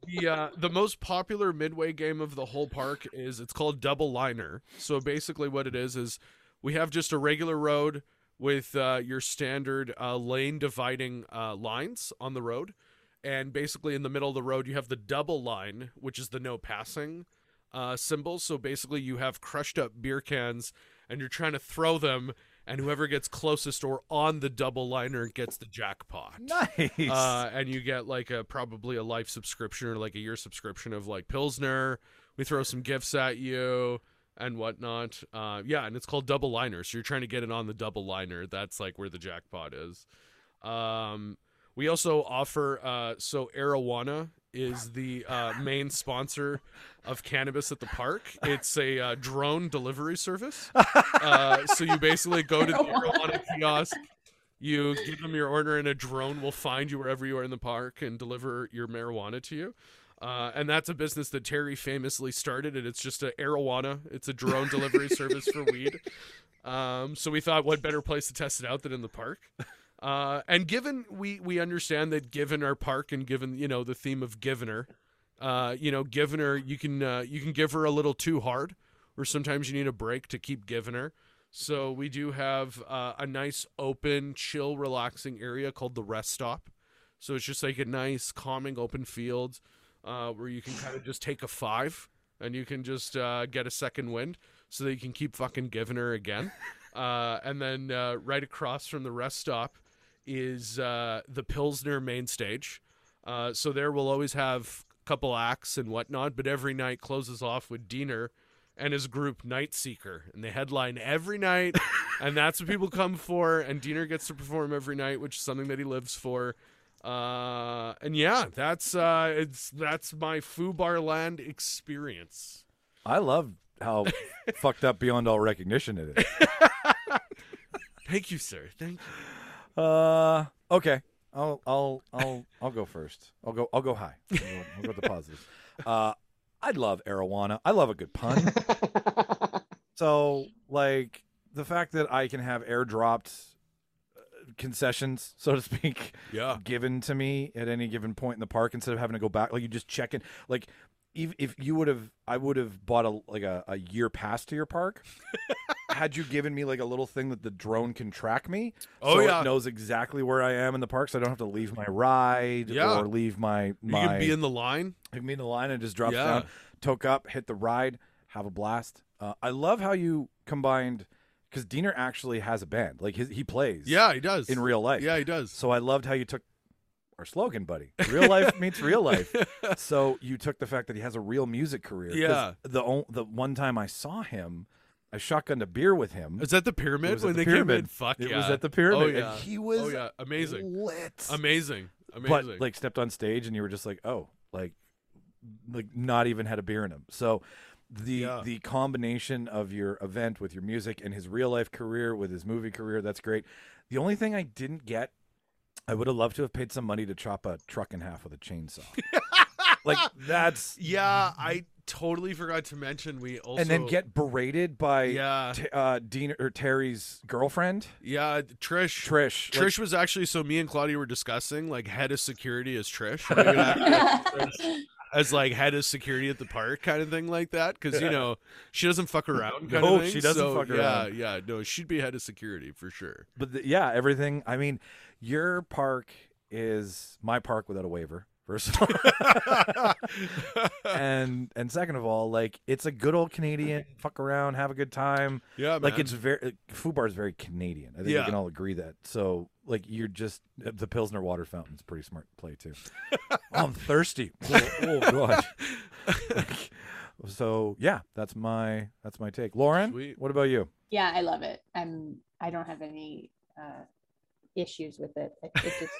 the uh, the most popular midway game of the whole park is it's called Double Liner. So basically, what it is is we have just a regular road with uh, your standard uh, lane dividing uh, lines on the road, and basically in the middle of the road you have the double line, which is the no passing uh, symbol. So basically, you have crushed up beer cans, and you're trying to throw them, and whoever gets closest or on the double liner gets the jackpot. Nice. Uh, and you get like a probably a life subscription or like a year subscription of like Pilsner. We throw some gifts at you and whatnot. Uh, yeah, and it's called double liner. So you're trying to get it on the double liner. That's like where the jackpot is. Um, we also offer uh, so Arowana is the uh, main sponsor of cannabis at the park. It's a uh, drone delivery service. Uh, so you basically go to the Arowana kiosk. You give them your order, and a drone will find you wherever you are in the park and deliver your marijuana to you. Uh, and that's a business that Terry famously started, and it's just a Arowana. It's a drone delivery service for weed. Um, so we thought, what better place to test it out than in the park? Uh, and given we we understand that given our park and given you know the theme of given her, uh, you know, given her, you can uh, you can give her a little too hard, or sometimes you need a break to keep giving her. So we do have uh, a nice open, chill, relaxing area called the rest stop. So it's just like a nice, calming, open field uh, where you can kind of just take a five and you can just uh, get a second wind so that you can keep fucking giving her again. And then right across from the rest stop is uh, the Pilsner main stage. Uh, so there we'll always have a couple acts and whatnot, but every night closes off with Deaner and his group Night Seeker, and they headline every night, and that's what people come for. And Deaner gets to perform every night, which is something that he lives for. Uh, and yeah, that's uh, it's that's my Fubar Land experience. I love how fucked up beyond all recognition it is. Thank you, sir. Thank you. Uh, okay. I'll I'll I'll I'll go first. I'll go I'll go high. I'll go, I'll go with the positives. Uh, I love arowana. I love a good pun. So like the fact that I can have airdropped uh, concessions, so to speak, Yeah. given to me at any given point in the park instead of having to go back. Like you just check in. Like if if you would have, I would have bought a like a, a year pass to your park. had you given me like a little thing that the drone can track me, Oh, so yeah. it knows exactly where I am in the park, so I don't have to leave my ride Yeah. or leave my You my. can be in the line. I can be in the line and just drop Yeah. down, toke up, hit the ride, have a blast. Uh, I love how you combined because Deaner actually has a band. Like his, he plays. Yeah, he does. In real life. Yeah, he does. So I loved how you took our slogan, buddy. Real life meets real life. So you took the fact that he has a real music career. Yeah. The the one time I saw him, I shotgunned a beer with him. Is that the pyramid when the they came in? pyramid. Fuck It yeah. was at the pyramid, Oh and yeah. he oh, was Oh yeah. Amazing. lit. Amazing. Amazing. But like stepped on stage and you were just like, oh, like, like not even had a beer in him. So the Yeah. the combination of your event with your music and his real life career with his movie career, that's great. The only thing I didn't get, I would have loved to have paid some money to chop a truck in half with a chainsaw. Like that's Yeah, I totally forgot to mention we also and then get berated by yeah T- uh, Dean or Terry's girlfriend yeah Trish. Trish. Like, Trish was actually so me and Claudia were discussing like head of security is Trish We would act as like head of security at the park kind of thing like that because you know she doesn't fuck around kind No, of thing. she doesn't So, fuck around. yeah. Yeah, no, she'd be head of security for sure. but the, yeah, everything. I mean, your park is my park without a waiver. First of all, and and second of all, like it's a good old Canadian fuck around, have a good time. yeah, Like it's very Fubar is very Canadian. I think Yeah. we can all agree that. So like you're just the Pilsner water fountain's a pretty smart play too. oh, I'm thirsty. Oh, oh god. Like, so yeah, that's my that's my take. Lauren, Sweet. what about you? yeah, I love it. I'm I don't have any uh issues with it. It, it just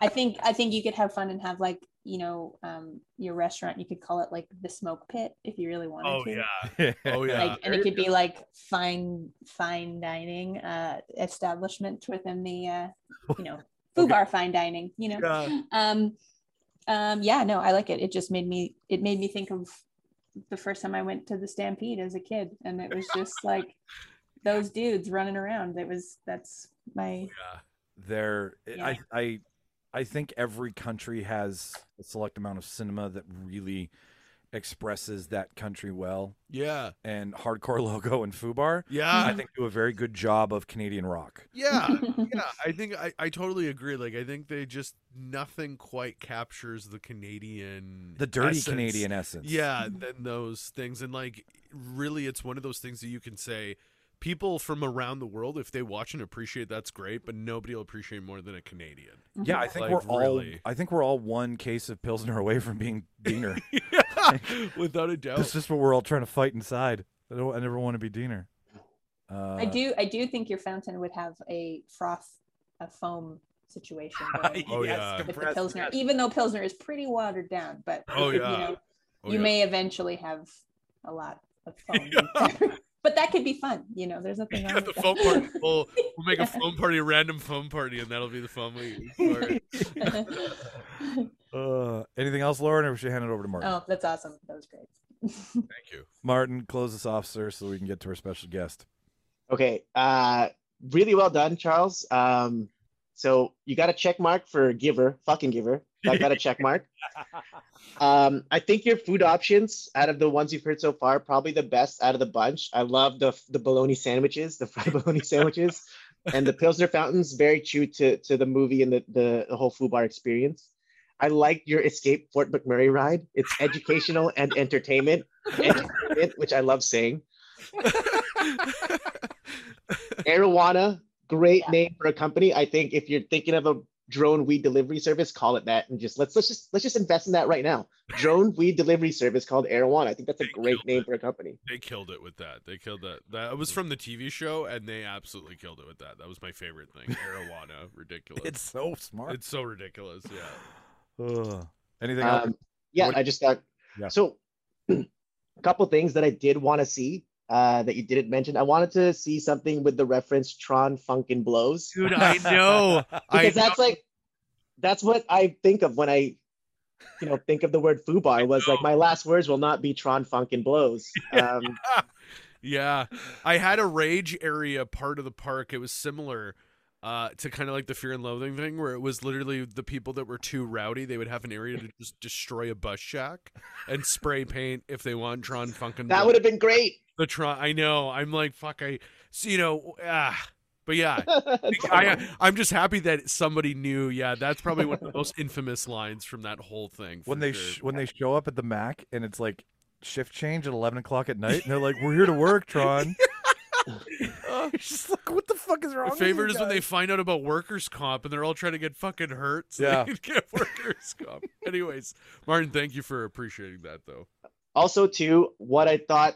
I think I think you could have fun and have like, you know, um your restaurant, you could call it like the smoke pit if you really wanted oh to. yeah, oh yeah. Like and it could be like fine fine dining uh establishment within the uh you know fubar fine dining, you know. Yeah. um um yeah no i like it it just made me it made me think of the first time i went to the stampede as a kid and it was just like those dudes running around it was that's my yeah. there Yeah. I, I i think every country has a select amount of cinema that really expresses that country well Yeah. and hardcore logo and fubar Yeah. i think do a very good job of canadian rock Yeah. yeah. I think I, I totally agree. Like I think they just nothing quite captures the Canadian the dirty essence. canadian essence Yeah, than those things. And like really it's one of those things that you can say people from around the world, if they watch and appreciate that's great, but nobody will appreciate more than a Canadian. yeah i think Like, we're all really. i think we're all one case of pilsner away from being deaner Without a doubt. that's just what we're all trying to fight inside i, don't, I never want to be deaner uh, i do i do think your fountain would have a froth a foam situation going Oh, yeah. with the pilsner gas. even though pilsner is pretty watered down but Oh, you yeah. know Oh, you yeah. may eventually have a lot of foam but that could be fun you know there's nothing wrong Yeah, the phone party. We'll, we'll make a phone party, a random phone party, and that'll be the phone we use for it. uh, anything else lauren or we should hand it over to martin oh that's awesome that was great Thank you. martin close us off sir so we can get to our special guest Okay. Uh, really well done, Charles. Um, so you got a check mark for giver, fucking giver. That got a check mark. Um, I think your food options out of the ones you've heard so far, probably the best out of the bunch. I love the the bologna sandwiches, the fried bologna sandwiches, and the Pilsner fountains. Very true to to the movie and the the, the whole fubar experience. I like your Escape Fort McMurray ride. It's educational and entertainment, entertainment, which I love saying. Arowana, great Yeah. name for a company. I think if you're thinking of a drone weed delivery service, call it that, and just let's let's just let's just invest in that right now. Drone weed delivery service called Arowana. I think that's a They great name it. for a company. They killed it with that. They killed that. That was from the TV show, and they absolutely killed it with that. That was my favorite thing. Arowana, ridiculous. it's so smart It's so ridiculous. Yeah. Ugh. anything else Um, yeah, What- I just thought. Yeah. So, a couple things that I did want to see uh, that you didn't mention. I wanted to see something with the reference Tron Funkin' Blows. Dude, I know. I because that's like that's what I think of when I you know think of the word fubar was like my last words will not be Tron Funkin' Blows. Um, Yeah, I had a rage area part of the park. It was similar uh, to kind of like the fear and loathing thing, where it was literally the people that were too rowdy. They would have an area to just destroy a bus shack and spray paint if they want Tron Funkin' that would have been great. the Tron. I know. I'm like fuck. I so, you know. Ah, but yeah. I, I'm just happy that somebody knew. Yeah, that's probably one of the most infamous lines from that whole thing. when they sure. sh- when they show up at the Mac and it's like shift change at eleven o'clock at night, and they're like, "We're here to work, Tron." Oh, it's just like, what the fuck is wrong? My favorite you is when they find out about workers' comp and they're all trying to get fucking hurt. So Yeah. they can get workers' comp. Anyways, Martin, thank you for appreciating that, though. also too what I thought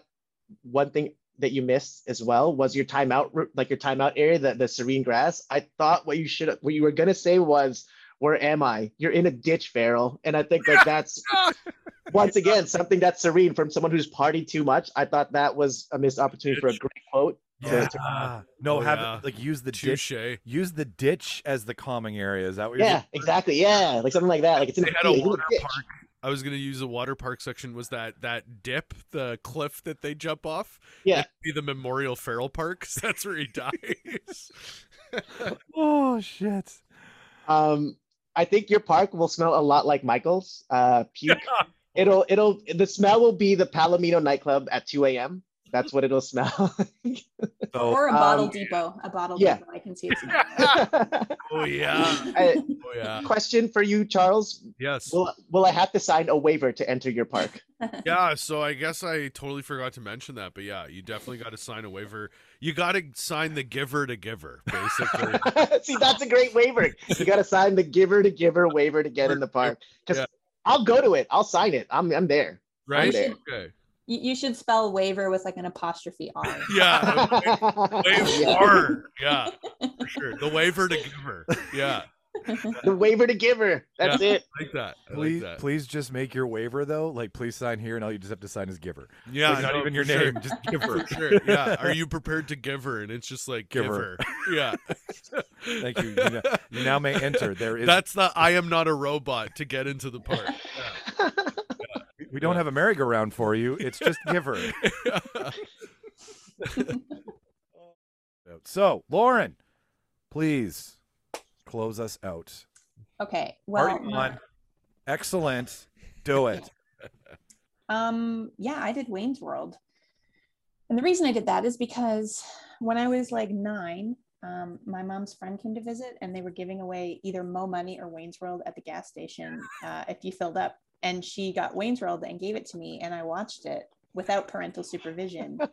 one thing that you missed as well was your timeout like your timeout area the, the serene grass i thought what you should what you were going to say was where am i you're in a ditch Farrell. and i think like that's once again something that's serene from someone who's partied too much i thought that was a missed opportunity for a great quote Yeah. to- no, Oh, have yeah. like use the ditch. Use the ditch as the calming area. Is that what you're yeah exactly yeah like something like that like it's in They a had a field, it's water ditch. park I was gonna use the water park section was that that dip, the cliff that they jump off. Yeah. That'd be the Memorial Feral Park. 'cause That's where he dies. Oh shit. Um, I think your park will smell a lot like Michael's. Uh, puke. It'll it'll the smell will be the Palomino nightclub at 2 a.m. That's what it'll smell. So or a bottle um, depot. A bottle yeah. depot. I can see it. smelling. oh yeah. Uh, Oh yeah. question for you, Charles. Yes. Will will I have to sign a waiver to enter your park? Yeah, so I guess I totally forgot to mention that, but yeah, you definitely got to sign a waiver. You got to sign the giver to giver, basically. See, that's a great waiver. You got to sign the giver to giver waiver to get in the park. Because Yeah. I'll go to it. I'll sign it. I'm I'm there. right? there. Okay. you, you should spell waiver with like an apostrophe R. Yeah. Yeah. Waiver. Yeah, for sure. The waiver to giver. Yeah, The waiver to giver. That's Yeah. it. I like that. I please, like that. please just make your waiver though. Like, please sign here, and all you just have to sign is giver. Yeah, Like, not even your sure. name, just giver. Sure. Yeah. Are you prepared to giver? And it's just like Giver. giver. Yeah. Thank you. You, know, you now may enter. There is. That's the I am not a robot to get into the park. we don't have a merry-go-round for you. It's just giver. So, Lauren, please close us out. Okay. Well, Party on. Excellent. Do it. Um, yeah, I did Wayne's World. And the reason I did that is because when I was like nine, um, my mom's friend came to visit and they were giving away either Mo Money or Wayne's World at the gas station uh, if you filled up. And she got Wayne's World and gave it to me, and I watched it without parental supervision.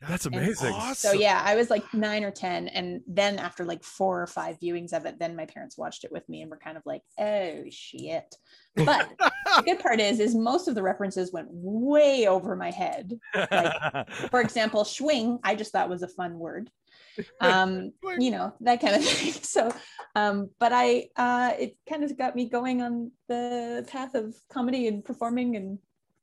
That's amazing. So yeah, I was like nine or ten, and then after like four or five viewings of it, then my parents watched it with me and were kind of like, "Oh shit!" But the good part is, is most of the references went way over my head. For example, "schwing" I just thought was a fun word. Um, you know that kind of thing. So, um, but I, uh, it kind of got me going on the path of comedy and performing, and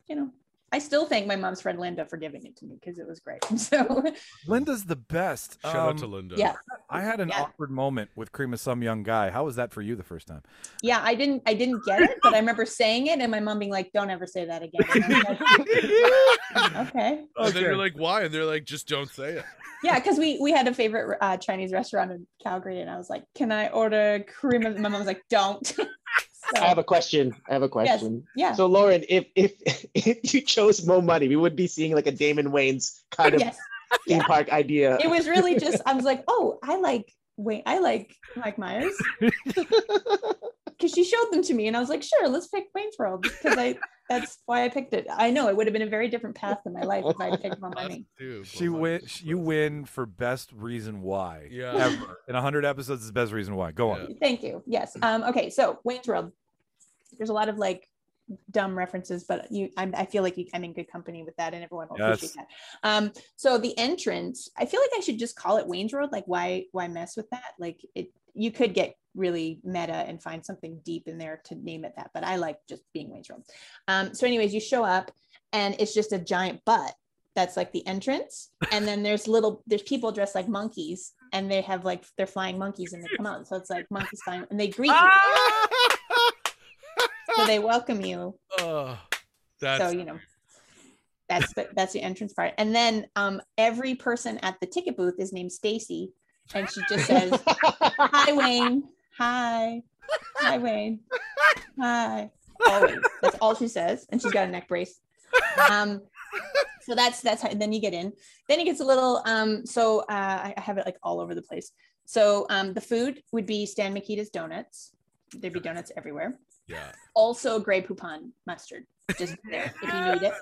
you know, I still thank my mom's friend Linda for giving it to me because it was great. So. Linda's the best. Shout out Um, to Linda. Yeah, I had an Yeah. awkward moment with Cream of Some Young Guy. How was that for you the first time? yeah. I didn't, I didn't get it, but I remember saying it, and my mom being like, "Don't ever say that again." And I like, okay. And then you're like, why? And they're like, just don't say it. Yeah, because we we had a favorite uh, Chinese restaurant in Calgary, and I was like, "Can I order cream?" of-" My mom was like, "Don't." So, I have a question. I have a question. Yes. yeah. So Lauren, if if if you chose Mo Money, we would be seeing like a Damon Wayans kind of yes, theme park idea. it was really just. I was like, "Oh, I like wait, I like Mike Myers," because she showed them to me, and I was like, "Sure, let's pick Wayne's World," because I that's why I picked it. I know it would have been a very different path in my life if I would picked Mo Money. Dude, She well, win. You win for best reason why. Yeah. Ever. In hundred episodes, is the best reason why. Go on. Yeah. Thank you. Yes. Um, okay. So Wayne's World. There's a lot of like dumb references, but you, I'm, I feel like you, I'm in good company with that, and everyone will appreciate that. Um, so the entrance, I feel like I should just call it Wayne's World. Like, why, why mess with that? Like, it, you could get really meta and find something deep in there to name it that, but I like just being Wayne's World. Um, so, anyways, you show up, and it's just a giant butt. That's like the entrance, and then there's little there's people dressed like monkeys, and they have like they're flying monkeys, and they come out. So it's like monkeys flying, and they greet you. so they welcome you. Oh, that's so you know that's the that's the entrance part. And then um every person at the ticket booth is named stacy and she just says hi wayne. Hi. Hi wayne. Hi. Always. That's all she says and she's got a neck brace. Um so that's that's how then you get in. Then it gets a little um so uh i I have it like all over the place. So um the food would be stan mikita's donuts. There'd be donuts everywhere yeah. also Grey Poupon mustard, just there if you need it.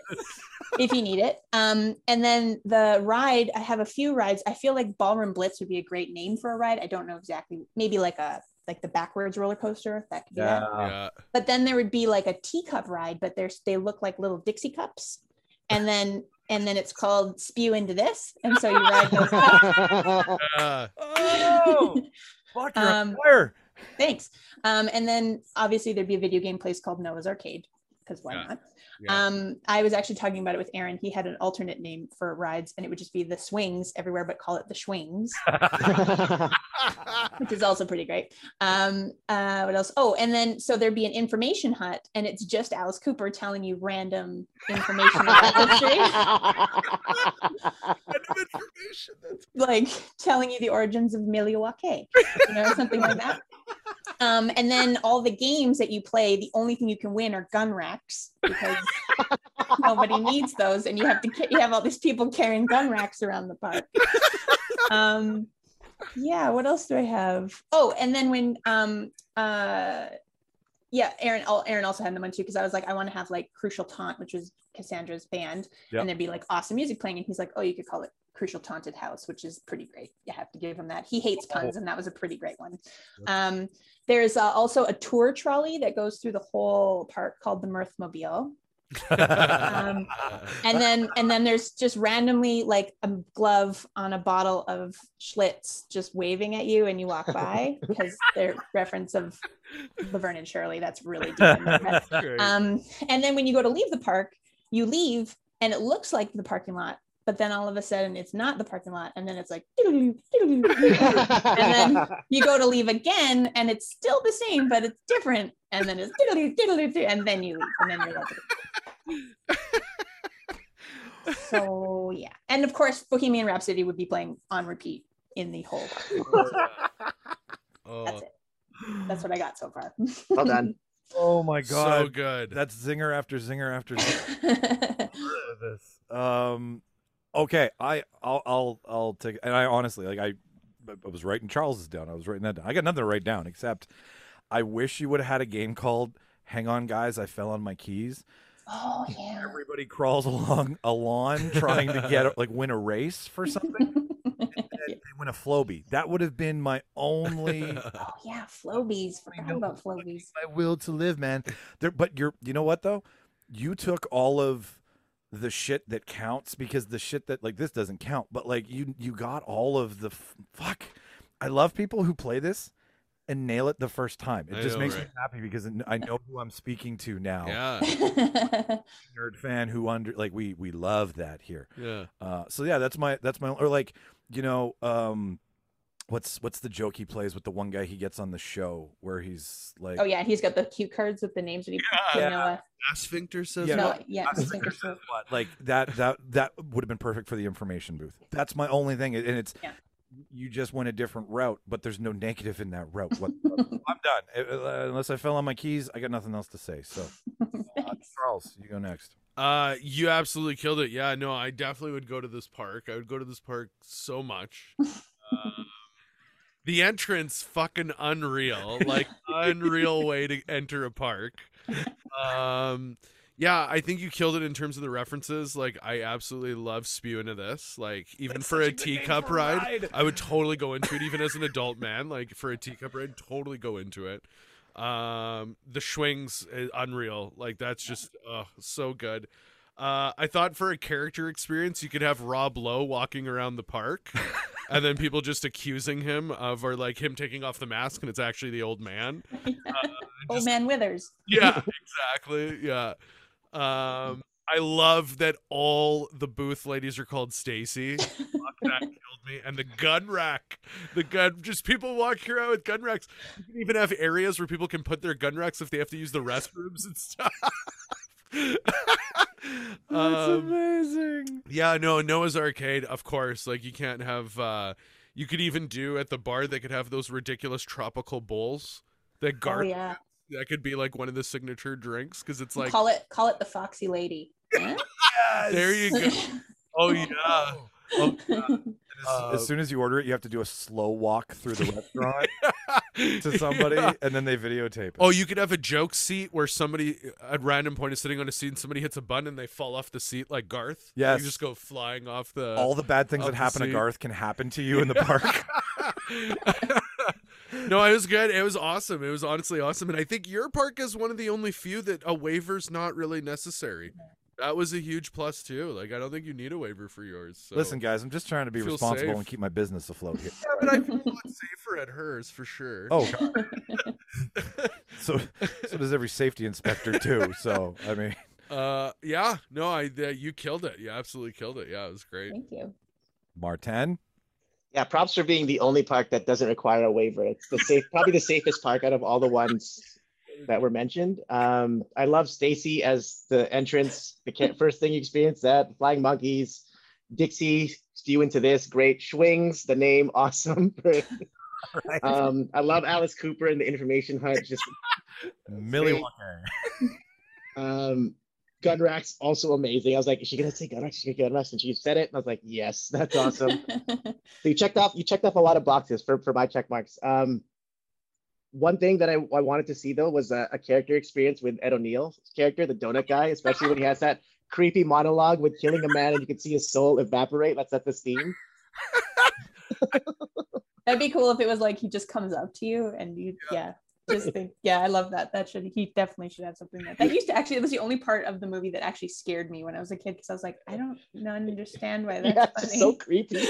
If you need it. Um, and then the ride, I have a few rides. I feel like Ballroom Blitz would be a great name for a ride. I don't know exactly. Maybe like a like the backwards roller coaster. That could be that. Yeah. But then there would be like a teacup ride, but there's they look like little Dixie cups. And then and then it's called Spew into this. And so you ride those cups. Yeah. Oh, fuck, you're Um, on fire. Thanks. Um, and then obviously there'd be a video game place called Noah's Arcade, because why Yeah. not? Yeah. Um, I was actually talking about it with Aaron. He had an alternate name for rides, and it would just be the swings everywhere, but call it the swings, which is also pretty great. Um, uh, what else? Oh, and then so there'd be an information hut, and it's just Alice Cooper telling you random information about history, Random information. Like telling you the origins of Milwaukee, you know, something like that. Um, and then all the games that you play, the only thing you can win are gun racks because nobody needs those, and you have to you have all these people carrying gun racks around the park. Um, yeah, what else do I have? Oh, and then when um uh yeah, Aaron Aaron also had them on too because I was like, I want to have like Crucial Taunt, which was Cassandra's band, Yep. and there'd be like awesome music playing, and he's like, oh, you could call it Crucial Taunted House, which is pretty great. You have to give him that. He hates puns, and that was a pretty great one. Um, there's uh, also a tour trolley that goes through the whole park called the Mirth Mobile. Um, and then and then there's just randomly like a glove on a bottle of Schlitz just waving at you and you walk by because they're reference of Laverne and Shirley. That's really deep. in my head. great. Um, and then when you go to leave the park, you leave and it looks like the parking lot, but then all of a sudden it's not the parking lot, and then it's like and then you go to leave again and it's still the same, but it's different, and then it's and then you leave, and then you're like. So yeah, and of course, Bohemian Rhapsody would be playing on repeat in the whole. Park. oh, That's it. That's what I got so far. well done. Oh my god, so good. That's zinger after zinger after zinger this. Um okay, I I'll I'll I'll take and I honestly like I I was writing Charles's down. I was writing that down. I got nothing to write down except I wish you would have had a game called Hang on guys, I fell on my keys. Oh yeah. Everybody crawls along a lawn trying to get like win a race for something. and they win a Flowbee. That would have been my only Oh yeah, Flowbees. Forgot know. about Flowbees. my will to live, man. There, but you're, you know what though? You took all of the shit that counts because the shit that like this doesn't count. But like you, you got all of the f- fuck. I love people who play this and nail it the first time. It I just know, makes right? me happy because I know who I'm speaking to now. yeah, Nerd fan who under like we we love that here. yeah. Uh, so yeah, that's my that's my or like you know um, what's what's the joke he plays with the one guy he gets on the show where he's like oh yeah, he's got the cute cards with the names that he put Yeah. Noah. Sphincter says Yeah, No, yeah, I was Sphincter thinking what, like that that that would have been perfect for the information booth. That's my only thing, and it's Yeah. You just went a different route, but there's no negative in that route. What, I'm done. Uh, Unless I fell on my keys, I got nothing else to say. So, uh, Charles, you go next. Uh, you absolutely killed it. Yeah, no, I definitely would go to this park. I would go to this park so much. Um, the entrance, fucking unreal. Like unreal way to enter a park. Um, yeah, I think you killed it in terms of the references. Like, I absolutely love spew into this. Like, even That's for a a teacup for ride, ride. I would totally go into it. Even as an adult man, like for a teacup ride, totally go into it. Um, the swings is unreal. Like that's just uh, so good. Uh, I thought for a character experience, you could have Rob Lowe walking around the park, and then people just accusing him of, or like him taking off the mask, and it's actually the old man. Uh, Old Man Withers. yeah, exactly. Yeah. Um, I love that all the booth ladies are called Stacy. That killed me. And the gun rack, the gun, just people walking around with gun racks. You can even have areas where people can put their gun racks if they have to use the restrooms and stuff. That's Um, amazing. yeah, no, Noah's Arcade, of course. Like you can't have. uh You could even do at the bar. They could have those ridiculous tropical bowls that Oh yeah. That could be like one of the signature drinks because it's like call it call it the Foxy Lady. Huh? There you go. Oh yeah. Oh, As, Uh, as soon as you order it, you have to do a slow walk through the restaurant to somebody, Yeah. and then they videotape it. Oh, you could have a joke seat where somebody at random point is sitting on a seat and somebody hits a button and they fall off the seat like Garth. Yes. You just go flying off the all the bad things that the happen to. Garth can happen to you in the park. No, it was good. It was awesome. It was honestly awesome. And I think your park is one of the only few that a waiver's not really necessary. That was a huge plus too. Like I don't think you need a waiver for yours. So. Listen, guys, I'm just trying to be Feel responsible safe. and keep my business afloat here. Yeah, but I feel a lot safer at hers for sure. Oh, God. so so does every safety inspector too. So I mean, Uh, yeah, no, I uh, you killed it. You absolutely killed it. Yeah, it was great. Thank you. Martin. Yeah, props for being the only park that doesn't require a waiver. It's the safe, probably the safest park out of all the ones that were mentioned. Um, I love Stacy as the entrance. The first thing you experience that flying monkeys, Dixie stew into this great swings. The name awesome. Right. um, I love Alice Cooper and the information hunt. Just Millie Walker. um, Gunrax also amazing. I was like, is she gonna say Gunrax? She's gonna Gunrax, and she said it. And I was like, yes, that's awesome. So you checked off you checked off a lot of boxes for for my check marks. Um, one thing that I, I wanted to see though was a, a character experience with Ed O'Neill's character, the donut guy, especially when he has that creepy monologue with killing a man and you can see his soul evaporate. Let's set this theme. That'd be cool if it was like he just comes up to you and you, yeah. Just think, yeah, I love that. That should he definitely should have something that that used to actually. It was the only part of the movie that actually scared me when I was a kid because I was like, I don't understand why that's Yeah, funny. so creepy.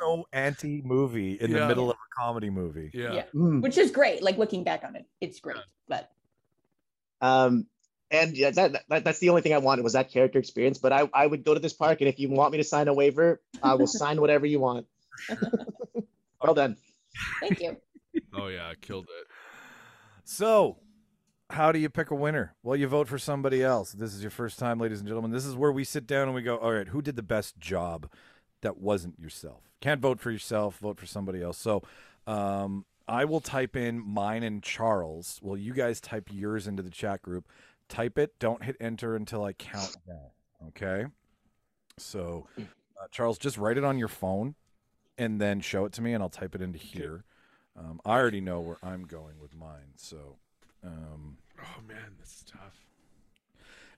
So anti movie in the middle of a comedy movie. Yeah. Yeah. Mm. Which is great. Like looking back on it, it's great. But Um, and yeah, that, that that's the only thing I wanted was that character experience. But I, I would go to this park, and if you want me to sign a waiver, I will sign whatever you want. well done. thank you. Oh yeah, I killed it. So, how do you pick a winner? Well, you vote for somebody else. This is your first time, ladies and gentlemen. This is where we sit down and we go, all right, who did the best job that wasn't yourself? Can't vote for yourself, vote for somebody else. So, um, I will type in mine and Charles. Well, you guys type yours into the chat group. Type it. Don't hit enter until I count down. Okay. So, uh, Charles, just write it on your phone and then show it to me, and I'll type it into here. Um, I already know where I'm going with mine. So, um, Oh man, this is tough.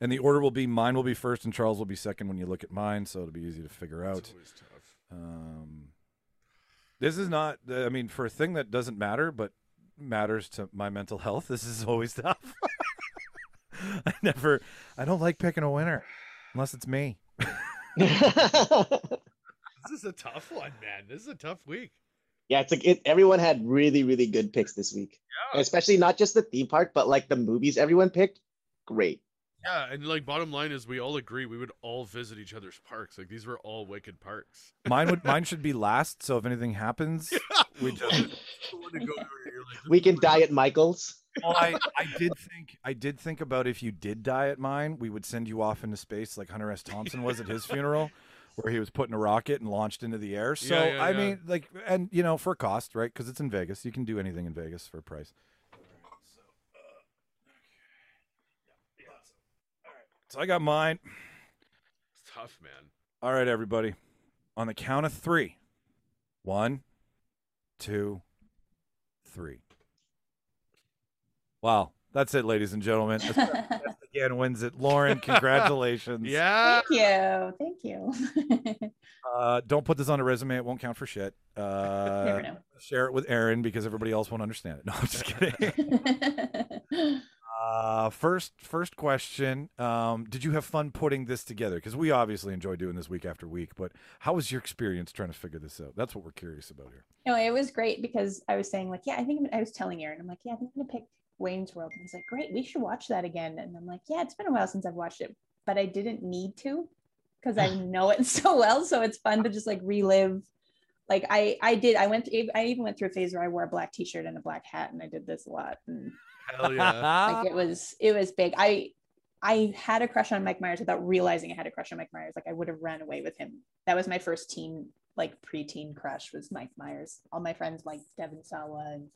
and the order will be mine will be first and Charles will be second when you look at mine. So it'll be easy to figure It's out. always tough. Um, this is not, I mean, for a thing that doesn't matter, but matters to my mental health, this is always tough. I never, I don't like picking a winner unless it's me. This is a tough one, man. This is a tough week. Yeah, it's like it, everyone had really, really good picks this week, Yeah. especially not just the theme park, but like the movies everyone picked. Great. Yeah, and like bottom line is we all agree we would all visit each other's parks. Like these were all wicked parks. Mine would, mine should be last. So if anything happens, we just, We can die at Michael's. Well, I, I did think I did think about if you did die at mine, we would send you off into space like Hunter S. Thompson was at his funeral, where he was put in a rocket and launched into the air. So Yeah, yeah, I yeah. mean, like, and you know, for a cost, right? Because it's in Vegas, you can do anything in Vegas for a price. So uh, I got mine. It's tough, man. All right, everybody, on the count of three. One, two, three. Wow, that's it, ladies and gentlemen. again wins it. Lauren, congratulations. Yeah. Thank you. Thank you. Uh, don't put this on a resume. It won't count for shit. Never Uh, know. share it with Aaron because everybody else won't understand it. No, I'm just kidding. uh, first, first question. Um, did you have fun putting this together? Because we obviously enjoy doing this week after week. But how was your experience trying to figure this out? That's what we're curious about here. no, it was great because I was saying like, yeah, I think I'm- I was telling Aaron, I'm like, yeah, I think I'm gonna pick Wayne's World, and he's like, great, we should watch that again. And I'm like, yeah, it's been a while since I've watched it, but I didn't need to because I know it so well. So it's fun to just like relive. Like I, I did. I went. Through, I even went through a phase where I wore a black T-shirt and a black hat, and I did this a lot. And Hell yeah. like it was, it was big. I, I had a crush on Mike Myers without realizing I had a crush on Mike Myers. Like I would have ran away with him. That was my first teen, like preteen crush was Mike Myers. All my friends like Devon Sawa and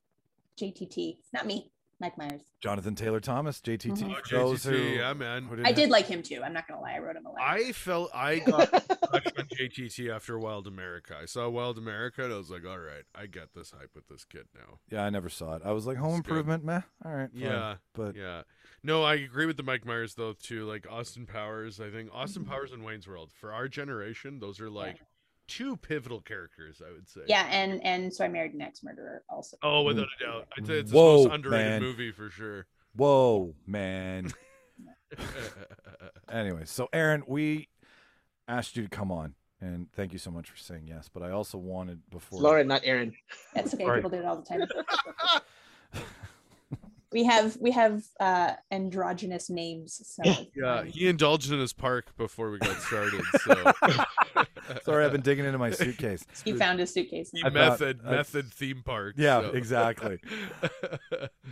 JTT. Not me, Mike Myers. Jonathan Taylor Thomas, JTT. Mhm. for those JTT, who- yeah, man. who didn't I have- did like him too. I'm not gonna lie. I wrote him a letter. I felt I got crushed on JTT after Wild America. I saw Wild America and I was like, all right, I get this hype with this kid now. Yeah, I never saw it. I was like, Home It's good. Improvement, meh. All right, fine. Yeah, but yeah. No, I agree with the Mike Myers though too. Like Austin Powers, I think Austin Mhm. Powers and Wayne's World for our generation, those are like two pivotal characters. I would say. yeah, and and so I married an ex murderer also. Oh, without a doubt, I'd say it's the Whoa, most underrated man. movie for sure. whoa, man. anyway, so Aaron, we asked you to come on, and thank you so much for saying yes. But I also wanted before Lauren, not Aaron. That's okay. Right. People do it all the time. we have we have uh androgynous names. So Yeah. it's Yeah, fine. he indulged in his park before we got started. So Sorry, I've been digging into my suitcase. he found his suitcase. he I thought- method I- method theme park. Yeah, so. exactly.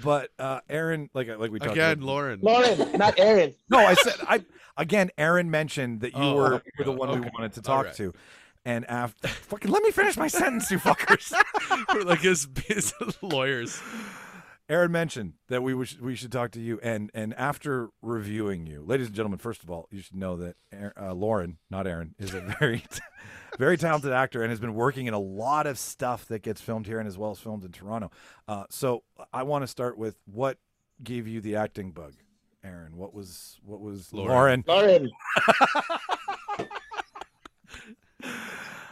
But uh, Aaron, like like we talked Again, about, Lauren. Lauren, not Aaron. No, I said I again. Aaron mentioned that you Oh, were, okay. the one we wanted to talk right. to, and after fucking let me finish my sentence, you fuckers. We're like his, his lawyers. Aaron mentioned that we wish, we should talk to you, and and after reviewing you, ladies and gentlemen, first of all, you should know that Aaron- uh, Lauren, not Aaron, is a very very talented actor and has been working in a lot of stuff that gets filmed here and as well as filmed in Toronto. Uh, so I want to start with what gave you the acting bug, Aaron. What was what was Lauren. Lauren? Lauren.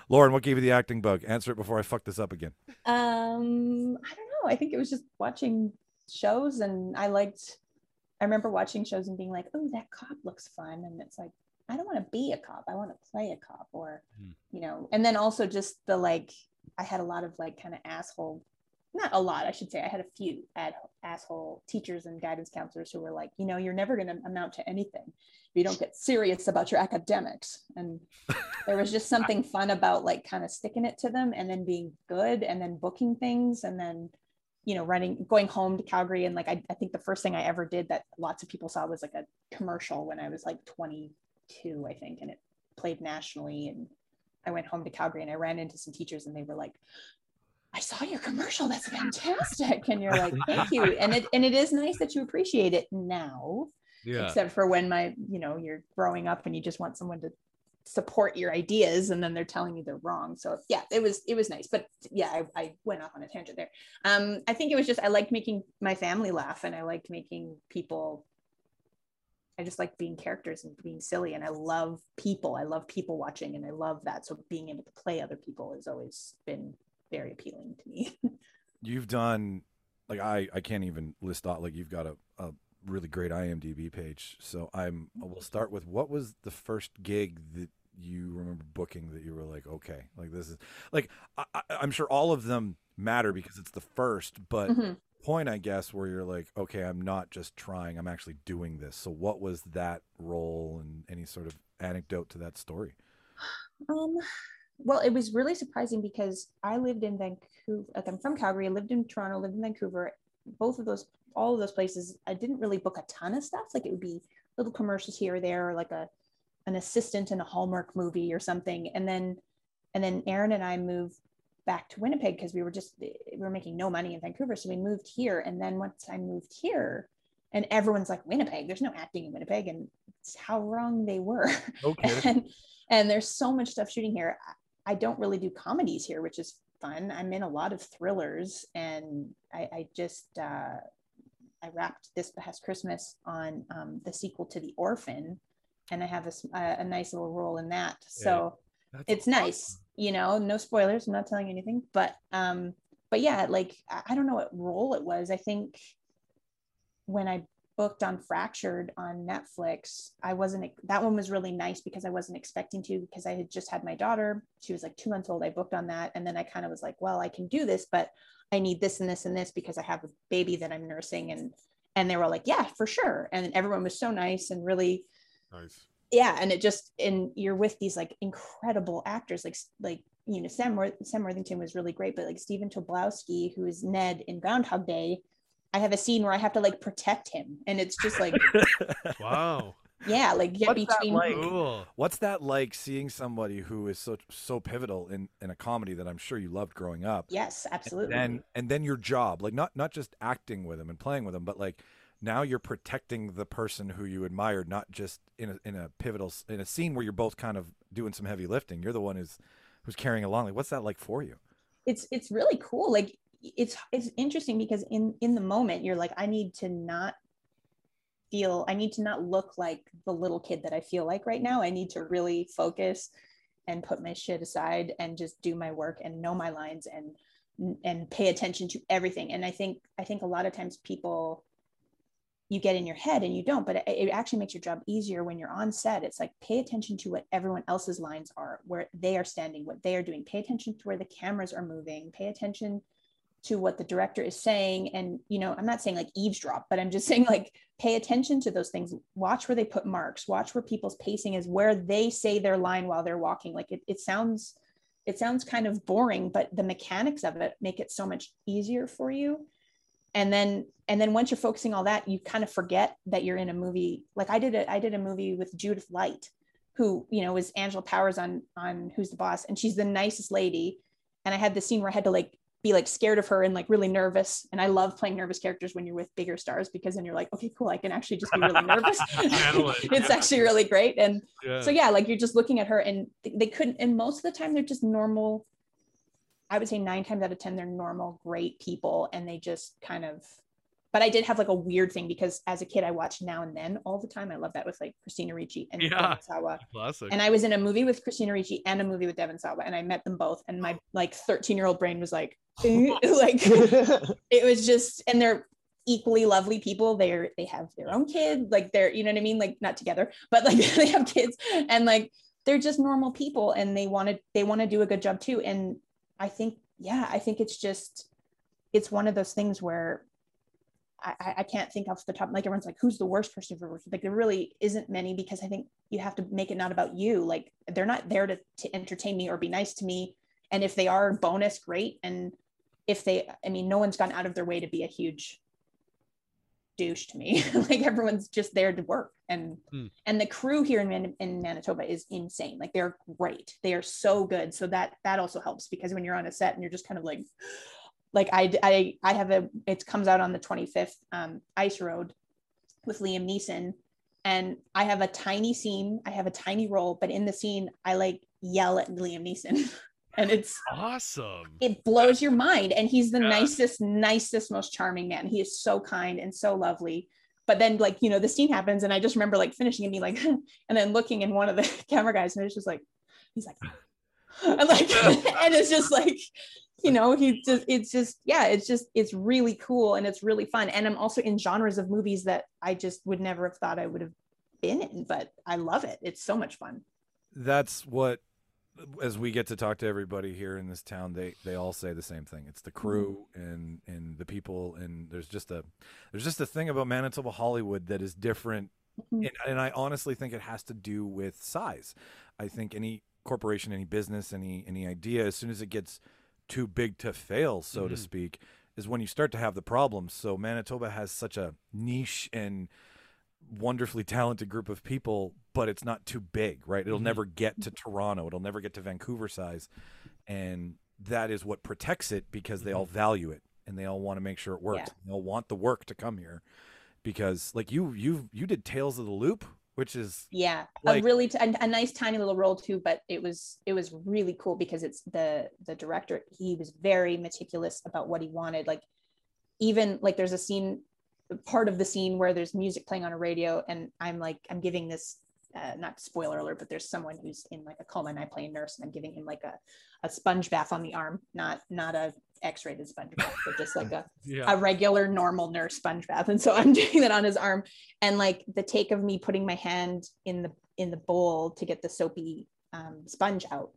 Lauren, what gave you the acting bug? Answer it before I fuck this up again. Um, I don't know. I think it was just watching shows, and I liked. I remember watching shows and being like, "Oh, that cop looks fun," and it's like, I don't want to be a cop. I want to play a cop, or Hmm. you know. And then also just the like, I had a lot of like kind of asshole. Not a lot, I should say. I had a few ad- asshole teachers and guidance counselors who were like, you know, you're never going to amount to anything if you don't get serious about your academics. And there was just something fun about like kind of sticking it to them and then being good and then booking things and then you know running going home to calgary. And like I, I think the first thing i ever did that lots of people saw was like a commercial when i was like 22 i think and it played nationally. And i went home to calgary and i ran into some teachers and they were like i saw your commercial. That's fantastic. And you're like thank you. And it and it is nice that you appreciate it now Yeah. except for when my you know you're growing up and you just want someone to support your ideas and then they're telling you they're wrong. So yeah it was it was nice. But yeah I, I went off on a tangent there. Um i think it was just i liked making my family laugh and i liked making people i just like being characters and being silly and i love people. I love people watching and i love that. So being able to play other people has always been very appealing to me. You've done like I I can't even list out like you've got a, a really great IMDb page. So I'm we'll start with what was the first gig that you remember booking that you were like okay like this is like I, I'm sure all of them matter because it's the first, but Mhm. point I guess where you're like okay I'm not just trying I'm actually doing this. So what was that role and any sort of anecdote to that story? Um, well, it was really surprising because I lived in Vancouver. Like I'm from Calgary. I lived in Toronto. Lived in Vancouver. Both of those, all of those places, I didn't really book a ton of stuff. Like it would be little commercials here or there, or like a an assistant in a Hallmark movie or something. And then, and then Aaron and I moved back to Winnipeg because we were just we were making no money in Vancouver, so we moved here. And then once I moved here, and everyone's like Winnipeg, there's no acting in Winnipeg, and it's how wrong they were Okay. and and there's so much stuff shooting here I- i don't really do comedies here which is fun i'm in a lot of thrillers and i, I just uh, i wrapped this past christmas on um, the sequel to the orphan and i have a nice little role in that. So it's nice you know no spoilers i'm not telling you anything but um but yeah like I don't know what role it was. I think when i booked on fractured on netflix i wasn't that one was really nice because i wasn't expecting to because i had just had my daughter. She was like two months old. I booked on that and then i kind of was like well i can do this but i need this and this and this because i have a baby that i'm nursing and and they were like yeah for sure and everyone was so nice and really nice. yeah and it just and you're with these like incredible actors like like you know sam Worth- sam worthington was really great but like stephen tobolowsky who is ned in groundhog day i have a scene where i have to like protect him and it's just like Wow. Yeah like get What's that like? Cool. What's that like seeing somebody who is so so pivotal in in a comedy that I'm sure you loved growing up? yes absolutely And and then your job, like not not just acting with them and playing with them, but like now you're protecting the person who you admired, not just in a in a pivotal in a scene where you're both kind of doing some heavy lifting. You're the one who's who's carrying along. Like, what's that like for you? it's it's really cool like it's it's interesting because in in the moment you're like i need to not feel i need to not look like the little kid that i feel like right now. I need to really focus and put my shit aside and just do my work and know my lines and and pay attention to everything. And i think i think a lot of times people you get in your head and you don't but it, it actually makes your job easier when you're on set. It's like pay attention to what everyone else's lines are where they are standing what they are doing. Pay attention to where the cameras are moving. Pay attention to what the director is saying. And you know i'm not saying like eavesdrop but i'm just saying like pay attention to those things. Watch where they put marks. Watch where people's pacing is where they say their line while they're walking. Like it, it sounds it sounds kind of boring but the mechanics of it make it so much easier for you. And then and then once you're focusing all that you kind of forget that you're in a movie. Like i did a i did a movie with judith light who you know is angela powers on on who's the boss and she's the nicest lady. And i had this scene where i had to like be like scared of her and like really nervous. And i love playing nervous characters when you're with bigger stars because then you're like okay cool i can actually just be really nervous. It's actually really great. And Yeah. so yeah like you're just looking at her and they couldn't and most of the time they're just normal i would say nine times out of ten they're normal great people. And they just kind of but i did have like a weird thing because as a kid i watched now and then all the time i love that with like christina ricci and Yeah. Devon Sawa. Classic. and i was in a movie with christina ricci and a movie with devon sawa and i met them both and my like 13 year old brain was like like it was just and they're equally lovely people they're they have their own kid like they're you know what i mean like not together but like they have kids and like they're just normal people and they want to they want to do a good job too and i think yeah i think it's just it's one of those things where I, I- can't think off the top like everyone's like who's the worst person for work? like there really isn't many because i think you have to make it not about you. Like they're not there to, to entertain me or be nice to me. And if they are bonus great. And if they i mean no one's gone out of their way to be a huge douche to me. Like everyone's just there to work. And Hmm. and the crew here in, Man- in manitoba is insane. Like they're great. They are so good. So that that also helps because when you're on a set and you're just kind of like like i i i have a it comes out on the 25th um ice road with liam neeson. And i have a tiny scene i have a tiny role but in the scene i like yell at liam neeson. And it's awesome. it blows your mind. And he's the Yeah. nicest nicest most charming man. He is so kind and so lovely. But then like you know the scene happens and i just remember like finishing and being like and then looking and one of the camera guys and it's just like he's like and like and it's just like you know he just it's just yeah it's just it's really cool and it's really fun and i'm also in genres of movies that i just would never have thought i would have been in but i love it it's so much fun That's what as we get to talk to everybody here in this town, they they all say the same thing. It's the crew and and the people and there's just a there's just a thing about Manitoba Hollywood that is different Mhm. and, and I honestly think it has to do with size. I think any corporation, any business, any any idea, as soon as it gets too big to fail, so to Mhm. speak, is when you start to have the problems. So Manitoba has such a niche and wonderfully talented group of people, but it's not too big, right? It'll Mhm. never get to Toronto. It'll never get to Vancouver size. And that is what protects it because they all value it and they all want to make sure it works. Yeah. They'll want the work to come here because like you you you did Tales of the Loop, which is yeah Like- a really t- a, a nice tiny little role too but it was it was really cool because it's the the director he was very meticulous about what he wanted like even like there's a scene part of the scene where there's music playing on a radio and i'm like i'm giving this uh, not spoiler alert but there's someone who's in like a coma and i play a nurse and i'm giving him like a, a sponge bath on the arm not not a x-rated sponge bath but just like a Yeah. a regular normal nurse sponge bath. And so i'm doing that on his arm. And like the take of me putting my hand in the in the bowl to get the soapy um, sponge out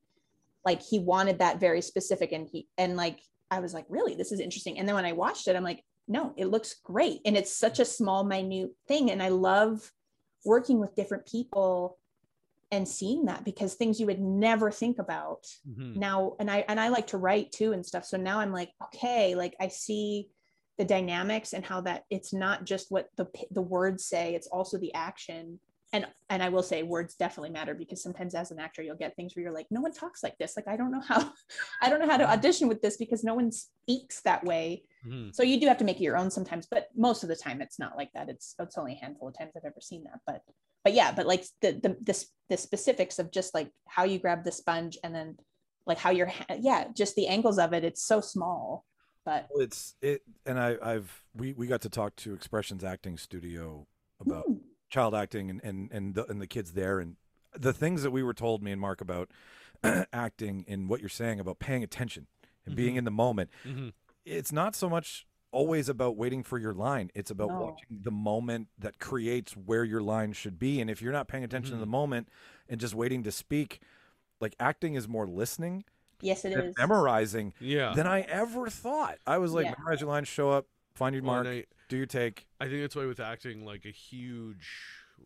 like he wanted that very specific and he and like i was like really? This is interesting. And then when i watched it i'm like no it looks great. And it's such a small minute thing. And i love working with different people and seeing that because things you would never think about Mhm. now and i and i like to write too and stuff. So now i'm like okay like i see the dynamics and how that it's not just what the the words say it's also the action. And and i will say words definitely matter because sometimes as an actor you'll get things where you're like no one talks like this. Like i don't know how i don't know how to audition with this because no one speaks that way Mhm. so you do have to make it your own sometimes but most of the time it's not like that it's it's only a handful of times i've ever seen that but but yeah but like the the the, the specifics of just like how you grab the sponge and then like how your yeah just the angles of it it's so small but Well, it's it and I, I've we, we got to talk to Expressions Acting Studio about Hmm. child acting and and and the, and the kids there and the things that we were told me and Mark about acting and what you're saying about paying attention and being Mhm. in the moment. Mhm. It's not so much always about waiting for your line. It's about No. watching the moment that creates where your line should be. And if you're not paying attention to the Mhm. moment and just waiting to speak, like acting is more listening Yes, it and is. memorizing Yeah. than I ever thought. I was like, Yeah. memorize your lines, show up, find your Well, mark, I- do your take. I think that's why with acting, like a huge,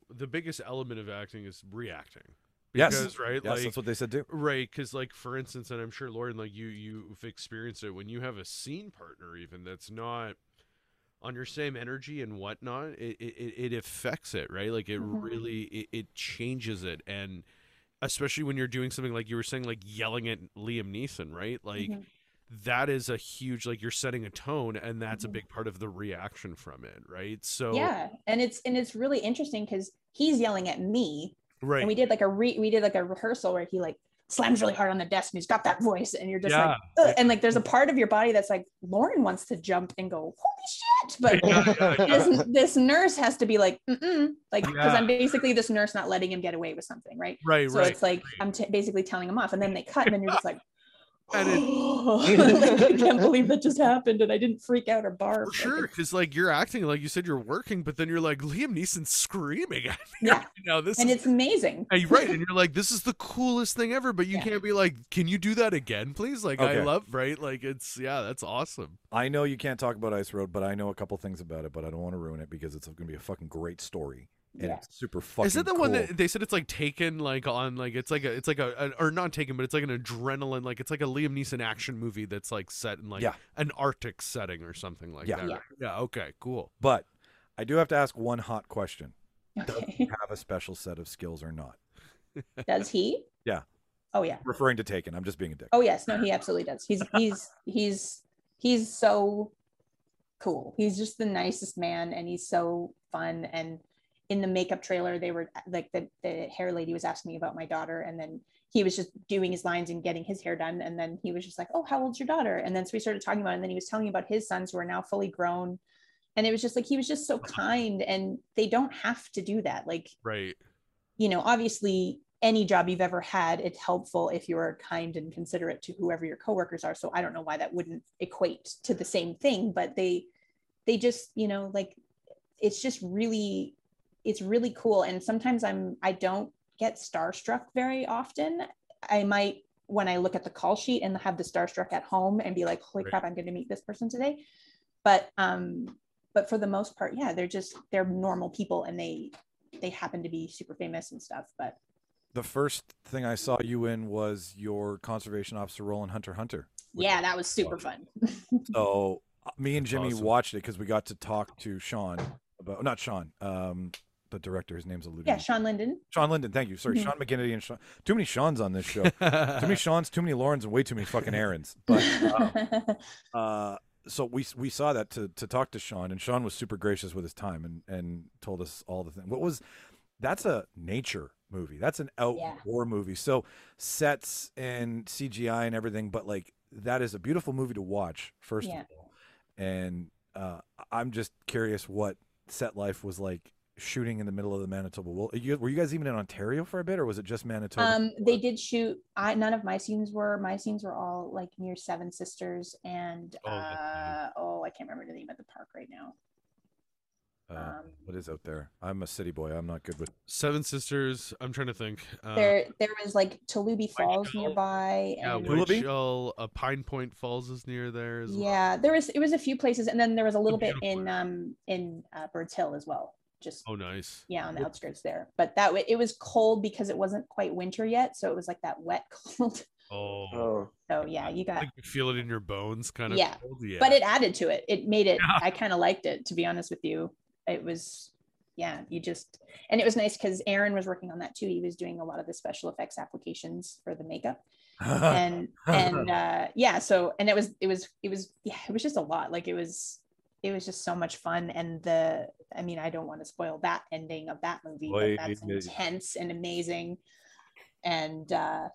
the biggest element of acting is reacting. Yes. Because, right, Yes, like that's what they said too. right, because like for instance, and I'm sure Lauren, like you, you've experienced it when you have a scene partner, even that's not on your same energy and whatnot. It it, it- it affects it, right? Like it Mhm. really it, it changes it, and especially when you're doing something like you were saying, like yelling at Liam Neeson, right? Like. Mhm. That is a huge like you're setting a tone, and that's a big part of the reaction from it, right? So Yeah, and it's and it's really interesting because he's yelling at me, right, and we did like a re we did like a rehearsal where he like slams really hard on the desk and he's got that voice, and you're just Yeah. like, "Ugh," and like there's a part of your body that's like Lauren wants to jump and go holy shit, but this, this nurse has to be like, Mm-mm. like because Yeah. I'm basically this nurse not letting him get away with something, right? right, So right. it's like I'm t- basically telling him off, and then they cut, and then you're just like. And it- like, I can't believe that just happened, and I didn't freak out or barf. For sure, it's- because like you're acting like you said you're working, but then you're like Liam Neeson screaming at me. Yeah. right now this and is it's amazing. and you're right, and you're like, this is the coolest thing ever. But you Yeah. can't be like, can you do that again, please? Like I love right, like it's yeah, that's awesome. I know you can't talk about Ice Road, but I know a couple things about it, but I don't want to ruin it because it's going to be a fucking great story. And Yeah. it's super fucking is it the one that they said it's like taken like on like it's like a it's like a, an- or not taken, but it's like an adrenaline like it's like a Liam Neeson action movie that's like set in like Yeah. an Arctic setting or something like Yeah. that. Yeah. Yeah. Okay. Cool. But I do have to ask one hot question. Does Okay. he have a special set of skills or not? Does he? Yeah. Oh yeah. Referring to Taken. I'm just being a dick. Oh yes. No, he absolutely does. He's he's he's he's so cool. He's just the nicest man, and he's so fun. And in the makeup trailer, they were like the the hair lady was asking me about my daughter, and then he was just doing his lines and getting his hair done, and then he was just like, "Oh, how old's your daughter?" And then so we started talking about, it, and then he was telling me about his sons who are now fully grown. And it was just like he was just so kind, and they don't have to do that. Like Right. you know, obviously any job you've ever had, it's helpful if you're kind and considerate to whoever your coworkers are. So I don't know why that wouldn't equate to the same thing, but they they just, you know, like it's just really it's really cool. And sometimes I'm I don't get starstruck very often. I might when I look at the call sheet and have the starstruck at home and be like, holy Right. crap, I'm going to meet this person today. But um, but for the most part, yeah, they're just they're normal people and they they happen to be super famous and stuff. But The first thing I saw you in was your conservation officer role in Hunter Hunter. yeah, that was super fun. So uh, me and Jimmy awesome. watched it because we got to talk to Sean about not Sean, um, the director. His name's eluding yeah, me. Shawn Linden. Shawn Linden. Thank you. Sorry, Mhm. Sean McGinnity and Sean. Too many Sean's on this show. too many Sean's, too many Laurens, and way too many fucking Aaron's. But uh, so we we saw that to to talk to Sean, and Sean was super gracious with his time and and told us all the things. What was that's a nature movie. That's an outdoor movie. So sets and CGI and everything, but like that is a beautiful movie to watch. First Yeah. of all, and uh, I'm just curious what set life was like shooting in the middle of the Manitoba. Well, you, were you guys even in Ontario for a bit, or was it just Manitoba? um, they did shoot. I none of my scenes were. My scenes were all like near Seven Sisters and Oh, uh, oh, I can't remember the name of the park right now. Uh, um, what is out there? I'm a city boy. I'm not good with. Seven Sisters. I'm trying to think. Uh, there, there was like Tulabi Falls Shell. nearby. yeah, and White Shell, uh, Pine Point Falls is near there as well. yeah, there was it was a few places, and then there was a little bit in um in uh, Birds Hill as well. Just Oh, nice. yeah, on the outskirts there. But that wa- it was cold because it wasn't quite winter yet, so it was like that wet cold. Oh, Oh, So yeah, you got. like you feel it in your bones, kind of. Yeah, cold? yeah. But it added to it. It made it. Yeah. I kind of liked it, to be honest with you. It was, yeah, you just, and it was nice because Aaron was working on that too. He was doing a lot of the special effects applications for the makeup. and and uh yeah so and it was it was it was yeah it was just a lot like it was it was just so much fun and the i mean i don't want to spoil that ending of that movie Boy, but that's intense and amazing. And uh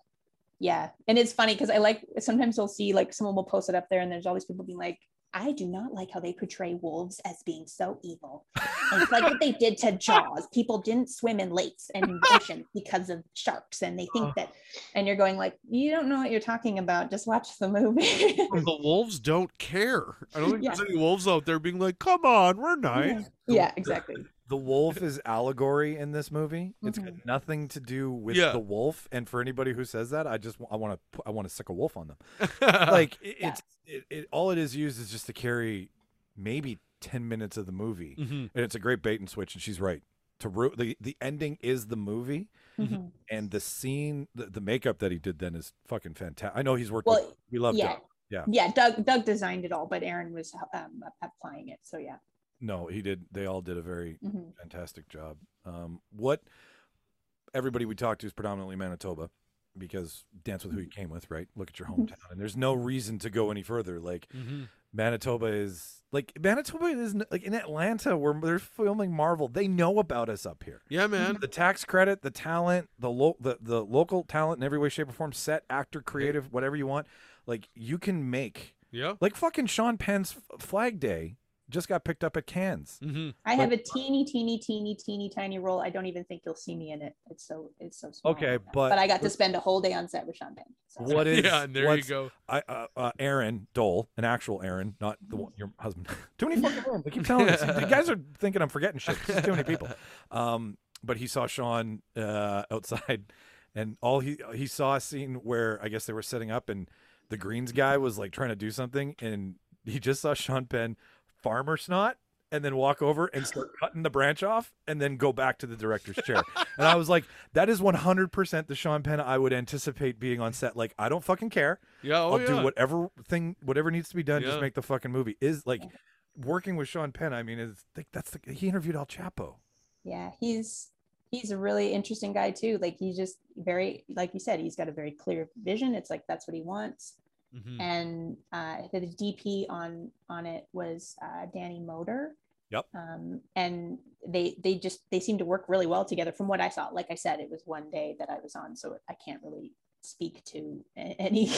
yeah and it's funny because i like sometimes you'll see like someone will post it up there and there's all these people being like i do not like how they portray wolves as being so evil. And it's like what they did to jaws. People didn't swim in lakes and oceans because of sharks and they think that and you're going like you don't know what you're talking about. Just watch the movie. The wolves don't care. I don't think Yeah. there's any wolves out there being like, "Come on, we're nice." yeah exactly the wolf is allegory in this movie. It's got Mhm. nothing to do with Yeah. the wolf. And for anybody who says that, I just I want to I want to sick a wolf on them. like it, Yeah. it's it, it, all it is used is just to carry maybe 10 minutes of the movie Mhm. and it's a great bait and switch and she's right to ru- the the ending is the movie Mhm. and the scene the, the makeup that he did then is fucking fantastic i know he's worked Well, with, we love yeah. Doug. Yeah. Yeah, Doug Doug designed it all, but Aaron was um, applying it. So yeah. No he did they all did a very Mhm. fantastic job um what everybody we talked to is predominantly manitoba because dance with who you came with right look at your hometown and there's no reason to go any further like Mhm. Manitoba is like Manitoba is like in Atlanta where they're filming Marvel. They know about us up here. Yeah, man. The tax credit, the talent, the lo- the the local talent in every way, shape, or form, set, actor, creative, whatever you want. Like you can make Yeah. like fucking Sean Penn's Flag Day just got picked up at Cannes. hmm I have a teeny, teeny, teeny, teeny, tiny role. I don't even think you'll see me in it. It's so it's so small. Okay, but- but I got to spend a whole day on set with Sean Penn. So. What is Yeah, there you go. I uh, uh, Aaron Dole, an actual Aaron, not the one, your husband. too many fucking names. I keep telling you, you guys are thinking I'm forgetting shit. There's too many people. Um, but he saw Sean uh, outside, and all he he saw a scene where I guess they were setting up, and the greens guy was like trying to do something, and he just saw Sean Penn farmer snot. And then walk over and start cutting the branch off, and then go back to the director's chair. And I was like, "That is 100% the Sean Penn I would anticipate being on set. Like, I don't fucking care. Yeah. Oh, I'll yeah. do whatever thing, whatever needs to be done. Just make the fucking movie. Is like working with Sean Penn. I mean, is like that's the, he interviewed El Chapo. yeah, he's he's a really interesting guy too. Like he's just very, like you said, he's got a very clear vision. It's like that's what he wants. Mhm. and uh, the DP on on it was uh, Danny Moder. Yep. Um, and they they just they seem to work really well together. From what I saw, like I said, it was one day that I was on, so I can't really speak to any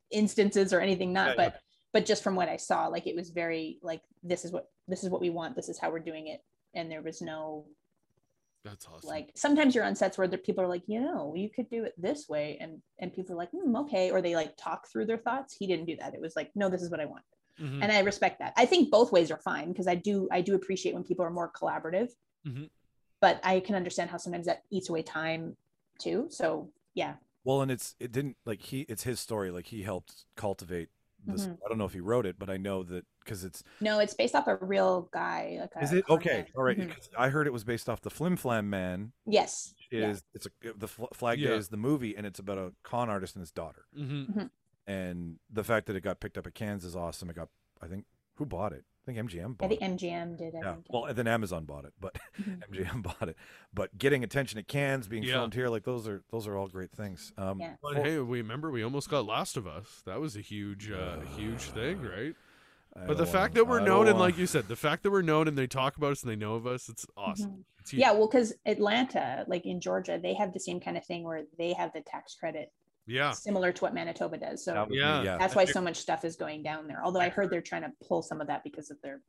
instances or anything. Not, Yeah, yeah. but but just from what I saw, like it was very like this is what this is what we want. This is how we're doing it, and there was no That's awesome. like sometimes you're on sets where the people are like you know you could do it this way and and people are like hmm, okay or they like talk through their thoughts he didn't do that it was like no this is what i want Mhm. and i respect that i think both ways are fine because i do i do appreciate when people are more collaborative Mhm. but i can understand how sometimes that eats away time too so yeah Well, and it's it didn't like he it's his story. Like he helped cultivate this. Mhm. I don't know if he wrote it, but I know that because it's no it's based off a real guy like is it con okay? man. All right, Mhm. 'cause I heard it was based off the Flim Flam Man. yes Yeah. Is it's a the Flag Yeah. Day is the movie, and it's about a con artist and his daughter. Mhm. And the fact that it got picked up at Cannes is awesome. It got I think who bought it? I think MGM i bought think it. mgm did I Yeah. think. Well, and then Amazon bought it, but. MGM bought it. But getting attention at Cannes, being Yeah. filmed here, like those are those are all great things. Um, Yeah. But well, hey, we remember we almost got Last of Us. That was a huge, uh, huge thing, right? I But the fact wanna- that we're I known and wanna- like you said, the fact that we're known and they talk about us and they know of us, it's awesome. Mhm. It's yeah well because atlanta like in georgia they have the same kind of thing where they have the tax credit yeah, similar to what manitoba does so That would be- Yeah. yeah. that's why so much stuff is going down there. Although I heard they're trying to pull some of that because of their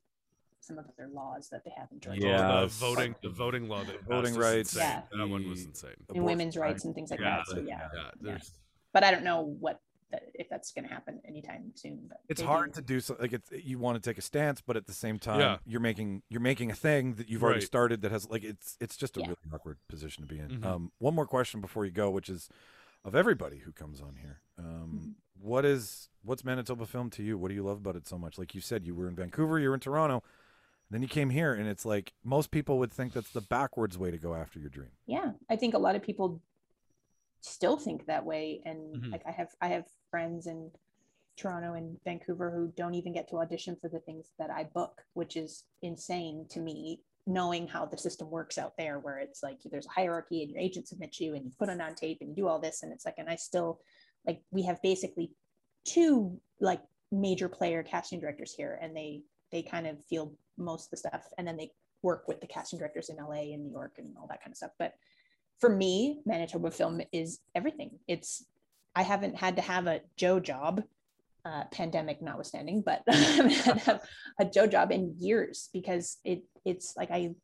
some of their laws that they have in Georgia. Yeah. the voting, the voting law, that Voting rights. Yeah. that one was insane. and women's rights rights. and things like Yeah, that. So yeah, Yeah, there's but I don't know what that, if that's going to happen anytime soon. But It's they hard do. to do so. Like it's you want to take a stance, but at the same time, Yeah. you're making you're making a thing that you've already Right. started that has like it's it's just a Yeah. really awkward position to be in. Mhm. Um, one more question before you go, which is of everybody who comes on here. Um, what is what's Manitoba film to you? What do you love about it so much? Like you said, you were in Vancouver, you were in Toronto, then you came here, and it's like most people would think that's the backwards way to go after your dream. Yeah, I think a lot of people still think that way, and Mhm. like I have I have friends in Toronto and Vancouver who don't even get to audition for the things that I book, which is insane to me. Knowing how the system works out there, where it's like there's a hierarchy and your agent submits you and you put it on tape and you do all this, and it's like, and I still like we have basically two like major player casting directors here, and they they kind of feel most of the stuff, and then they work with the casting directors in LA and New York and all that kind of stuff. But for me, Manitoba Film is everything. It's I haven't had to have a Joe job, uh, pandemic notwithstanding, but a Joe job in years because it it's like I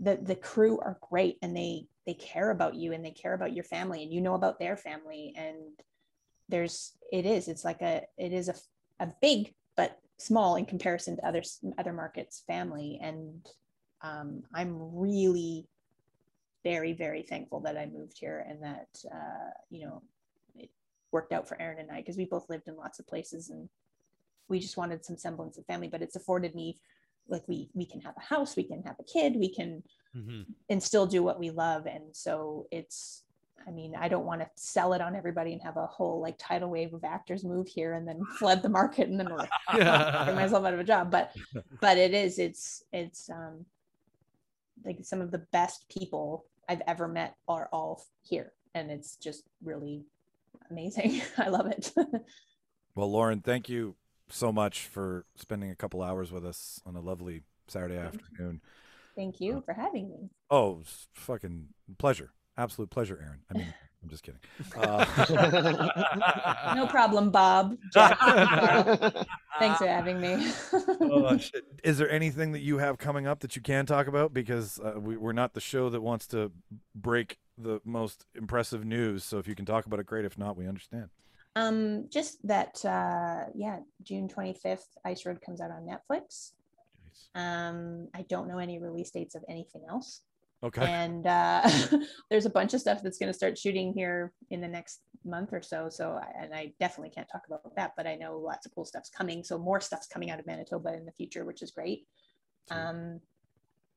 the the crew are great and they they care about you and they care about your family and you know about their family and there's it is it's like a it is a a big but small in comparison to other other markets family. And um, I'm really very, very thankful that I moved here and that, uh, you know, worked out for Aaron and I because we both lived in lots of places and we just wanted some semblance of family, but it's afforded me like we we can have a house, we can have a kid, we can hmm and still do what we love. And so it's I mean, I don't want to sell it on everybody and have a whole like tidal wave of actors move here and then flood the market and then like, get myself out of a job. But but it is, it's it's um like some of the best people I've ever met are all here. And it's just really amazing. I love it. Well, Lauren, thank you so much for spending a couple hours with us on a lovely Saturday afternoon. Thank you for having me. Oh, it's fucking pleasure. Absolute pleasure, Aaron. I mean, I'm just kidding. Uh, No problem, Bob. Jack, Thanks for having me. oh, shit. Is there anything that you have coming up that you can talk about? Because uh, we, we're not the show that wants to break the most impressive news. So if you can talk about it, great. If not, we understand. Um, just that, uh, yeah, June 25th, Ice Road comes out on Netflix. Um, I don't know any release dates of anything else. Okay. And uh, there's a bunch of stuff that's going to start shooting here in the next month or so. So, and I definitely can't talk about that, but I know lots of cool stuff's coming. So, more stuff's coming out of Manitoba in the future, which is great. Um,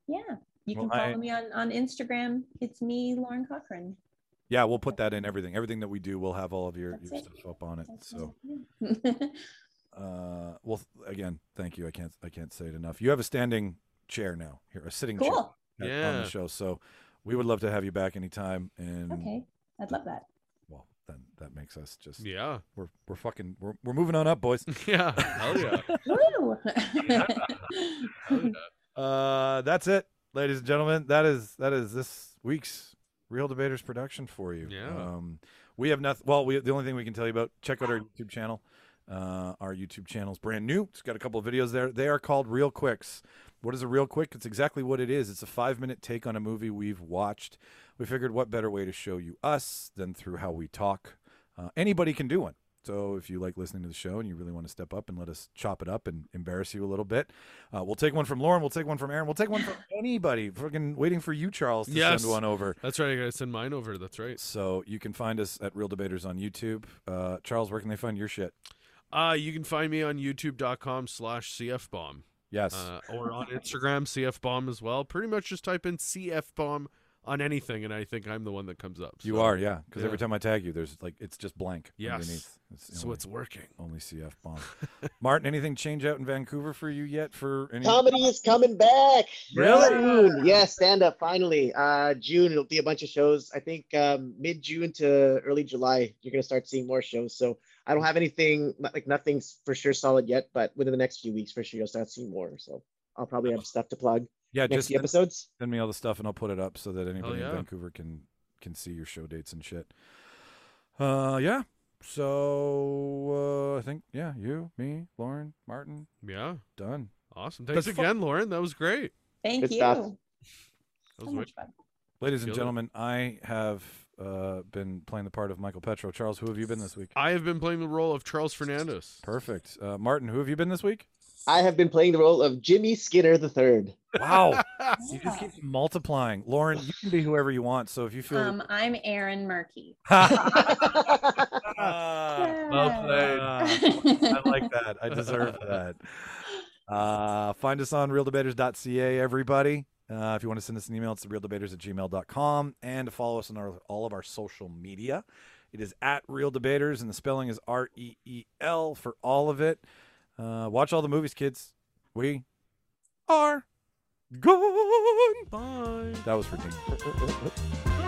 yeah, you Well, can follow I- me on, on Instagram. It's me, Lauren Cochrane. Yeah, we'll put that in everything. Everything that we do, we'll have all of your, That's your it. stuff up on it. That's So, uh, well, again, thank you. I can't, I can't say it enough. You have a standing chair now here, a sitting chair cool. at- on the show. So, we would love to have you back anytime. And Okay. I'd love that. well, then that makes us just Yeah. we're we're fucking we're, we're moving on up, boys. Yeah. Hell yeah. Woo! Hell yeah. Uh, that's it, ladies and gentlemen. That is that is this week's Reel Debaters production for you. Yeah. Um, we have nothing. Well, we the only thing we can tell you about. Check out our YouTube channel. Uh, our YouTube channel is brand new. It's got a couple of videos there. They are called Real Quicks. What is a Real Quick? It's exactly what it is. It's a five minute take on a movie we've watched. We figured what better way to show you us than through how we talk. Uh, anybody can do one. So if you like listening to the show and you really want to step up and let us chop it up and embarrass you a little bit, uh, we'll take one from Lauren. We'll take one from Aaron. We'll take one from anybody. Freaking waiting for you, Charles, to Yes. send one over. That's right. I gotta send mine over. That's right. So you can find us at Reel Debaters on YouTube. Uh, Charles, where can they find your shit? Uh, you can find me on youtube.com slash cfbomb. Yes. Uh, or on Instagram, cfbomb as well. Pretty much just type in cfbomb on anything, and I think I'm the one that comes up. you are, yeah. Because yeah. every time I tag you, there's like it's just blank Yes. underneath. It's So only, it's working. only CF bomb. Martin, anything change out in Vancouver for you yet? For any? Comedy is coming back. Really? Soon. Yeah, stand up finally. Uh June it'll be a bunch of shows. I think um mid June to early July, you're gonna start seeing more shows. So I don't have anything like nothing's for sure solid yet, but within the next few weeks for sure you'll start seeing more. So I'll probably have stuff to plug yeah, next just few send, episodes. send me all the stuff and I'll put it up so that anybody yeah. in Vancouver can can see your show dates and shit. Uh, yeah. So uh, I think yeah, you, me, Lauren, Martin, Yeah. done. Awesome. Thanks That's fu- again, Lauren. That was great. Thank Good you. stuff. That So much fun. Ladies and Killed it. gentlemen, I have uh, been playing the part of Michael Petro. Charles, who have you been this week? I have been playing the role of Charles Fernandez. Perfect. Uh, Martin, who have you been this week? I have been playing the role of Jimmy Skinner the third. Wow. you just keep multiplying. Lauren, you can be whoever you want. So if you feel. Um, I'm Aaron Murky. Ah, well played. ah, I like that. I deserve that. Uh, find us on reeldebaters.ca, everybody. Uh, if you want to send us an email, it's reeldebaters at gmail.com. And to follow us on our, all of our social media, it is at Reel Debaters, and the spelling is R E E L for all of it. Uh, watch all the movies, kids. We are gone. Bye. That was ridiculous.